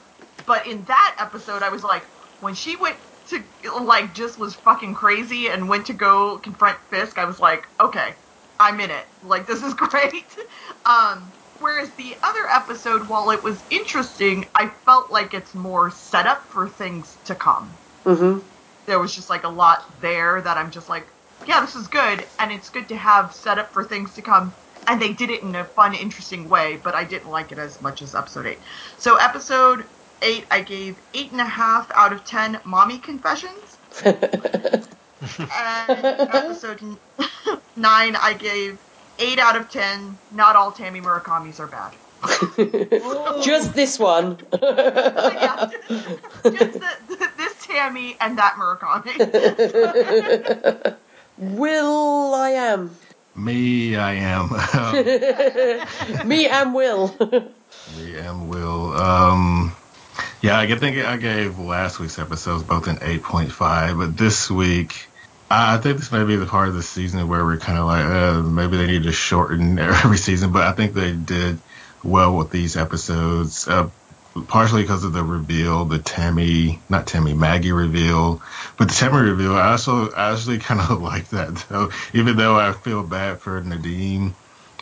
but in that episode, I was like, when she went to, like, just was fucking crazy and went to go confront Fisk, I was like, okay, I'm in it. Like, this is great. um, whereas the other episode, while it was interesting, I felt like it's more set up for things to come. hmm There was just, like, a lot there that I'm just like, yeah, this is good, and it's good to have set up for things to come. And they did it in a fun, interesting way, but I didn't like it as much as episode 8. So, episode 8, I gave 8.5 out of 10 mommy confessions. And episode 9, I gave 8 out of 10. Not all Tammy Murakami's are bad. Just this one. yeah, just, just the, the, this Tammy and that Murakami. Will I am. Me, I am. Me and Will. Me and Will. Um, yeah, I think I gave last week's episodes both an 8.5, but this week, I think this may be the part of the season where we're kind of like, uh, maybe they need to shorten every season, but I think they did well with these episodes. Uh, partially because of the reveal, the Tammy, not Tammy, Maggie reveal, but the Tammy reveal, I also actually kind of like that though, even though I feel bad for Nadeem.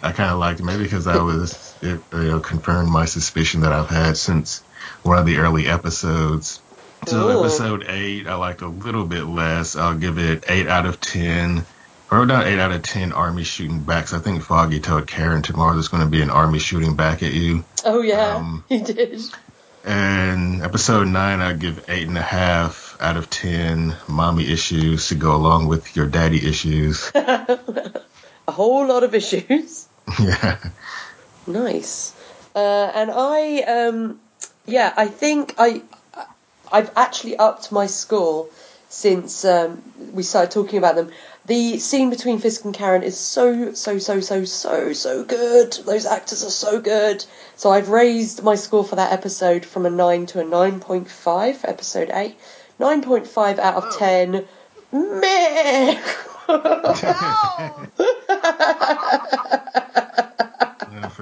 I kind of liked it, maybe because I was, it, you know, confirmed my suspicion that I've had since one of the early episodes. So Ooh. episode eight, I liked a little bit less. I'll give it eight out of ten, or not eight out of ten. Army shooting backs. I think Foggy told Karen tomorrow there's going to be an army shooting back at you. Oh yeah, Um, he did. And episode nine, I give eight and a half out of ten. Mommy issues to go along with your daddy issues. A whole lot of issues. yeah. Nice. Uh, and I, um, yeah, I think I, I've actually upped my score since um, we started talking about them. The scene between Fisk and Karen is so, so, so, so, so, so good. Those actors are so good. So I've raised my score for that episode from a 9 to a 9.5 episode 8. 9.5 out of 10. Meh!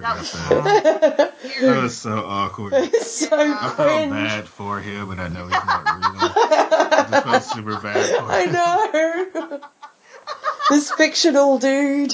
I forgot that. That was so awkward. it's so I felt bad for him, and I know he's not real. I just felt super bad for I him. know. this fictional dude.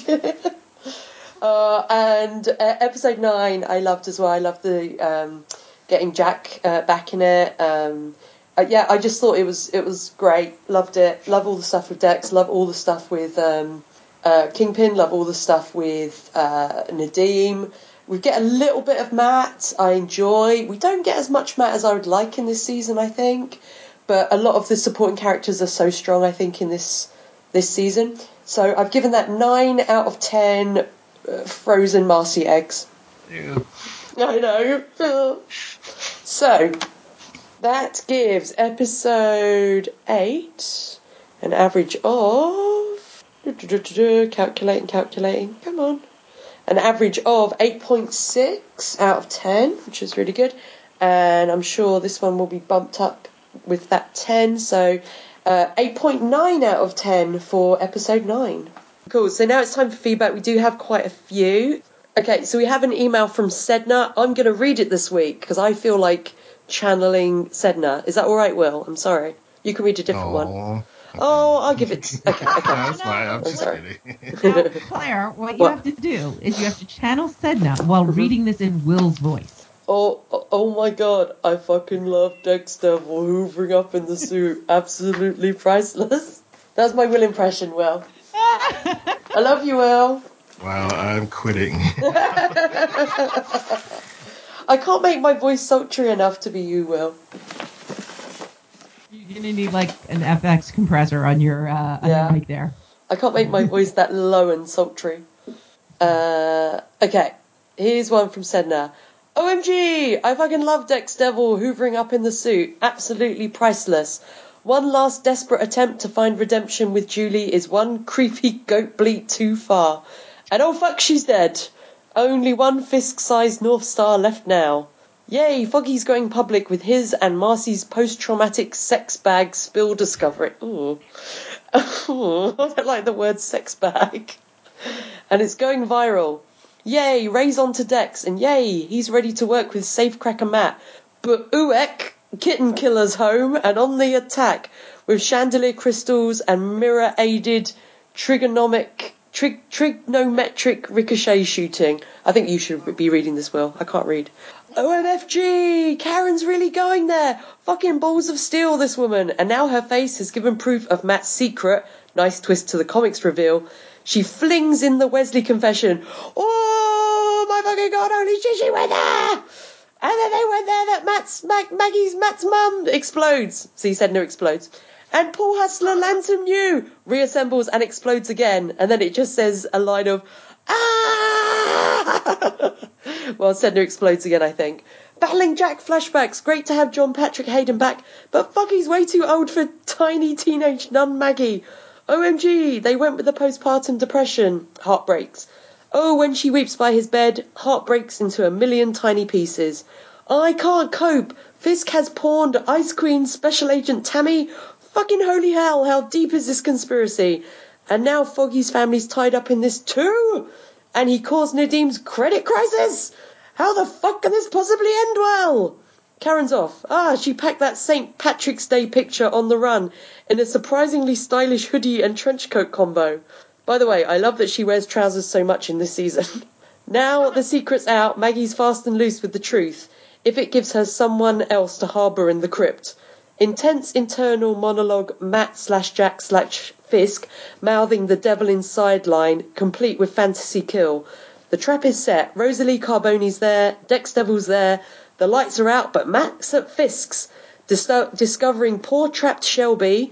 uh, and uh, episode nine, I loved as well. I loved the um, getting Jack uh, back in it. Um, uh, yeah, I just thought it was it was great. Loved it. Love all the stuff with Dex. Love all the stuff with um, uh, Kingpin. Love all the stuff with uh, Nadeem. We get a little bit of Matt. I enjoy. We don't get as much Matt as I would like in this season, I think. But a lot of the supporting characters are so strong, I think, in this this season. So I've given that nine out of ten uh, frozen Marcy eggs. Ew. I know. So that gives episode eight an average of calculating, calculating. Come on, an average of eight point six out of ten, which is really good. And I'm sure this one will be bumped up with that ten. So uh, eight point nine out of ten for episode nine. Cool. So now it's time for feedback. We do have quite a few. Okay, so we have an email from Sedna. I'm going to read it this week because I feel like channeling Sedna. Is that all right, Will? I'm sorry. You can read a different one. Aw. Oh, I'll give it. Okay, okay. That's fine. I'm just sorry. kidding. Now, Claire, what you What? have to do is you have to channel Sedna while Mhm. reading this in Will's voice. Oh, oh, oh my god, I fucking love Dexter for hoovering up in the suit. Absolutely priceless. That's my Will impression, Will. I love you, Will. Wow, I'm quitting. I can't make my voice sultry enough to be you, Will. You're gonna need like an FX compressor on your uh, on Yeah. your mic there. I can't make my voice that low and sultry. Uh, okay, here's one from Sedna. OMG! I fucking love Dex Devil hoovering up in the suit. Absolutely priceless. One last desperate attempt to find redemption with Julie is one creepy goat bleat too far. And oh fuck, she's dead. Only one Fisk sized North Star left now. Yay, Foggy's going public with his and Marci's post traumatic sex bag spill discovery. Ooh. I don't like the word sex bag. And it's going viral. Yay, Ray's on to Dex, and yay, he's ready to work with Safecracker Matt. But Uek, Kitten Killer's home and on the attack with chandelier crystals and mirror aided trigonomic trig, trigonometric ricochet shooting. I think you should be reading this, Will. I can't read. OMFG! Karen's really going there! Fucking balls of steel, this woman! And now her face has given proof of Matt's secret. Nice twist to the comics reveal. She flings in the Wesley confession. Oh my fucking god, only she went there! And then they went there that Matt's, Mag, Maggie's, Matt's mum explodes. So he said no explodes. And Paul Hustler Lantern New reassembles and explodes again. And then it just says a line of, ah! well, Sedna explodes again, I think. Battlin' Jack flashbacks. Great to have John Patrick Hayden back, but fuck, he's way too old for tiny teenage nun Maggie. OMG, they went with the postpartum depression. Heartbreaks. Oh, when she weeps by his bed, heart breaks into a million tiny pieces. I can't cope. Fisk has pawned Ice Queen Special Agent Tammy. Fucking holy hell, how deep is this conspiracy? And now Foggy's family's tied up in this too? And he caused Nadeem's credit crisis? How the fuck can this possibly end well? Karen's off. Ah, she packed that St. Patrick's Day picture on the run in a surprisingly stylish hoodie and trench coat combo. By the way, I love that she wears trousers so much in this season. now the secret's out, Maggie's fast and loose with the truth, if it gives her someone else to harbour in the crypt. Intense internal monologue Matt slash Jack slash Fisk mouthing the devil inside line, complete with fantasy kill. The trap is set, Rosalie Carbone's there, Dex Devil's there, the lights are out, but Matt's at Fisk's, dis- discovering poor trapped Shelby,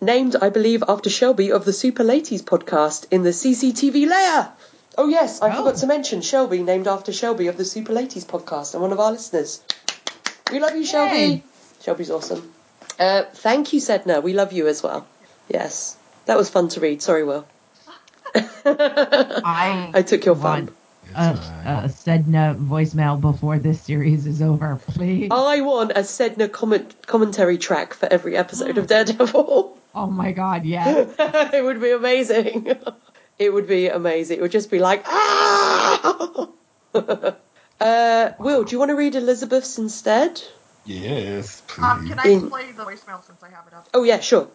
named, I believe, after Shelby of the Super Ladies podcast in the CCTV layer. Oh yes, I Oh. forgot to mention Shelby, named after Shelby of the Super Ladies podcast, and one of our listeners. We love you, Shelby. Yay. Shelby's awesome. Uh, thank you, Sedna. We love you as well. Yes, that was fun to read. Sorry, Will. I I took your want fun. It's a, fine. a Sedna voicemail before this series is over, please. I want a Sedna comment commentary track for every episode of Daredevil. Oh my god, yeah. it would be amazing. It would be amazing. It would just be like, ah! uh, Will, do you want to read Elizabeth's instead? yes, please. Um, can I play the voicemail since I have it up? Oh, yeah, sure.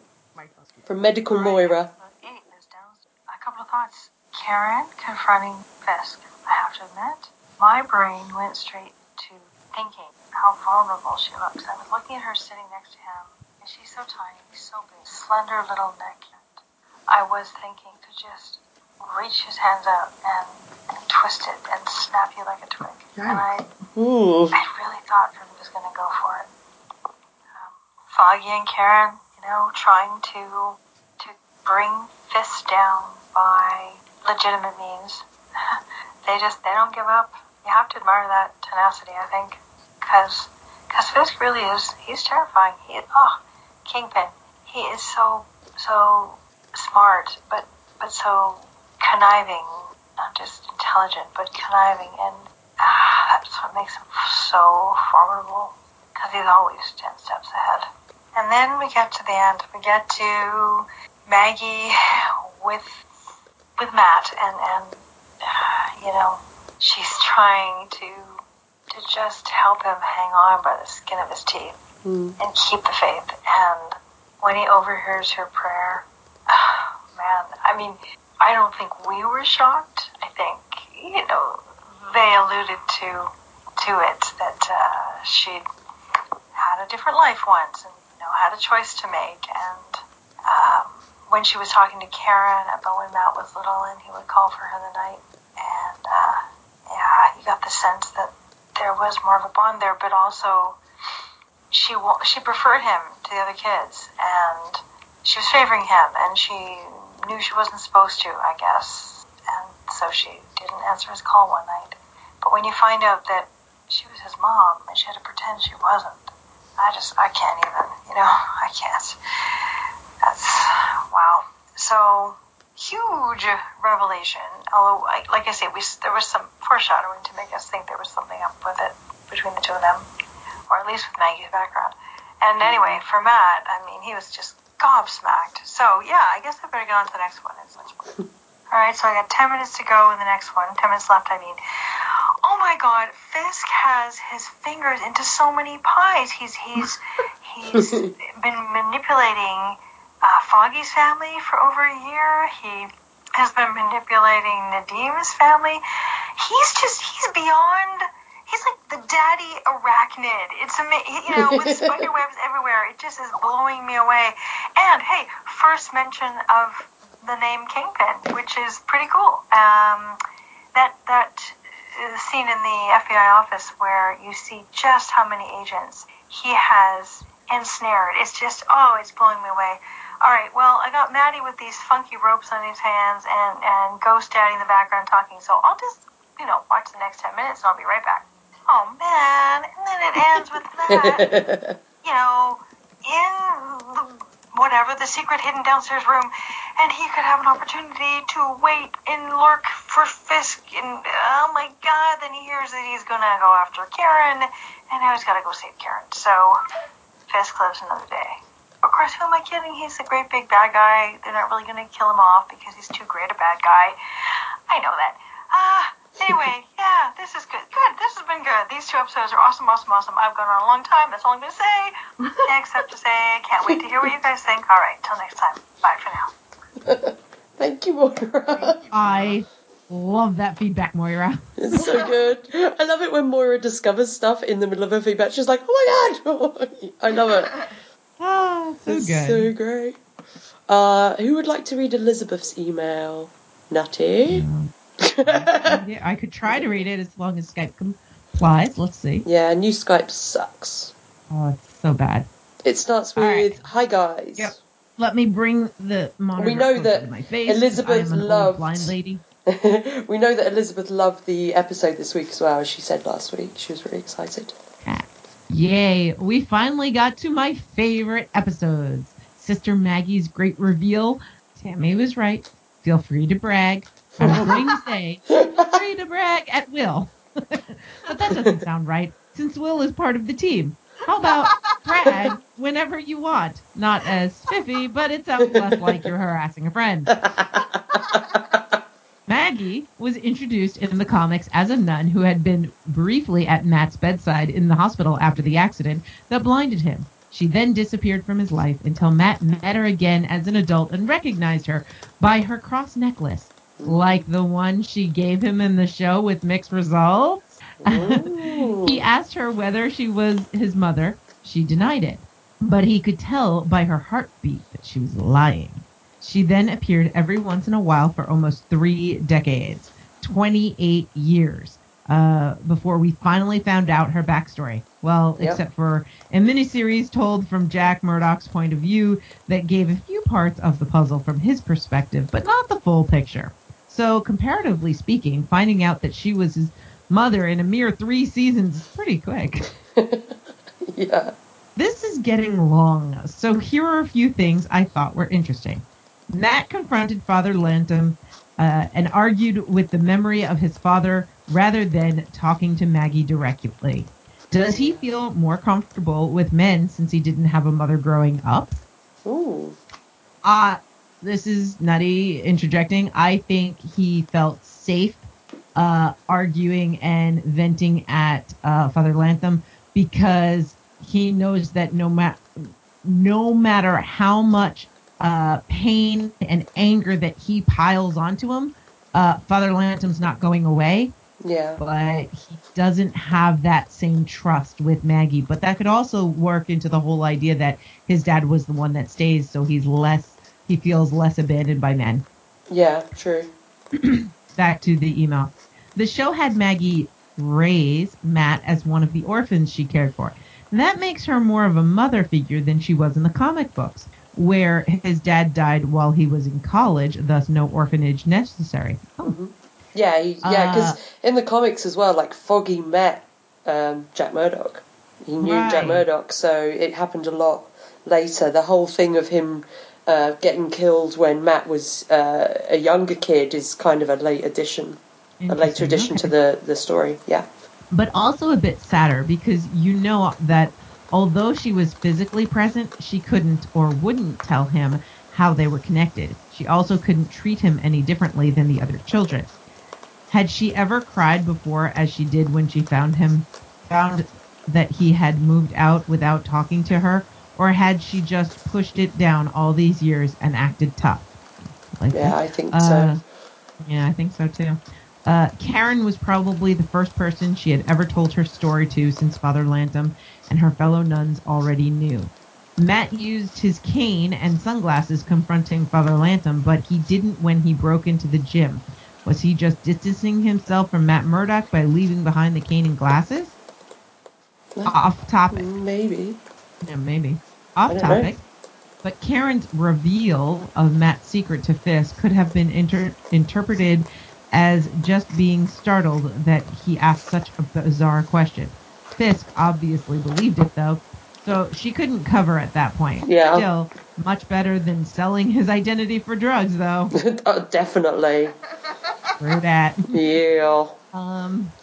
From Medical Moira. A couple of thoughts. Karen confronting Fisk. I have to admit, my brain went straight to thinking how vulnerable she looks. I was looking at her sitting next to him, and she's so tiny, so big, slender little neck. I was thinking to just reach his hands out and, and twist it and snap you like a twig. And I, Ooh. I really thought he was going to go for it. Um, Foggy and Karen, know, trying to to bring Fisk down by legitimate means. they just they don't give up. You have to admire that tenacity, I think, because because Fisk really is he's terrifying. He oh Kingpin. He is so so smart, but but so conniving, not just intelligent, but conniving, and ah, that's what makes him so formidable. Because he's always ten steps ahead. And then we get to the end. We get to Maggie with with Matt, and and uh, you know she's trying to to just help him hang on by the skin of his teeth Mm. and keep the faith. And when he overhears her prayer, man, I mean, I don't think we were shocked. I think you know they alluded to to it that uh, she'd had a different life once and know had a choice to make. And um, when she was talking to Karen about when Matt was little and he would call for her the night, and uh, yeah, you got the sense that there was more of a bond there, but also she she preferred him to the other kids, and she was favoring him, and she knew she wasn't supposed to, I guess, and so she didn't answer his call one night. But when you find out that she was his mom and she had to pretend she wasn't, I just I can't even, you know, I can't. That's wow. So huge revelation. Although, I, like I say, we there was some foreshadowing to make us think there was something up with it between the two of them, or at least with Maggie's background. And mm-hmm. anyway, for Matt, I mean, he was just gobsmacked. So yeah, I guess I better get on to the next one. It's next one. All right, so I got ten minutes to go in the next one. Ten minutes left, I mean. Oh my God, Fisk has his fingers into so many pies. He's he's he's been manipulating uh, Foggy's family for over a year. He has been manipulating Nadeem's family. He's just he's beyond. He's like the daddy arachnid. It's amazing, you know, with spider webs everywhere. It just is blowing me away. And hey, first mention of the name Kingpin, which is pretty cool. Um, that that uh, scene in the FBI office where you see just how many agents he has ensnared. It's just oh, it's blowing me away. All right, well, I got Maddie with these funky ropes on his hands and and Ghost Daddy in the background talking. So I'll just you know watch the next ten minutes and I'll be right back. Oh man, and then it ends with Matt you know, in the, whatever the secret hidden downstairs room, and he could have an opportunity to wait and lurk for Fisk. And oh my God, then he hears that he's gonna go after Karen, and now he's got to go save Karen. So Fisk lives another day. Of course, who am I kidding? He's a great big bad guy. They're not really gonna kill him off because he's too great a bad guy. I know that. Ah, anyway, yeah, this is good. Good. This has been good. These two episodes are awesome, awesome, awesome. I've gone on a long time. That's all I'm going to say. Except to say, can't wait to hear what you guys think. All right, till next time. Bye for now. Thank you, Moira. I love that feedback, Moira. It's so good. I love it when Moira discovers stuff in the middle of her feedback. She's like, "Oh my god!" I love it. Ah, so it's good. so great. Uh, who would like to read Elizabeth's email? Nutty. Um, yeah, I could try to read it as long as Skype complies. Let's see. yeah, new Skype sucks. Oh, it's so bad. It starts with, right. "Hi guys." Yep. Let me bring the monitor We know that my face. Elizabeth I loved- blind lady. we know that Elizabeth loved the episode this week as well, as she said last week. She was really excited. Yay! We finally got to my favorite episodes. Sister Maggie's great reveal. Tammy was right. Feel free to brag. I was going to say, free to brag at Will. but that doesn't sound right, since Will is part of the team. How about brag whenever you want? Not as spiffy, but it sounds less like you're harassing a friend. Maggie was introduced in the comics as a nun who had been briefly at Matt's bedside in the hospital after the accident that blinded him. She then disappeared from his life until Matt met her again as an adult and recognized her by her cross necklace, like the one she gave him in the show with mixed results. He asked her whether she was his mother. She denied it, but he could tell by her heartbeat that she was lying. She then appeared every once in a while for almost three decades, 28 years, uh, before we finally found out her backstory. Well, Yep. except for a miniseries told from Jack Murdock's point of view that gave a few parts of the puzzle from his perspective, but not the full picture. So, comparatively speaking, finding out that she was his mother in a mere three seasons is pretty quick. Yeah. This is getting long, so here are a few things I thought were interesting. Matt confronted Father Lantom uh, and argued with the memory of his father rather than talking to Maggie directly. Does he feel more comfortable with men since he didn't have a mother growing up? Ooh. Uh, this is nutty interjecting. I think he felt safe uh, arguing and venting at uh, Father Lantom because he knows that no matter no matter how much uh, pain and anger that he piles onto him, uh, Father Lantom's not going away Yeah. but he doesn't have that same trust with Maggie. But that could also work into the whole idea that his dad was the one that stays, so he's less, he feels less abandoned by men. Yeah. True. Back to the email. The show had Maggie raise Matt as one of the orphans she cared for. That makes her more of a mother figure than she was in the comic books, where his dad died while he was in college, thus no orphanage necessary. Oh, Yeah. He, yeah. Because Uh, in the comics as well, like Foggy met um, Jack Murdock. He knew Jack Right. Murdock, so it happened a lot later. The whole thing of him uh, getting killed when Matt was uh, a younger kid is kind of a late addition, a later addition to the the story. Yeah. but also a bit sadder because you know that although she was physically present, she couldn't or wouldn't tell him how they were connected. She also couldn't treat him any differently than the other children. Had she ever cried before as she did when she found him found that he had moved out without talking to her or had she just pushed it down all these years and acted tough? Like Yeah, that? I think Uh, so. Yeah, I think so too. Uh, Karen was probably the first person she had ever told her story to since Father Lantom and her fellow nuns already knew. Matt used his cane and sunglasses confronting Father Lantom, but he didn't when he broke into the gym. Was he just distancing himself from Matt Murdock by leaving behind the cane and glasses? Off topic. Maybe. Yeah, maybe. Off topic. But Karen's reveal of Matt's secret to Fisk could have been inter- interpreted as just being startled that he asked such a bizarre question. Fisk obviously believed it though, so she couldn't cover at that point. Yeah. Still, much better than selling his identity for drugs though. oh, definitely. True that. Yeah. Um,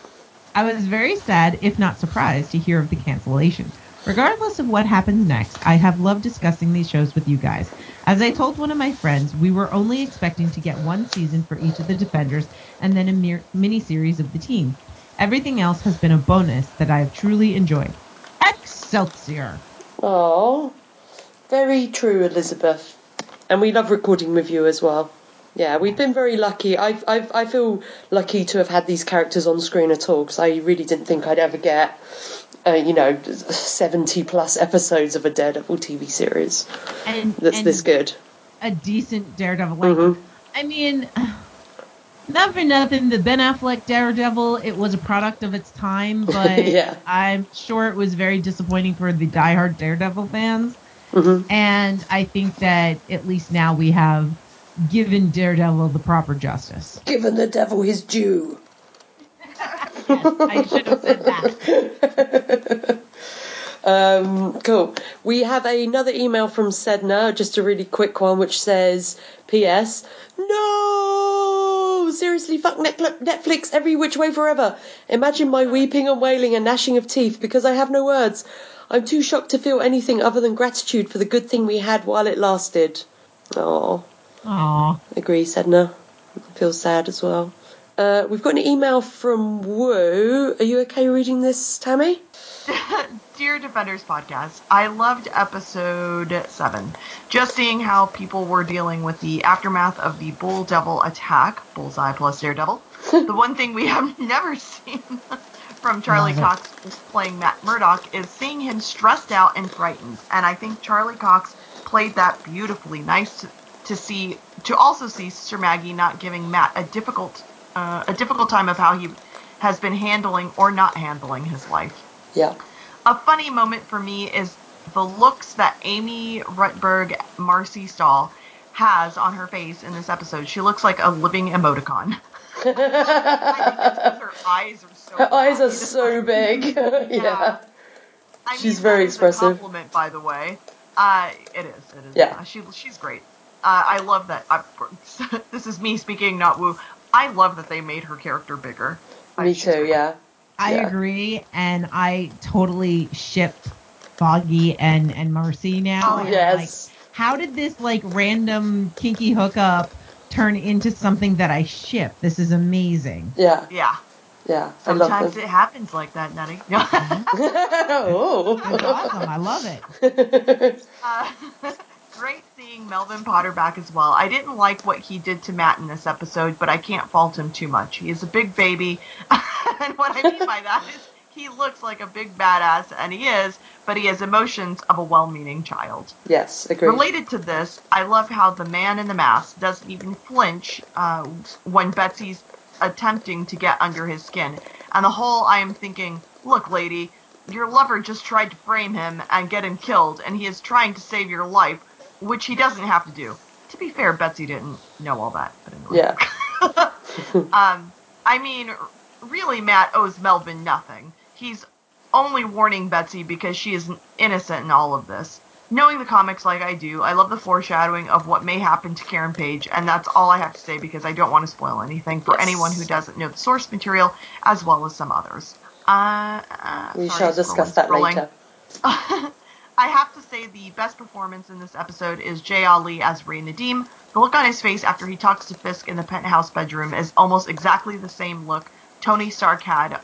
I was very sad, if not surprised, to hear of the cancellation. Regardless of what happens next, I have loved discussing these shows with you guys. As I told one of my friends, we were only expecting to get one season for each of the Defenders and then a mere mini-series of the team. Everything else has been a bonus that I have truly enjoyed. Excelsior! Oh, very true, Elizabeth. And we love recording with you as well. Yeah, we've been very lucky. I I I feel lucky to have had these characters on screen at all because I really didn't think I'd ever get, uh, you know, seventy plus episodes of a Daredevil TV series And, that's and this good. a decent Daredevil. Like, Mhm. I mean, not for nothing, the Ben Affleck Daredevil, it was a product of its time, but Yeah. I'm sure it was very disappointing for the diehard Daredevil fans. Mhm. And I think that at least now we have given Daredevil the proper justice. Given the devil his due. Yes, I should have said that. Um, cool. We have another email from Sedna, just a really quick one, which says, P.S. No! Seriously, fuck Netflix every which way forever. Imagine my weeping and wailing and gnashing of teeth because I have no words. I'm too shocked to feel anything other than gratitude for the good thing we had while it lasted. Oh, Aw. agree, Sedna. I feel sad as well. Uh, we've got an email from Woo. Are you okay reading this, Tammy? Dear Defenders podcast, I loved episode 7. Just seeing how people were dealing with the aftermath of the Bull Devil attack, Bullseye plus Daredevil. the one thing we have never seen from Charlie Cox playing Matt Murdock is seeing him stressed out and frightened. And I think Charlie Cox played that beautifully. Nice to, to see to also see Sir Maggie not giving Matt a difficult uh, a difficult time of how he has been handling or not handling his life. Yeah. A funny moment for me is the looks that Amy Rutberg Marci Stahl has on her face in this episode. She looks like a living emoticon. I think it's 'cause her eyes are so Her eyes are so big. yeah. I She's mean, very expressive. A compliment, by the way. Uh, it is. It is. Yeah. Uh, she she's great. Uh, I love that. I, this is me speaking, not woo. I love that they made her character bigger. Me she's too, yeah. I Yeah. agree, and I totally ship Foggy and and Marci now. Oh, and, yes. Like, how did this like random kinky hookup turn into something that I ship? This is amazing. Yeah. Yeah. Yeah. Sometimes it happens like that, Nettie. That's oh. awesome. I love it. Uh, great seeing Melvin Potter back as well. I didn't like what he did to Matt in this episode, but I can't fault him too much. He is a big baby, and what I mean by that is he looks like a big badass, and he is, but he has emotions of a well-meaning child. yes, agreed. Related to this, I love how the man in the mask doesn't even flinch uh, when Betsy's attempting to get under his skin. And the whole I am thinking, look, lady, your lover just tried to frame him and get him killed, and he is trying to save your life, which he doesn't have to do. To be fair, Betsy didn't know all that. But anyway. Yeah. Um, I mean, really, Matt owes Melvin nothing. He's only warning Betsy because she is innocent in all of this. Knowing the comics like I do, I love the foreshadowing of what may happen to Karen Page, and that's all I have to say because I don't want to spoil anything for Yes. anyone who doesn't know the source material, as well as some others. Uh, uh, we sorry, shall discuss that later. I have to say the best performance in this episode is Jay Ali as Ray Nadeem. The look on his face after he talks to Fisk in the penthouse bedroom is almost exactly the same look Tony Stark had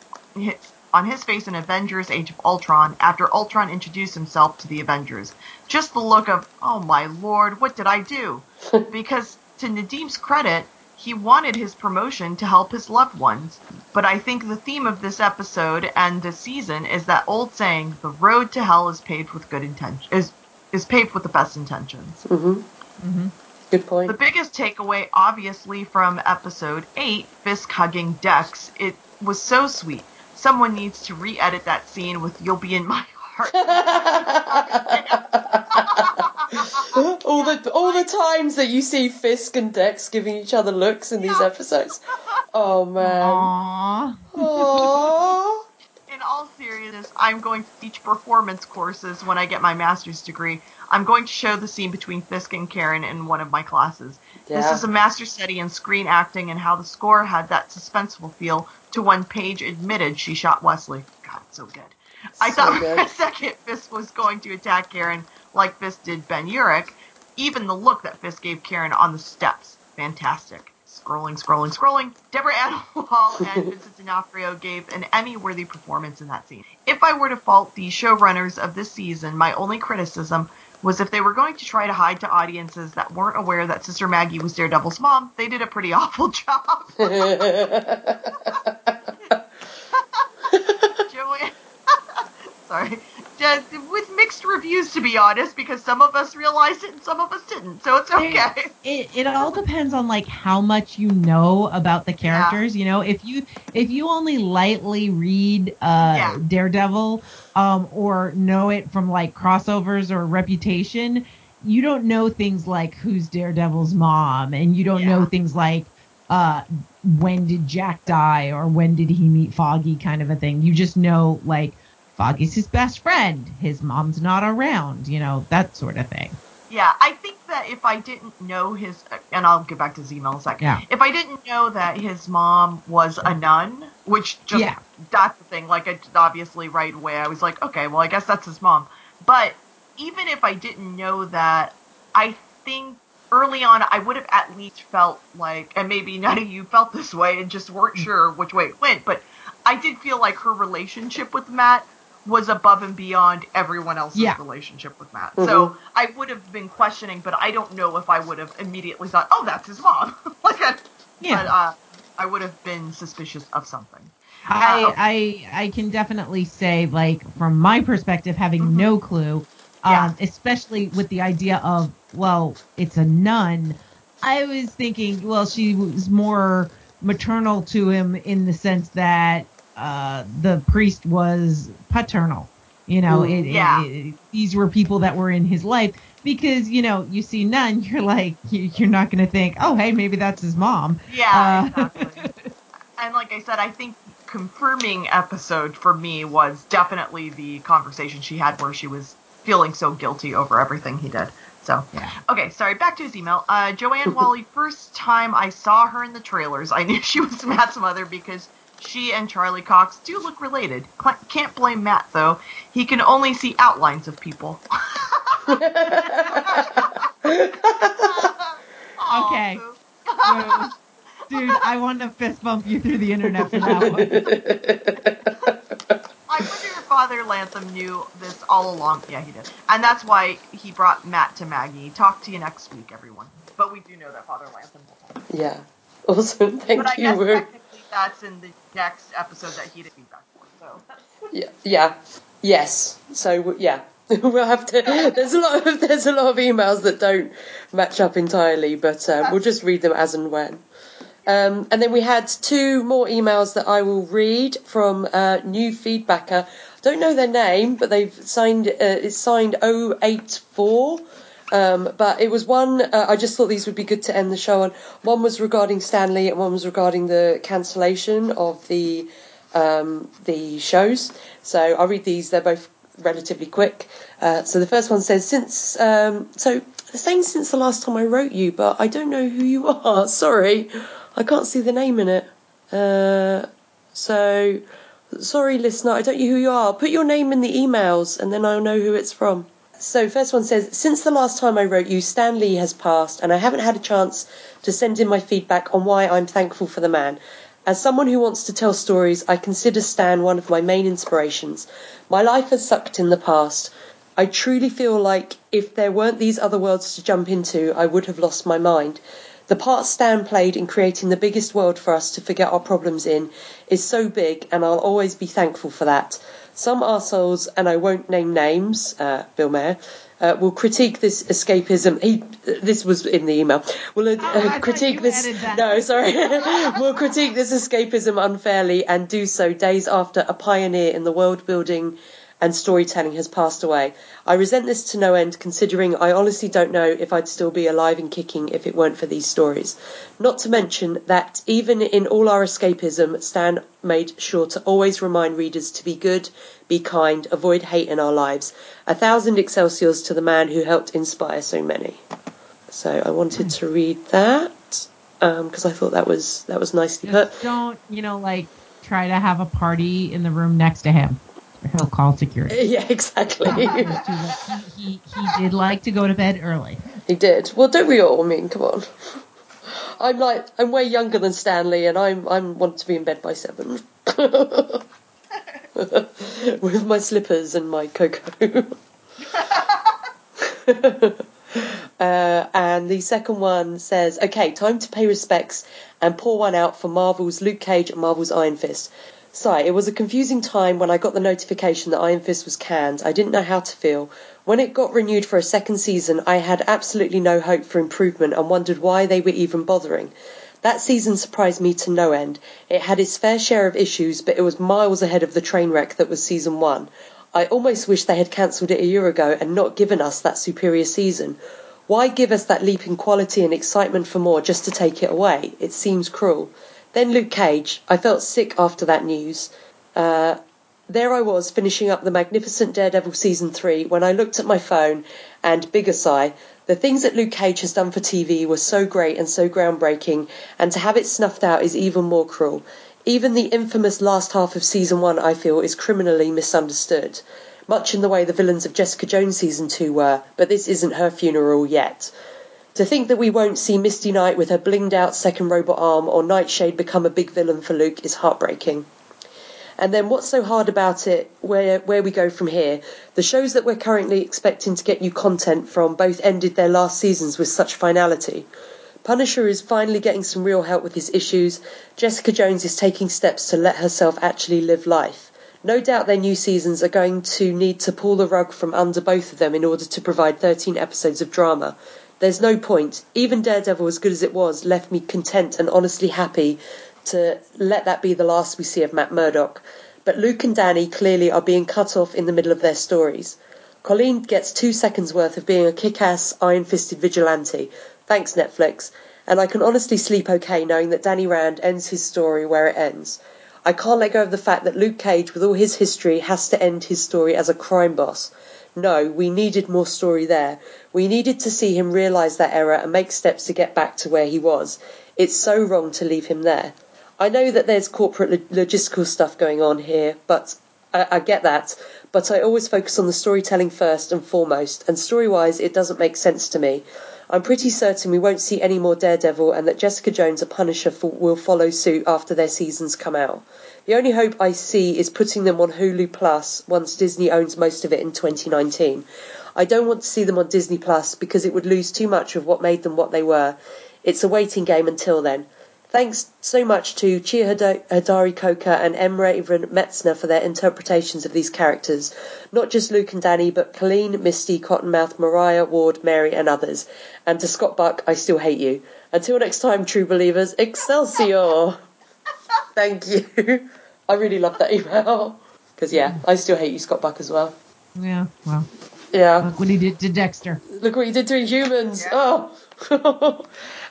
on his face in Avengers Age of Ultron after Ultron introduced himself to the Avengers. Just the look of, oh my lord, what did I do? because to Nadeem's credit, he wanted his promotion to help his loved ones. But I think the theme of this episode and this season is that old saying, "The road to hell is paved with good intentions." is is paved with the best intentions." hmm hmm Good point. The biggest takeaway, obviously, from episode 8, Fisk hugging Dex, it was so sweet. Someone needs to re edit that scene with You'll Be in My Heart. all the all the times that you see Fisk and Dex giving each other looks in these Yeah. episodes. Oh man. Aww. Aww. in all seriousness, I'm going to teach performance courses when I get my master's degree. I'm going to show the scene between Fisk and Karen in one of my classes. This is a master study in screen acting and how the score had that suspenseful feel to when Page admitted she shot Wesley. God, so good. I So thought for a second Fisk was going to attack Karen like Fisk did Ben Urich. Even the look that Fisk gave Karen on the steps, fantastic. Scrolling, scrolling, scrolling. Deborah Ann Woll and Vincent D'Onofrio gave an Emmy-worthy performance in that scene. If I were to fault the showrunners of this season, my only criticism was if they were going to try to hide to audiences that weren't aware that Sister Maggie was Daredevil's mom, they did a pretty awful job. Joanne. Sorry. Just with mixed reviews, to be honest, because some of us realized it and some of us didn't, so it's okay. It, it all depends on like how much you know about the characters. You know, if you if you only lightly read uh, Yeah. Daredevil um, or know it from like crossovers or Reputation, you don't know things like who's Daredevil's mom, and you don't know things like uh, when did Jack die or when did he meet Foggy, kind of a thing. You just know like Foggy's his best friend, his mom's not around, you know, that sort of thing. Yeah, I think that if I didn't know his, and I'll get back to Zemo in a second. Yeah. If I didn't know that his mom was a nun, which just Yeah. that's the thing. Like, I obviously right away I was like, okay, well I guess that's his mom. But even if I didn't know that, I think early on I would have at least felt like, and maybe none of you felt this way and just weren't mm. sure which way it went, but I did feel like her relationship with Matt was above and beyond everyone else's Yeah. relationship with Matt. So I would have been questioning, but I don't know if I would have immediately thought, "Oh, that's his mom." like, I, Yeah. but uh, I would have been suspicious of something. I, Uh, I I can definitely say like from my perspective having Mhm. no clue Yeah. um, especially with the idea of well, it's a nun. I was thinking, well, she was more maternal to him in the sense that uh, the priest was paternal. You know, it, it- Yeah. it- these were people that were in his life because you know you see none, you're like you- you're not going to think, oh hey, maybe that's his mom. Yeah, Uh, exactly. and like I said, I think confirming episode for me was definitely the conversation she had where she was feeling so guilty over everything he did. So, Yeah. okay, sorry, back to his email. Uh, Joanne Whalley, first time I saw her in the trailers, I knew she was Matt's mother because she and Charlie Cox do look related. Can't blame Matt, though. He can only see outlines of people. Okay. Pooh. Dude, I want to fist bump you through the internet for that one. I wonder if Father Lantom knew this all along. Yeah, he did. And that's why he brought Matt to Maggie. Talk to you next week, everyone. But we do know that Father Lantom will. yeah. Awesome. Thank But I you. guess We're- technically that's in the next episode that he did feedback for. So Yeah, yeah, yes. So yeah, we'll have to. There's a lot of there's a lot of emails that don't match up entirely, but um, we'll just read them as and when. Um, and then we had two more emails that I will read from uh, new feedbacker. I don't know their name, but they've signed. Uh, it's signed 084. Um, but it was one. Uh, I just thought these would be good to end the show on. One was regarding Stan Lee, and one was regarding the cancellation of the um, the shows. So I'll read these. They're both relatively quick. Uh, so the first one says, since um, so they're saying since the last time I wrote you, but I don't know who you are. Sorry, I can't see the name in it. Uh, so sorry, listener, I don't know who you are. Put your name in the emails, and then I'll know who it's from. So, first one says, Since the last time I wrote you, Stan Lee has passed, and I haven't had a chance to send in my feedback on why I'm thankful for the man. As someone who wants to tell stories, I consider Stan one of my main inspirations. My life has sucked in the past. I truly feel like if there weren't these other worlds to jump into, I would have lost my mind. The part Stan played in creating the biggest world for us to forget our problems in is so big, and I'll always be thankful for that. Some arseholes, and I won't name names, uh, Bill Maher, uh, will critique this escapism. He, this was in the email. Will uh, Oh, critique this. No, sorry. will critique this escapism unfairly and do so days after a pioneer in the world building and storytelling has passed away. I resent this to no end, considering I honestly don't know if I'd still be alive and kicking if it weren't for these stories. Not to mention that even in all our escapism, Stan made sure to always remind readers to be good, be kind, avoid hate in our lives. A thousand excelsiors to the man who helped inspire so many. So I wanted to read that um, because I thought that was that was nicely put. Don't, you know, like try to have a party in the room next to him. Or he'll call security. Yeah, exactly. he, he, he did like to go to bed early. He did. Well, don't we all? I mean, come on. I'm like I'm way younger than Stan Lee, and I'm I'm want to be in bed by seven with my slippers and my cocoa. Uh, and the second one says, okay, time to pay respects and pour one out for Marvel's Luke Cage and Marvel's Iron Fist. Sigh, it was a confusing time when I got the notification that Iron Fist was canned. I didn't know how to feel. When it got renewed for a second season, I had absolutely no hope for improvement and wondered why they were even bothering. That season surprised me to no end. It had its fair share of issues, but it was miles ahead of the train wreck that was season one. I almost wish they had cancelled it a year ago and not given us that superior season. Why give us that leap in quality and excitement for more just to take it away? It seems cruel. Then Luke Cage. I felt sick after that news. Uh, there I was finishing up the magnificent Daredevil season three when I looked at my phone and bigger sigh. The things that Luke Cage has done for TV were so great and so groundbreaking, and to have it snuffed out is even more cruel. Even the infamous last half of season one, I feel, is criminally misunderstood. Much in the way the villains of Jessica Jones season two were, but this isn't her funeral yet. To think that we won't see Misty Knight with her blinged out second robot arm or Nightshade become a big villain for Luke is heartbreaking. And then what's so hard about it, where where we go from here? The shows that we're currently expecting to get you content from both ended their last seasons with such finality. Punisher is finally getting some real help with his issues. Jessica Jones is taking steps to let herself actually live life. No doubt their new seasons are going to need to pull the rug from under both of them in order to provide 13 episodes of drama. There's no point. Even Daredevil, as good as it was, left me content and honestly happy to let that be the last we see of Matt Murdock. But Luke and Danny clearly are being cut off in the middle of their stories. Colleen gets two seconds worth of being a kick ass, iron fisted vigilante. Thanks, Netflix. And I can honestly sleep okay knowing that Danny Rand ends his story where it ends. I can't let go of the fact that Luke Cage, with all his history, has to end his story as a crime boss. No, we needed more story there. We needed to see him realise that error and make steps to get back to where he was. It's so wrong to leave him there. I know that there's corporate lo- logistical stuff going on here, but I, I get that. But I always focus on the storytelling first and foremost, and story wise, it doesn't make sense to me. I'm pretty certain we won't see any more Daredevil and that Jessica Jones, a Punisher, will follow suit after their seasons come out. The only hope I see is putting them on Hulu Plus once Disney owns most of it in 2019. I don't want to see them on Disney Plus because it would lose too much of what made them what they were. It's a waiting game until then. Thanks so much to Cheo Hodari Coker and M. Raven Metzner for their interpretations of these characters. Not just Luke and Danny, but Colleen, Misty, Cottonmouth, Mariah, Ward, Mary, and others. And to Scott Buck, I still hate you. Until next time, true believers, Excelsior! Thank you. I really love that email. Because, yeah, I still hate you, Scott Buck, as well. Yeah, well, Yeah. look what he did to Dexter. Look what he did to humans. Oh.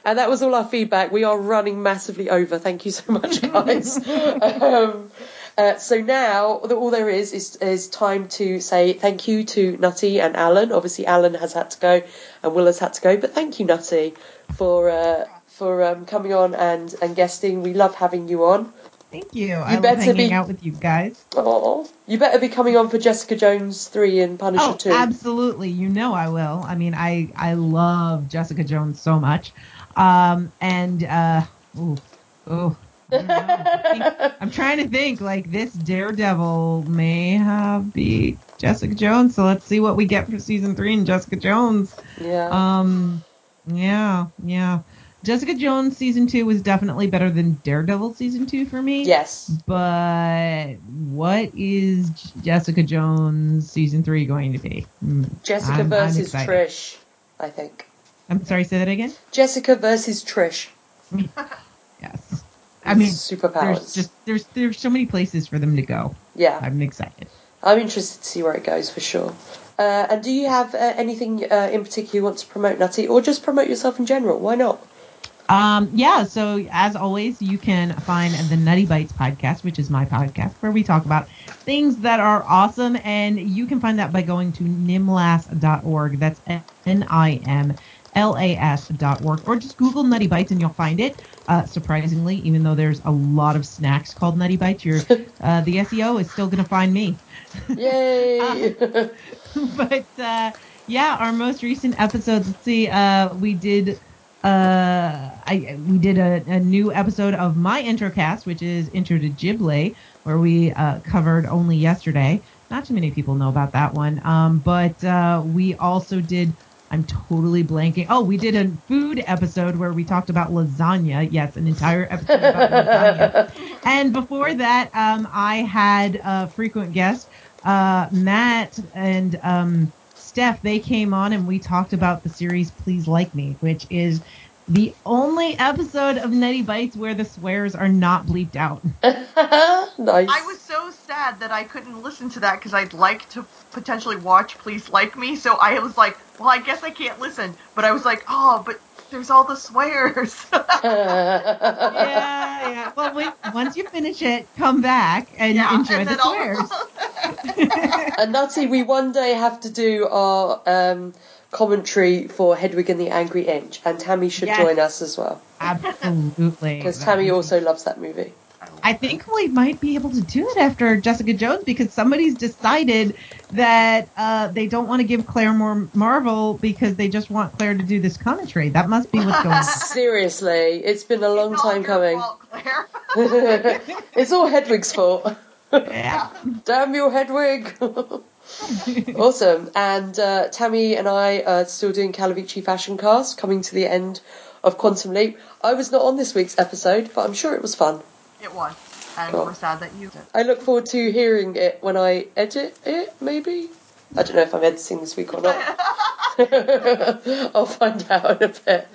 and that was all our feedback. We are running massively over. Thank you so much, guys. um, uh, so now all there is, is is time to say thank you to Nutty and Alan. Obviously, Alan has had to go and Will has had to go, but thank you, Nutty, for uh, for um, coming on and and guesting. We love having you on. Thank you. I love better hanging be- out with you guys. Oh, you better be coming on for Jessica Jones three and Punisher Oh, two. absolutely. You know I will. I mean, I I love Jessica Jones so much. Um, and uh, ooh, ooh. I don't know. I think- I'm trying to think like this Daredevil may have beat Jessica Jones, so let's see what we get for season three in Jessica Jones. yeah. Um, yeah, yeah. Jessica Jones season two was definitely better than Daredevil season two for me. yes. But what is Jessica Jones season three going to be? Hmm, Jessica I'm- I'm versus. Trish. I think. I'm sorry, say that again. Jessica versus Trish. Yes. I mean, superpowers. there's just there's there's so many places for them to go. yeah, I'm excited. I'm interested to see where it goes for sure. Uh, and do you have uh, anything uh, in particular you want to promote, Nutty, or just promote yourself in general? Why not? Um, yeah, so as always, you can find the Nutty Bites podcast, which is my podcast, where we talk about things that are awesome. And you can find that by going to nimlas.org. That's N I M L A S dot org. Or just Google Nutty Bites and you'll find it. Uh, surprisingly, even though there's a lot of snacks called Nutty Bites, you're, uh, the SEO is still going to find me. Yay! but uh, yeah, our most recent episodes. Let's see. Uh, we did. Uh, I we did a, a new episode of my intro cast, which is Intro to Ghibli, where we uh, covered only yesterday. Not too many people know about that one. Um, but uh, we also did. I'm totally blanking. Oh, we did a food episode where we talked about lasagna. Yes, an entire episode about lasagna. And before that, um, I had a frequent guest, uh, Matt and um, Steph. They came on and we talked about the series Please Like Me, which is the only episode of Nutty Bites where the swears are not bleeped out. nice. I was so sad that I couldn't listen to that because I'd like to potentially watch Please Like Me. So I was like, well, I guess I can't listen. But I was like, oh, but there's all the swears. yeah, yeah. Well, wait, once you finish it, come back and Yeah, enjoy and the then swears. and Nutty, we one day have to do our um, commentary for Hedwig and the Angry Inch, and Tammy should Yes. join us as well Absolutely. because Tammy also loves that movie. I think we might be able to do it after Jessica Jones because somebody's decided that uh, they don't want to give Claire more Marvel because they just want Claire to do this commentary. That must be what's going on. Seriously, it's been a long It's all time your coming. fault, it's all Hedwig's fault. yeah. Damn you, Hedwig! awesome. And uh, Tammy and I are still doing Calavici Fashion Cast, coming to the end of Quantum Leap. I was not on this week's episode, but I'm sure it was fun. It was. and Cool. we're sad that you. I look forward to hearing it when I edit it, maybe? I don't know if I'm editing this week or not. I'll find out in a bit.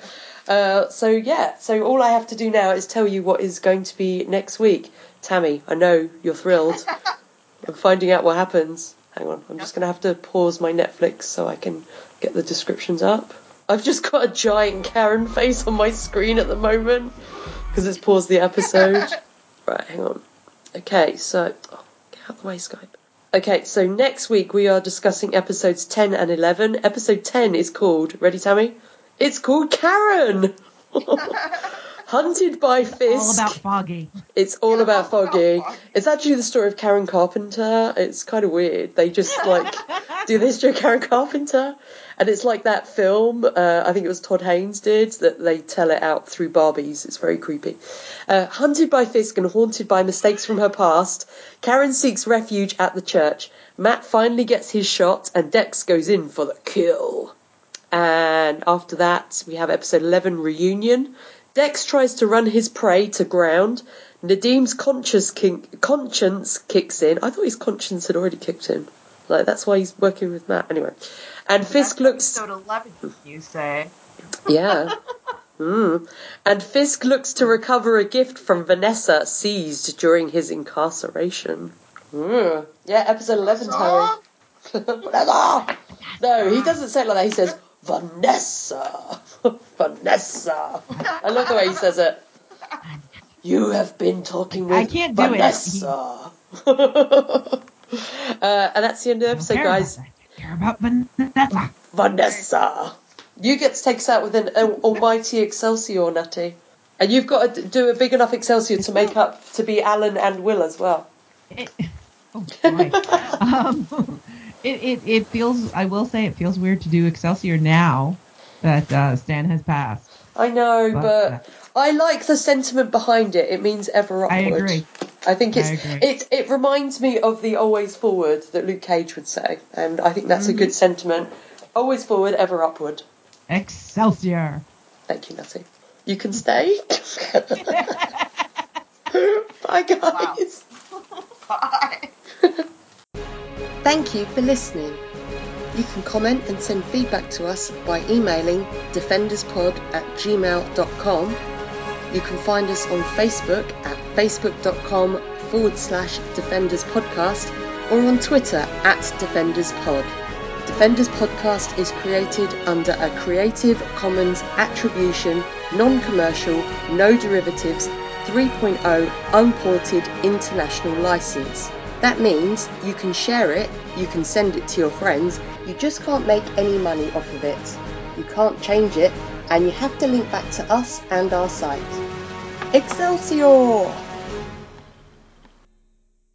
Uh, so, yeah, so all I have to do now is tell you what is going to be next week. Tammy, I know you're thrilled. I'm finding out what happens. Hang on, I'm just going to have to pause my Netflix so I can get the descriptions up. I've just got a giant Karen face on my screen at the moment because it's paused the episode. Right, hang on. Okay, so oh, get out the way, Skype. Okay, so next week we are discussing episodes 10 and 11. Episode 10 is called, ready, Tammy? It's called Karen! Hunted by Fisk. It's all about Foggy. It's all about Foggy. It's actually the story of Karen Carpenter. It's kind of weird. They just like do the history of Karen Carpenter, and it's like that film. Uh, I think it was Todd Haynes did that. They tell it out through Barbies. It's very creepy. Uh, hunted by Fisk and haunted by mistakes from her past, Karen seeks refuge at the church. Matt finally gets his shot, and Dex goes in for the kill. And after that, we have episode 11 reunion. Dex tries to run his prey to ground. Nadeem's kink, conscience kicks in. I thought his conscience had already kicked in. Like that's why he's working with Matt anyway. And Fisk looks, Episode 11, you say. yeah. Mm. And Fisk looks to recover a gift from Vanessa seized during his incarceration. Mm. Yeah, episode 11, Terry. Vanessa! No, he doesn't say it like that. He says, Vanessa! Vanessa! I love the way he says it. You have been talking with I can't do it. Vanessa. uh, and that's the end of the episode, guys. Care about Vanessa. Vanessa. You get to take us out with an al- almighty Excelsior, Nutty. And you've got to do a big enough Excelsior to make up to be Alan and Will as well. It, oh boy. um, it, it it feels. I will say it feels weird to do Excelsior now that uh, Stan has passed. I know, But, but I like the sentiment behind it. It means ever I agree. I think it's I it it reminds me of the always forward that Luke Cage would say, and I think that's a good mm. sentiment. Always forward, ever upward. Excelsior. Thank you, Nutty. You can stay. Bye, guys. Bye. Thank you for listening. You can comment and send feedback to us by emailing defenderspod at gmail.com. You can find us on Facebook at facebook.com forward slash defenders podcast or on Twitter at defenderspod. Defenders Podcast is created under a Creative Commons Attribution, Non Commercial, No Derivatives 3.0 Unported International License. That means you can share it, you can send it to your friends, you just can't make any money off of it. You can't change it, and you have to link back to us and our site. Excelsior!